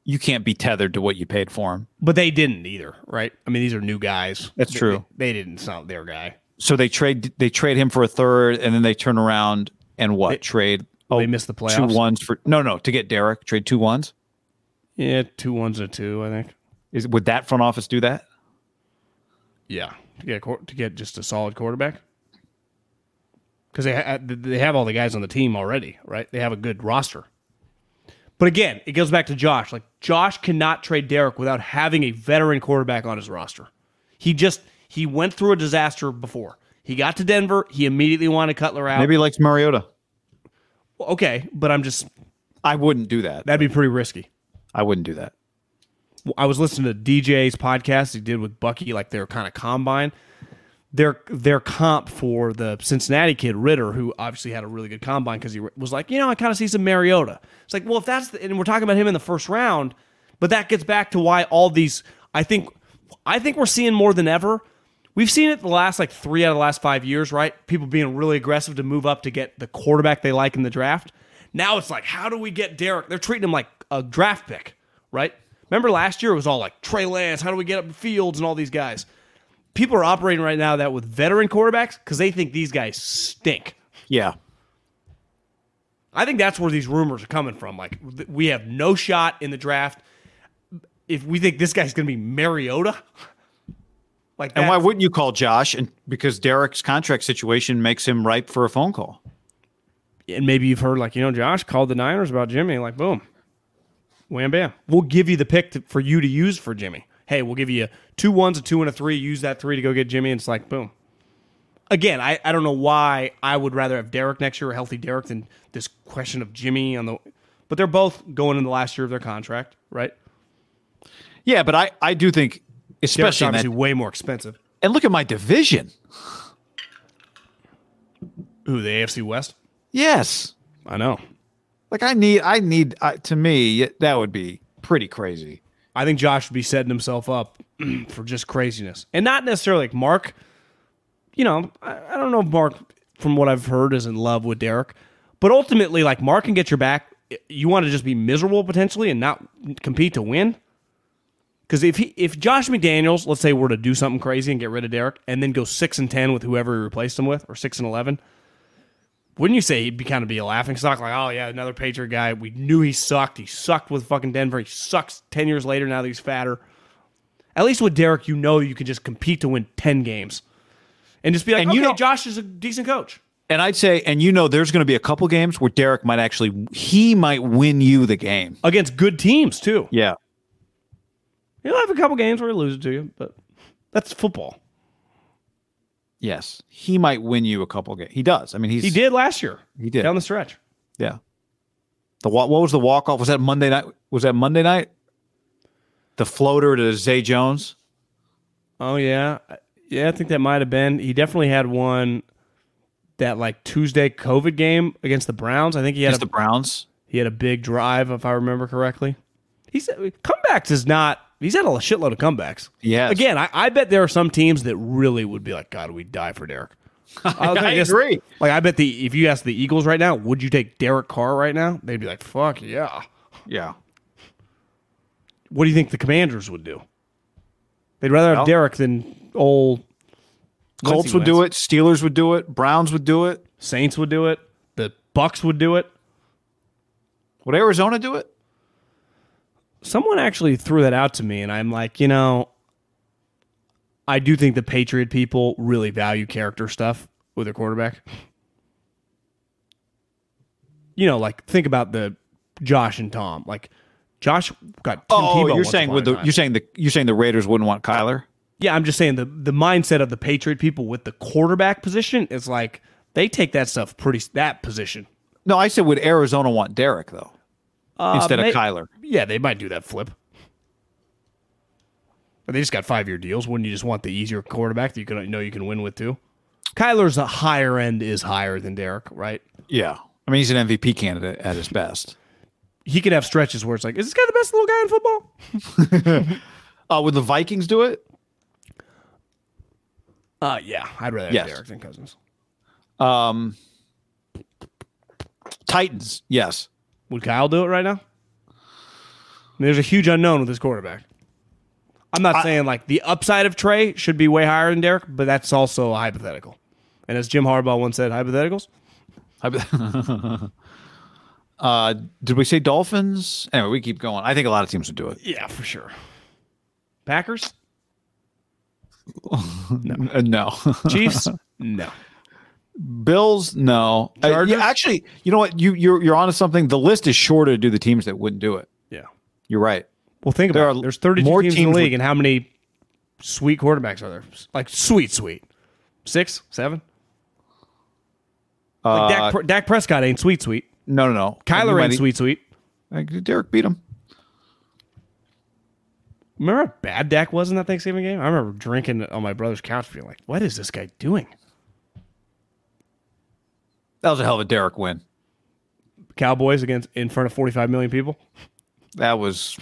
S1: you can't be tethered to what you paid for him.
S2: but they didn't either, right? I mean, these are new guys.
S1: That's
S2: They-
S1: true.
S2: They, they didn't. Not their guy.
S1: So they trade they trade him for a third, and then they turn around and what
S2: They-
S1: trade?
S2: they missed the
S1: Two
S2: playoffs.
S1: ones for no no to get Derek. Trade two ones.
S2: Yeah, two ones and a two. I think.
S1: Is would that front office do that?
S2: Yeah, to get a, to get just a solid quarterback. Because they ha- uh, they have all the guys on the team already, right? They have a good roster. But again, it goes back to Josh. Like Josh cannot trade Derek without having a veteran quarterback on his roster. He just He went through a disaster before. He got to Denver. He immediately wanted Cutler out.
S1: Maybe he likes Mariota.
S2: okay, but I'm just
S1: I wouldn't do that.
S2: that'd be pretty risky.
S1: I wouldn't do that.
S2: I was listening to DJ's podcast he did with Bucky, like their kind of combine. Their their comp for the Cincinnati kid Ridder, who obviously had a really good combine because he was like, you know, I kind of see some Mariota. It's like, well, if that's the, and we're talking about him in the first round, but that gets back to why all these. I think, I think we're seeing more than ever. We've seen it the last like three out of the last five years, right? People being really aggressive to move up to get the quarterback they like in the draft. Now it's like, how do we get Derek? They're treating him like a draft pick, right? Remember last year it was all like Trey Lance, how do we get up Fields and all these guys? People are operating right now that with veteran quarterbacks because they think these guys stink.
S1: Yeah.
S2: I think that's where these rumors are coming from. Like we have no shot in the draft if we think this guy's going to be Mariota. [LAUGHS] Like,
S1: And why wouldn't you call Josh? And because Derek's contract situation makes him ripe for a phone call.
S2: and maybe you've heard like you know Josh called the Niners about Jimmy. Like boom, wham bam. We'll give you the pick to, for you to use for Jimmy. Hey, we'll give you two ones, a two, and a three. Use that three to go get Jimmy, and it's like boom. Again, I, I don't know why I would rather have Derek next year, a healthy Derek, than this question of Jimmy on the. But they're both going in the last year of their contract, right?
S1: Yeah, but I, I do think,
S2: Derek's
S1: especially that,
S2: obviously way more expensive.
S1: and look at my division.
S2: Who the AFC West?
S1: Yes,
S2: I know.
S1: Like I need, I need. Uh, to me, that would be pretty crazy.
S2: I think Josh would be setting himself up [CLEARS THROAT] for just craziness, and not necessarily like Mark. You know, I, I don't know if Mark, from what I've heard, is in love with Derek, but ultimately, like Mark can get your back. You want to just be miserable potentially and not compete to win. Because if he, if Josh McDaniels, let's say, were to do something crazy and get rid of Derek, and then go six and ten with whoever he replaced him with, or six and eleven, wouldn't you say he'd be kind of be a laughing stock? Like, oh yeah, another Patriot guy. We knew he sucked. He sucked with fucking Denver. He sucks ten years later now that he's fatter. At least with Derek, you know you can just compete to win ten games, and just be like,
S1: And
S2: okay,
S1: you know-
S2: Josh is a decent coach.
S1: And I'd say, and you know, there's going to be a couple games where Derek might actually, he might win you the game.
S2: against good teams too.
S1: Yeah.
S2: He'll have a couple games where he loses to you, but that's football.
S1: Yes, he might win you a couple games. He does. I mean, he's
S2: He did last year.
S1: He did.
S2: down the stretch.
S1: Yeah. The wa- what was the walk off? Was that Monday night? Was that Monday night? The floater to Zay Jones.
S2: Oh yeah, yeah. I think that might have been. He definitely had one that like Tuesday COVID game against the Browns. I think he had
S1: Against
S2: a,
S1: the Browns.
S2: he had a big drive if I remember correctly. He said comebacks is not. He's had a shitload of comebacks.
S1: Yeah.
S2: Again, I, I bet there are some teams that really would be like, God, we'd die for Derek. [LAUGHS] I,
S1: I agree.
S2: Like I bet the if you ask the Eagles right now, would you take Derek Carr right now? They'd be like, Fuck yeah.
S1: Yeah.
S2: What do you think the Commanders would do? They'd rather have Derek than old
S1: Colts would do it. Steelers would do it. Browns would do it.
S2: Saints would do it. The Bucks would do it.
S1: Would Arizona do it?
S2: Someone actually threw that out to me, and I'm like, you know, I do think the Patriot people really value character stuff with their quarterback. You know, like think about the Josh and Tom. Like Josh got Tim
S1: Oh,
S2: Tebow
S1: you're saying with the you're saying the you're saying the Raiders wouldn't want Kyler.
S2: Yeah, I'm just saying the the mindset of the Patriot people with the quarterback position is like they take that stuff pretty that position
S1: No, I said would Arizona want Derek though instead
S2: may-
S1: of Kyler?
S2: Yeah, they might do that flip. But they just got five year deals. Wouldn't you just want the easier quarterback that you can know you can win with too? Kyler's a higher end is higher than Derek, right?
S1: Yeah. I mean, he's an MVP candidate at his best.
S2: He could have stretches where it's like, is this guy the best little guy in football? [LAUGHS]
S1: Uh, would the Vikings do it?
S2: Uh yeah, I'd rather have
S1: Yes.
S2: Derek than Cousins.
S1: Um, Titans, yes.
S2: Would Kyle do it right now? I mean, there's a huge unknown with this quarterback. I'm not saying like the upside of Trey should be way higher than Derek, but that's also a hypothetical. And as Jim Harbaugh once said, hypotheticals. [LAUGHS]
S1: uh, did we say Dolphins? Anyway, we keep going. I think a lot of teams would do it.
S2: Yeah, for sure. Packers,
S1: Uh, [LAUGHS] no.
S2: Chiefs, [LAUGHS] no.
S1: Bills, no. Uh, yeah, actually, you know what? You you're you're onto something. The list is shorter to do the teams that wouldn't do it.
S2: Yeah.
S1: You're right.
S2: Well, think
S1: There
S2: about it. There's 32
S1: more
S2: teams in the league,
S1: with-
S2: and how many sweet quarterbacks are there? Like sweet, sweet. Six, seven. Like Dak,
S1: Uh,
S2: Pre- Dak Prescott ain't sweet, sweet.
S1: no, no, no.
S2: Kyler ain't sweet, sweet.
S1: Like, Derek beat him.
S2: Remember how bad Dak was in that Thanksgiving game? I remember drinking on my brother's couch, being like, "What is this guy doing?"
S1: That was a hell of a Derek win.
S2: Cowboys against in front of 45 million people.
S1: That was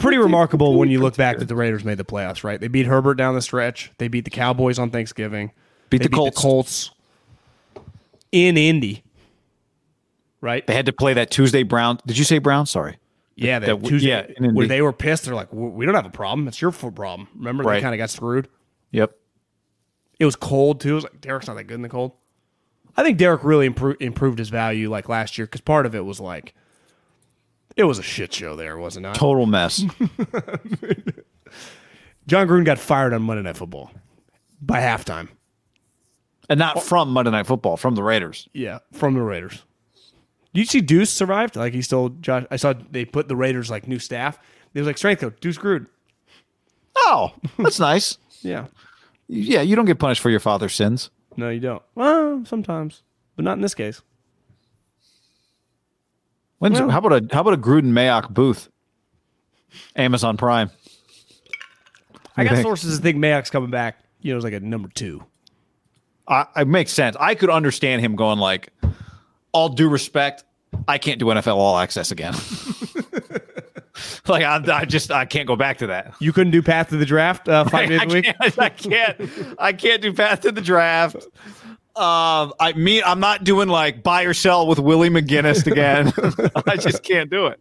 S2: Pretty remarkable when you look back that the Raiders made the playoffs, right? They beat Herbert down the stretch. They beat the Cowboys on Thanksgiving.
S1: Beat the Colts.
S2: Colts in Indy, right?
S1: they had to play that Tuesday Brown. Did you say Brown? Sorry.
S2: Yeah, that
S1: that-
S2: Tuesday,
S1: yeah, in Indy.
S2: where they were pissed. They're like, "We don't have a problem. It's your problem." Remember, they kind of got screwed.
S1: Yep.
S2: It was cold too. It was like Derek's not that good in the cold. I think Derek really impro- improved his value like last year because part of it was like it was a shit show there, wasn't it not?
S1: Total mess. [LAUGHS]
S2: Jon Gruden got fired on Monday Night Football by halftime.
S1: and not from Monday Night Football, from the Raiders.
S2: Yeah, from the Raiders. Did you see Deuce survived? Like he still Josh. I saw they put the Raiders like new staff. They was like strength coach Deuce Gruden.
S1: Oh, that's [LAUGHS] nice.
S2: Yeah.
S1: Yeah, you don't get punished for your father's sins.
S2: No, you don't. Well, sometimes, but not in this case.
S1: When's,
S2: Well-
S1: how about a how about a Gruden Mayock booth? Amazon Prime.
S2: I got
S1: Okay.
S2: sources that think Mayock's coming back. You know, it's like a number two.
S1: I, it makes sense. I could understand him going like, all due respect, I can't do NFL All Access again. [LAUGHS] like I, I just I can't go back to that.
S2: You couldn't do Path to the Draft uh, five days [LAUGHS]
S1: I
S2: a week.
S1: can't, I can't. I can't do path to the draft. Um, I mean, I'm not doing like buy or sell with Willie McGinest again. [LAUGHS] I just can't do it.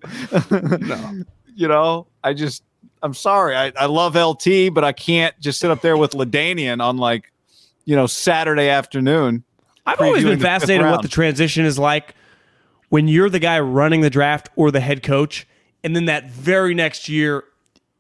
S1: no, you know, I just, I'm sorry. I, I love LT, but I can't just sit up there with LaDainian on like, you know, Saturday afternoon.
S2: I've always been fascinated what the transition is like when you're the guy running the draft or the head coach, and then that very next year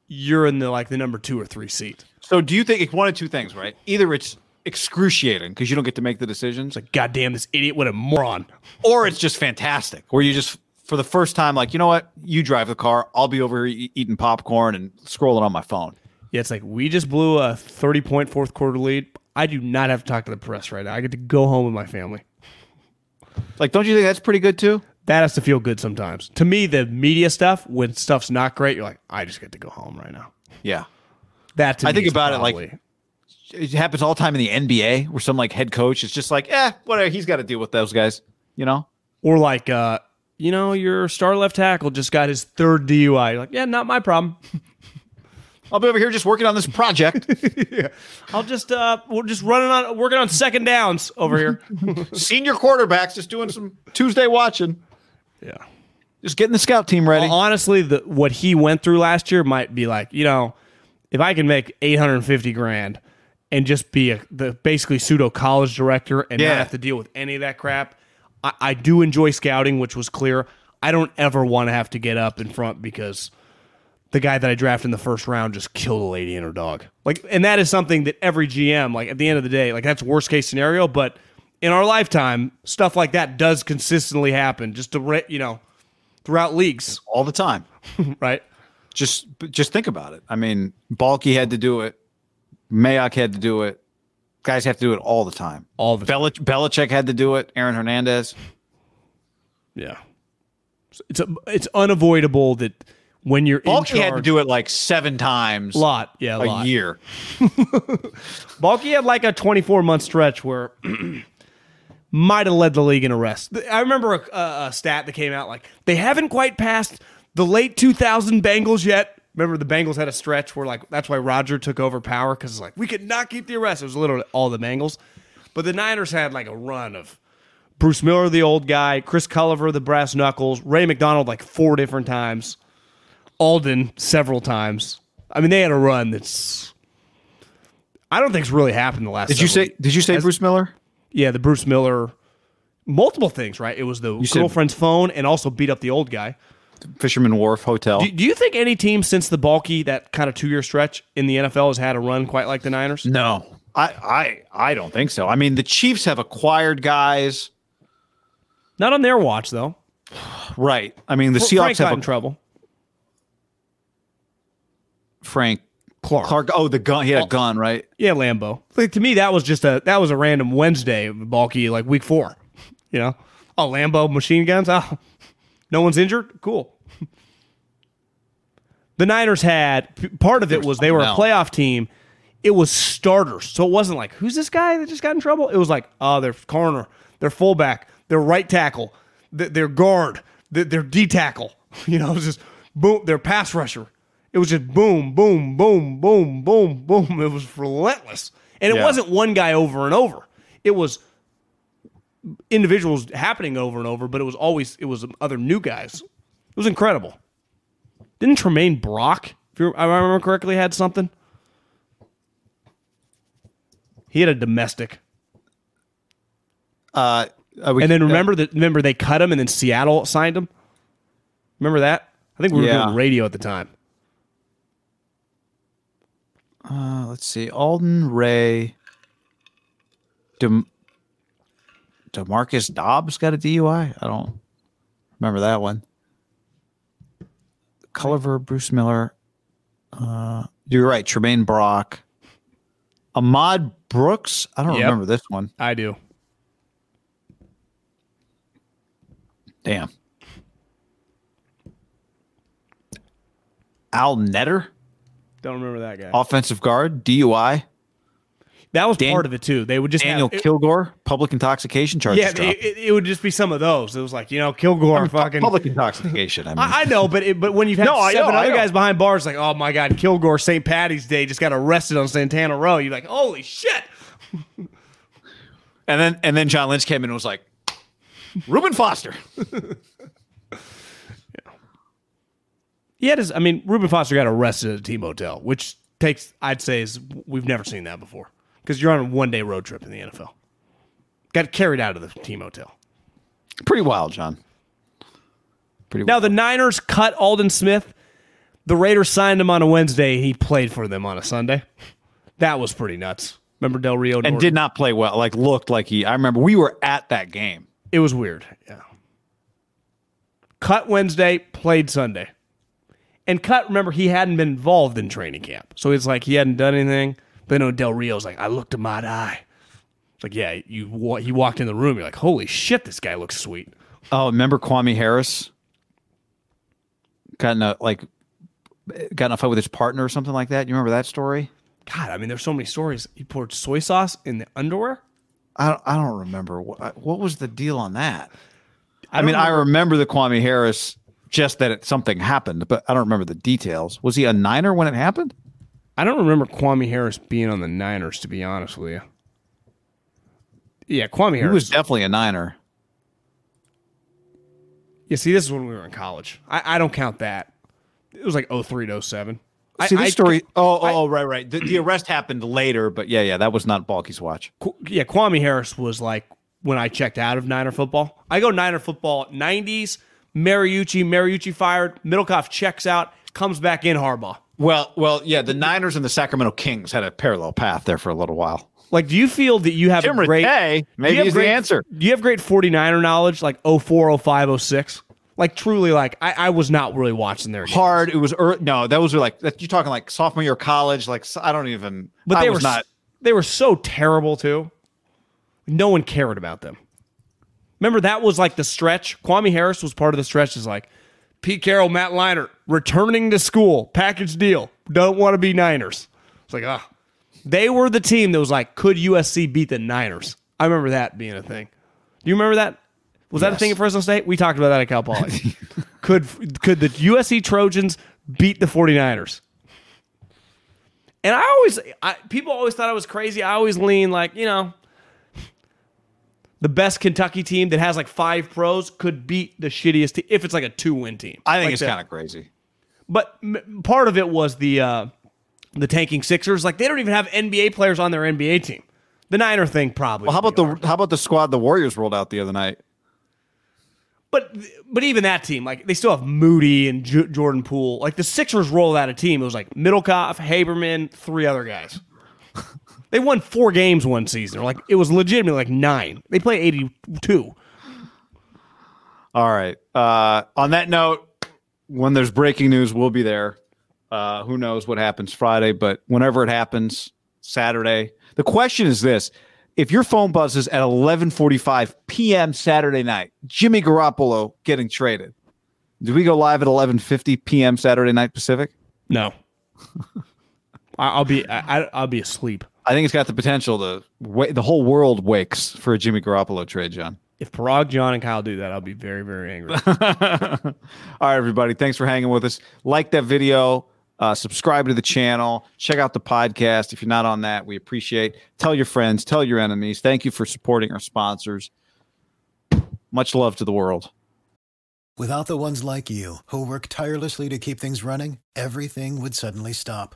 S2: you're in the like the number two or three seat.
S1: So, do you think it's one of two things, right? Either it's excruciating because you don't get to make the decisions,
S2: Like, goddamn, this idiot, what a moron.
S1: or it's just fantastic where you just for the first time like you know what you drive the car i'll be over here eating popcorn and scrolling on my phone
S2: Yeah, it's like we just blew a 30 point fourth quarter lead. I do not have to talk to the press right now. I get to go home with my family.
S1: like don't you think that's pretty good too
S2: That has to feel good sometimes. To me, the media stuff, when stuff's not great, you're like, I just get to go home right now.
S1: yeah
S2: That to
S1: I
S2: me
S1: think
S2: is
S1: about it like- it happens all the time in the nba where some like head coach is just like eh whatever he's got to deal with those guys you know
S2: or like, uh, you know, your star left tackle just got his third DUI. You're like, yeah, not my problem. [LAUGHS]
S1: i'll be over here just working on this project [LAUGHS] yeah.
S2: I'll just uh, we're just running on working on second downs over here. [LAUGHS]
S1: senior quarterbacks just doing some tuesday watching
S2: yeah.
S1: just getting the scout team ready
S2: Honestly, the what he went through last year might be like, you know, if I can make 850 grand and just be a, the basically pseudo college director and
S1: Yeah.
S2: not have to deal with any of that crap, I, I do enjoy scouting, which was clear. I don't ever want to have to get up in front because the guy that I drafted in the first round just killed a lady and her dog. Like, and that is something that every GM, like at the end of the day, like that's worst case scenario. But in our lifetime, stuff like that does consistently happen. Just to you know, throughout leagues,
S1: all the time [LAUGHS]
S2: right?
S1: just just think about it i mean Baalke had to do it mayock had to do it guys have to do it all the time
S2: All the
S1: Belich- Belichick had to do it. Aaron Hernandez.
S2: yeah. It's a, it's unavoidable that when you're in
S1: Baalke
S2: charge,
S1: had to do it like seven times
S2: lot, yeah, a,
S1: a
S2: lot.
S1: year. [LAUGHS]
S2: Baalke had like a 24 month stretch where [CLEARS THROAT] might have led the league in arrests. I remember a, a, a stat that came out like they haven't quite passed the late 2000 Bengals yet. Remember the Bengals had a stretch where like that's why Roger took over power because like we could not keep the arrest. It was literally all the Bengals, but the Niners had like a run of Bruce Miller, the old guy, Chris Culliver, the brass knuckles, Ray McDonald like four different times, Aldon several times. I mean, they had a run that's. I don't think it's really happened the last.
S1: Did you say? Did you say
S2: Has-
S1: Bruce Miller?
S2: Yeah, the Bruce Miller, multiple things, right? It was the
S1: said-
S2: girlfriend's phone and also beat up the old guy.
S1: Fisherman Wharf Hotel.
S2: Do, do you think any team since the Baalke that kind of two year stretch in the NFL has had a run quite like the Niners?
S1: no, I, I, I don't think so. I mean, the Chiefs have acquired guys,
S2: Not on their watch though.
S1: right? I mean, the
S2: Fr-
S1: Seahawks
S2: Frank got
S1: have.
S2: in trouble.
S1: Frank
S2: Clark.
S1: Clark. Oh, the gun. He had a oh. gun, right?
S2: Yeah, Lambo. Like to me, that was just a that was a random Wednesday, Baalke like week four. [LAUGHS] You know, oh Lambo machine guns. Oh, [LAUGHS] no one's injured. Cool. [LAUGHS] The Niners had part of it was they were a playoff team. It was starters, so it wasn't like who's this guy that just got in trouble. It was like oh, their corner, their fullback, their right tackle, their guard, their, their D tackle. You know, it was just boom. Their pass rusher. It was just boom, boom, boom, boom, boom, boom. It was relentless, and it
S1: Yeah.
S2: wasn't one guy over and over. It was individuals happening over and over, but it was always it was other new guys. It was incredible. Didn't Tramaine Brock, if you I remember correctly, had something? He had a domestic,
S1: Uh, uh, we-
S2: and then remember that remember they cut him, and then Seattle signed him. Remember that? I think we were
S1: Yeah.
S2: doing radio at the time.
S1: Uh, let's see. Aldon Ray. Dem- Demarcus Dobbs got a DUI. I don't remember that one. Culliver, Bruce Miller. Uh, you're right. Tramaine Brock. Ahmad Brooks. I don't
S2: Yep.
S1: remember this one.
S2: I do.
S1: Damn. Al Netter,
S2: Don't remember that guy.
S1: offensive guard, DUI.
S2: that was
S1: Dan-
S2: part of it too. They would just have-
S1: Daniel
S2: it-
S1: Kilgore, public intoxication charges.
S2: Yeah, it, it, would just be some of those. It was like you know, Kilgore,
S1: I mean,
S2: fucking
S1: public intoxication. I mean,
S2: I, I know, but it, but when you've had
S1: No, I know,
S2: seven other guys behind bars, like oh my god, Kilgore St. Patty's Day just got arrested on Santana Row. You're like, holy shit!
S1: And then and then John Lynch came in and was like, Reuben Foster. [LAUGHS]
S2: He had his. I mean, Reuben Foster got arrested at a team hotel, which takes, I'd say, is we've never seen that before because you're on a one day road trip in the NFL. Got carried out of the team hotel.
S1: Pretty wild, John. Pretty
S2: Now
S1: wild.
S2: the Niners cut Aldon Smith. The Raiders signed him on a Wednesday. He played for them on a Sunday. That was pretty nuts. Remember Del Rio?
S1: and did not play well. Like looked like he. I remember we were at that game.
S2: It was weird. Yeah. Cut Wednesday, played Sunday. And Cut, remember, he hadn't been involved in training camp. So it's like he hadn't done anything. But then Del Rio's like, I looked him eye to eye. It's like, yeah, you wa- he walked in the room. You're like, holy shit, this guy looks sweet.
S1: Oh, remember Kwame Harris? Got in a like got in a fight with his partner or something like that. You remember that story?
S2: God, I mean, there's so many stories. He poured soy sauce in the underwear.
S1: I don't, I don't remember what what was the deal on that. I,
S2: don't
S1: mean, I
S2: remember-
S1: remember the Kwame Harris, just that it, something happened, but I don't remember the details. Was he a Niner when it happened?
S2: I don't remember Kwame Harris being on the Niners, to be honest with you. Yeah, Kwame
S1: He
S2: Harris.
S1: was definitely a Niner.
S2: yeah, see, this is when we were in college. I, I don't count that. It was like 03 to 07. I-
S1: See, this
S2: I-
S1: story. Oh, oh, oh, right, right. The, the arrest happened later, but yeah, yeah, that was not Baalke's watch.
S2: Yeah, Kwame Harris was like when I checked out of Niner football. I go Niner football 90s, Mariucci, Mariucci fired, Middlekauff checks out, comes back in Harbaugh.
S1: Well, well, yeah, the Niners and the Sacramento Kings had a parallel path there for a little while.
S2: Like, do you feel that you have
S1: Jim
S2: a great
S1: Rattay, maybe
S2: you
S1: the answer.
S2: Do you have great 49er knowledge like 04, 05, 06? Like truly like I, I was not really watching their games.
S1: Hard. It was ear no. That was like that. You're talking like sophomore year college. Like I don't even.
S2: But
S1: I
S2: they
S1: was
S2: were
S1: not.
S2: they were so terrible too. No one cared about them. Remember that was like the stretch. Kwame Harris was part of the stretch. Is like Pete Carroll, Matt Leinart returning to school, package deal. Don't want to be Niners. It's like ah, they were the team that was like, could USC beat the Niners? I remember that being a thing. Do you remember that? Was that a
S1: Yes.
S2: thing at Fresno State? We talked about that at Cal Poly. [LAUGHS] could could the USC Trojans beat the 49ers? And I always, I, people always thought I was crazy. I always lean like, you know, the best Kentucky team that has like five pros could beat the shittiest team if it's like a two win team.
S1: I think
S2: Like
S1: it's kind of crazy.
S2: But m- part of it was the uh, the tanking Sixers. Like they don't even have NBA players on their NBA team. The Niner thing probably.
S1: Well, how about
S2: be hard.
S1: the how about the squad the Warriors rolled out the other night?
S2: But but even that team, like they still have Moody and J- Jordan Poole. Like the Sixers rolled out a team. It was like Middlekauff, Haberman, three other guys. [LAUGHS] they won four games one season. Or like it was legitimately like nine. They play eighty two.
S1: All right. Uh, on that note, when there's breaking news, we'll be there. Uh, who knows what happens Friday, but whenever it happens, Saturday. The question is this: If your phone buzzes at 11:45 p.m. Saturday night, Jimmy Garoppolo getting traded, do we go live at 11:50 p.m. Saturday night Pacific?
S2: No. [LAUGHS] I- I'll be I, I- I'll be asleep.
S1: I think it's got the potential to wa- the whole world wakes for a Jimmy Garoppolo trade, John.
S2: If Paraag, John, and Kyle do that, I'll be very, very angry. [LAUGHS]
S1: All right, everybody. Thanks for hanging with us. Like that video, uh, subscribe to the channel, check out the podcast. If you're not on that, we appreciate. Tell your friends, tell your enemies. Thank you for supporting our sponsors. Much love to the world.
S8: Without the ones like you, who work tirelessly to keep things running, everything would suddenly stop.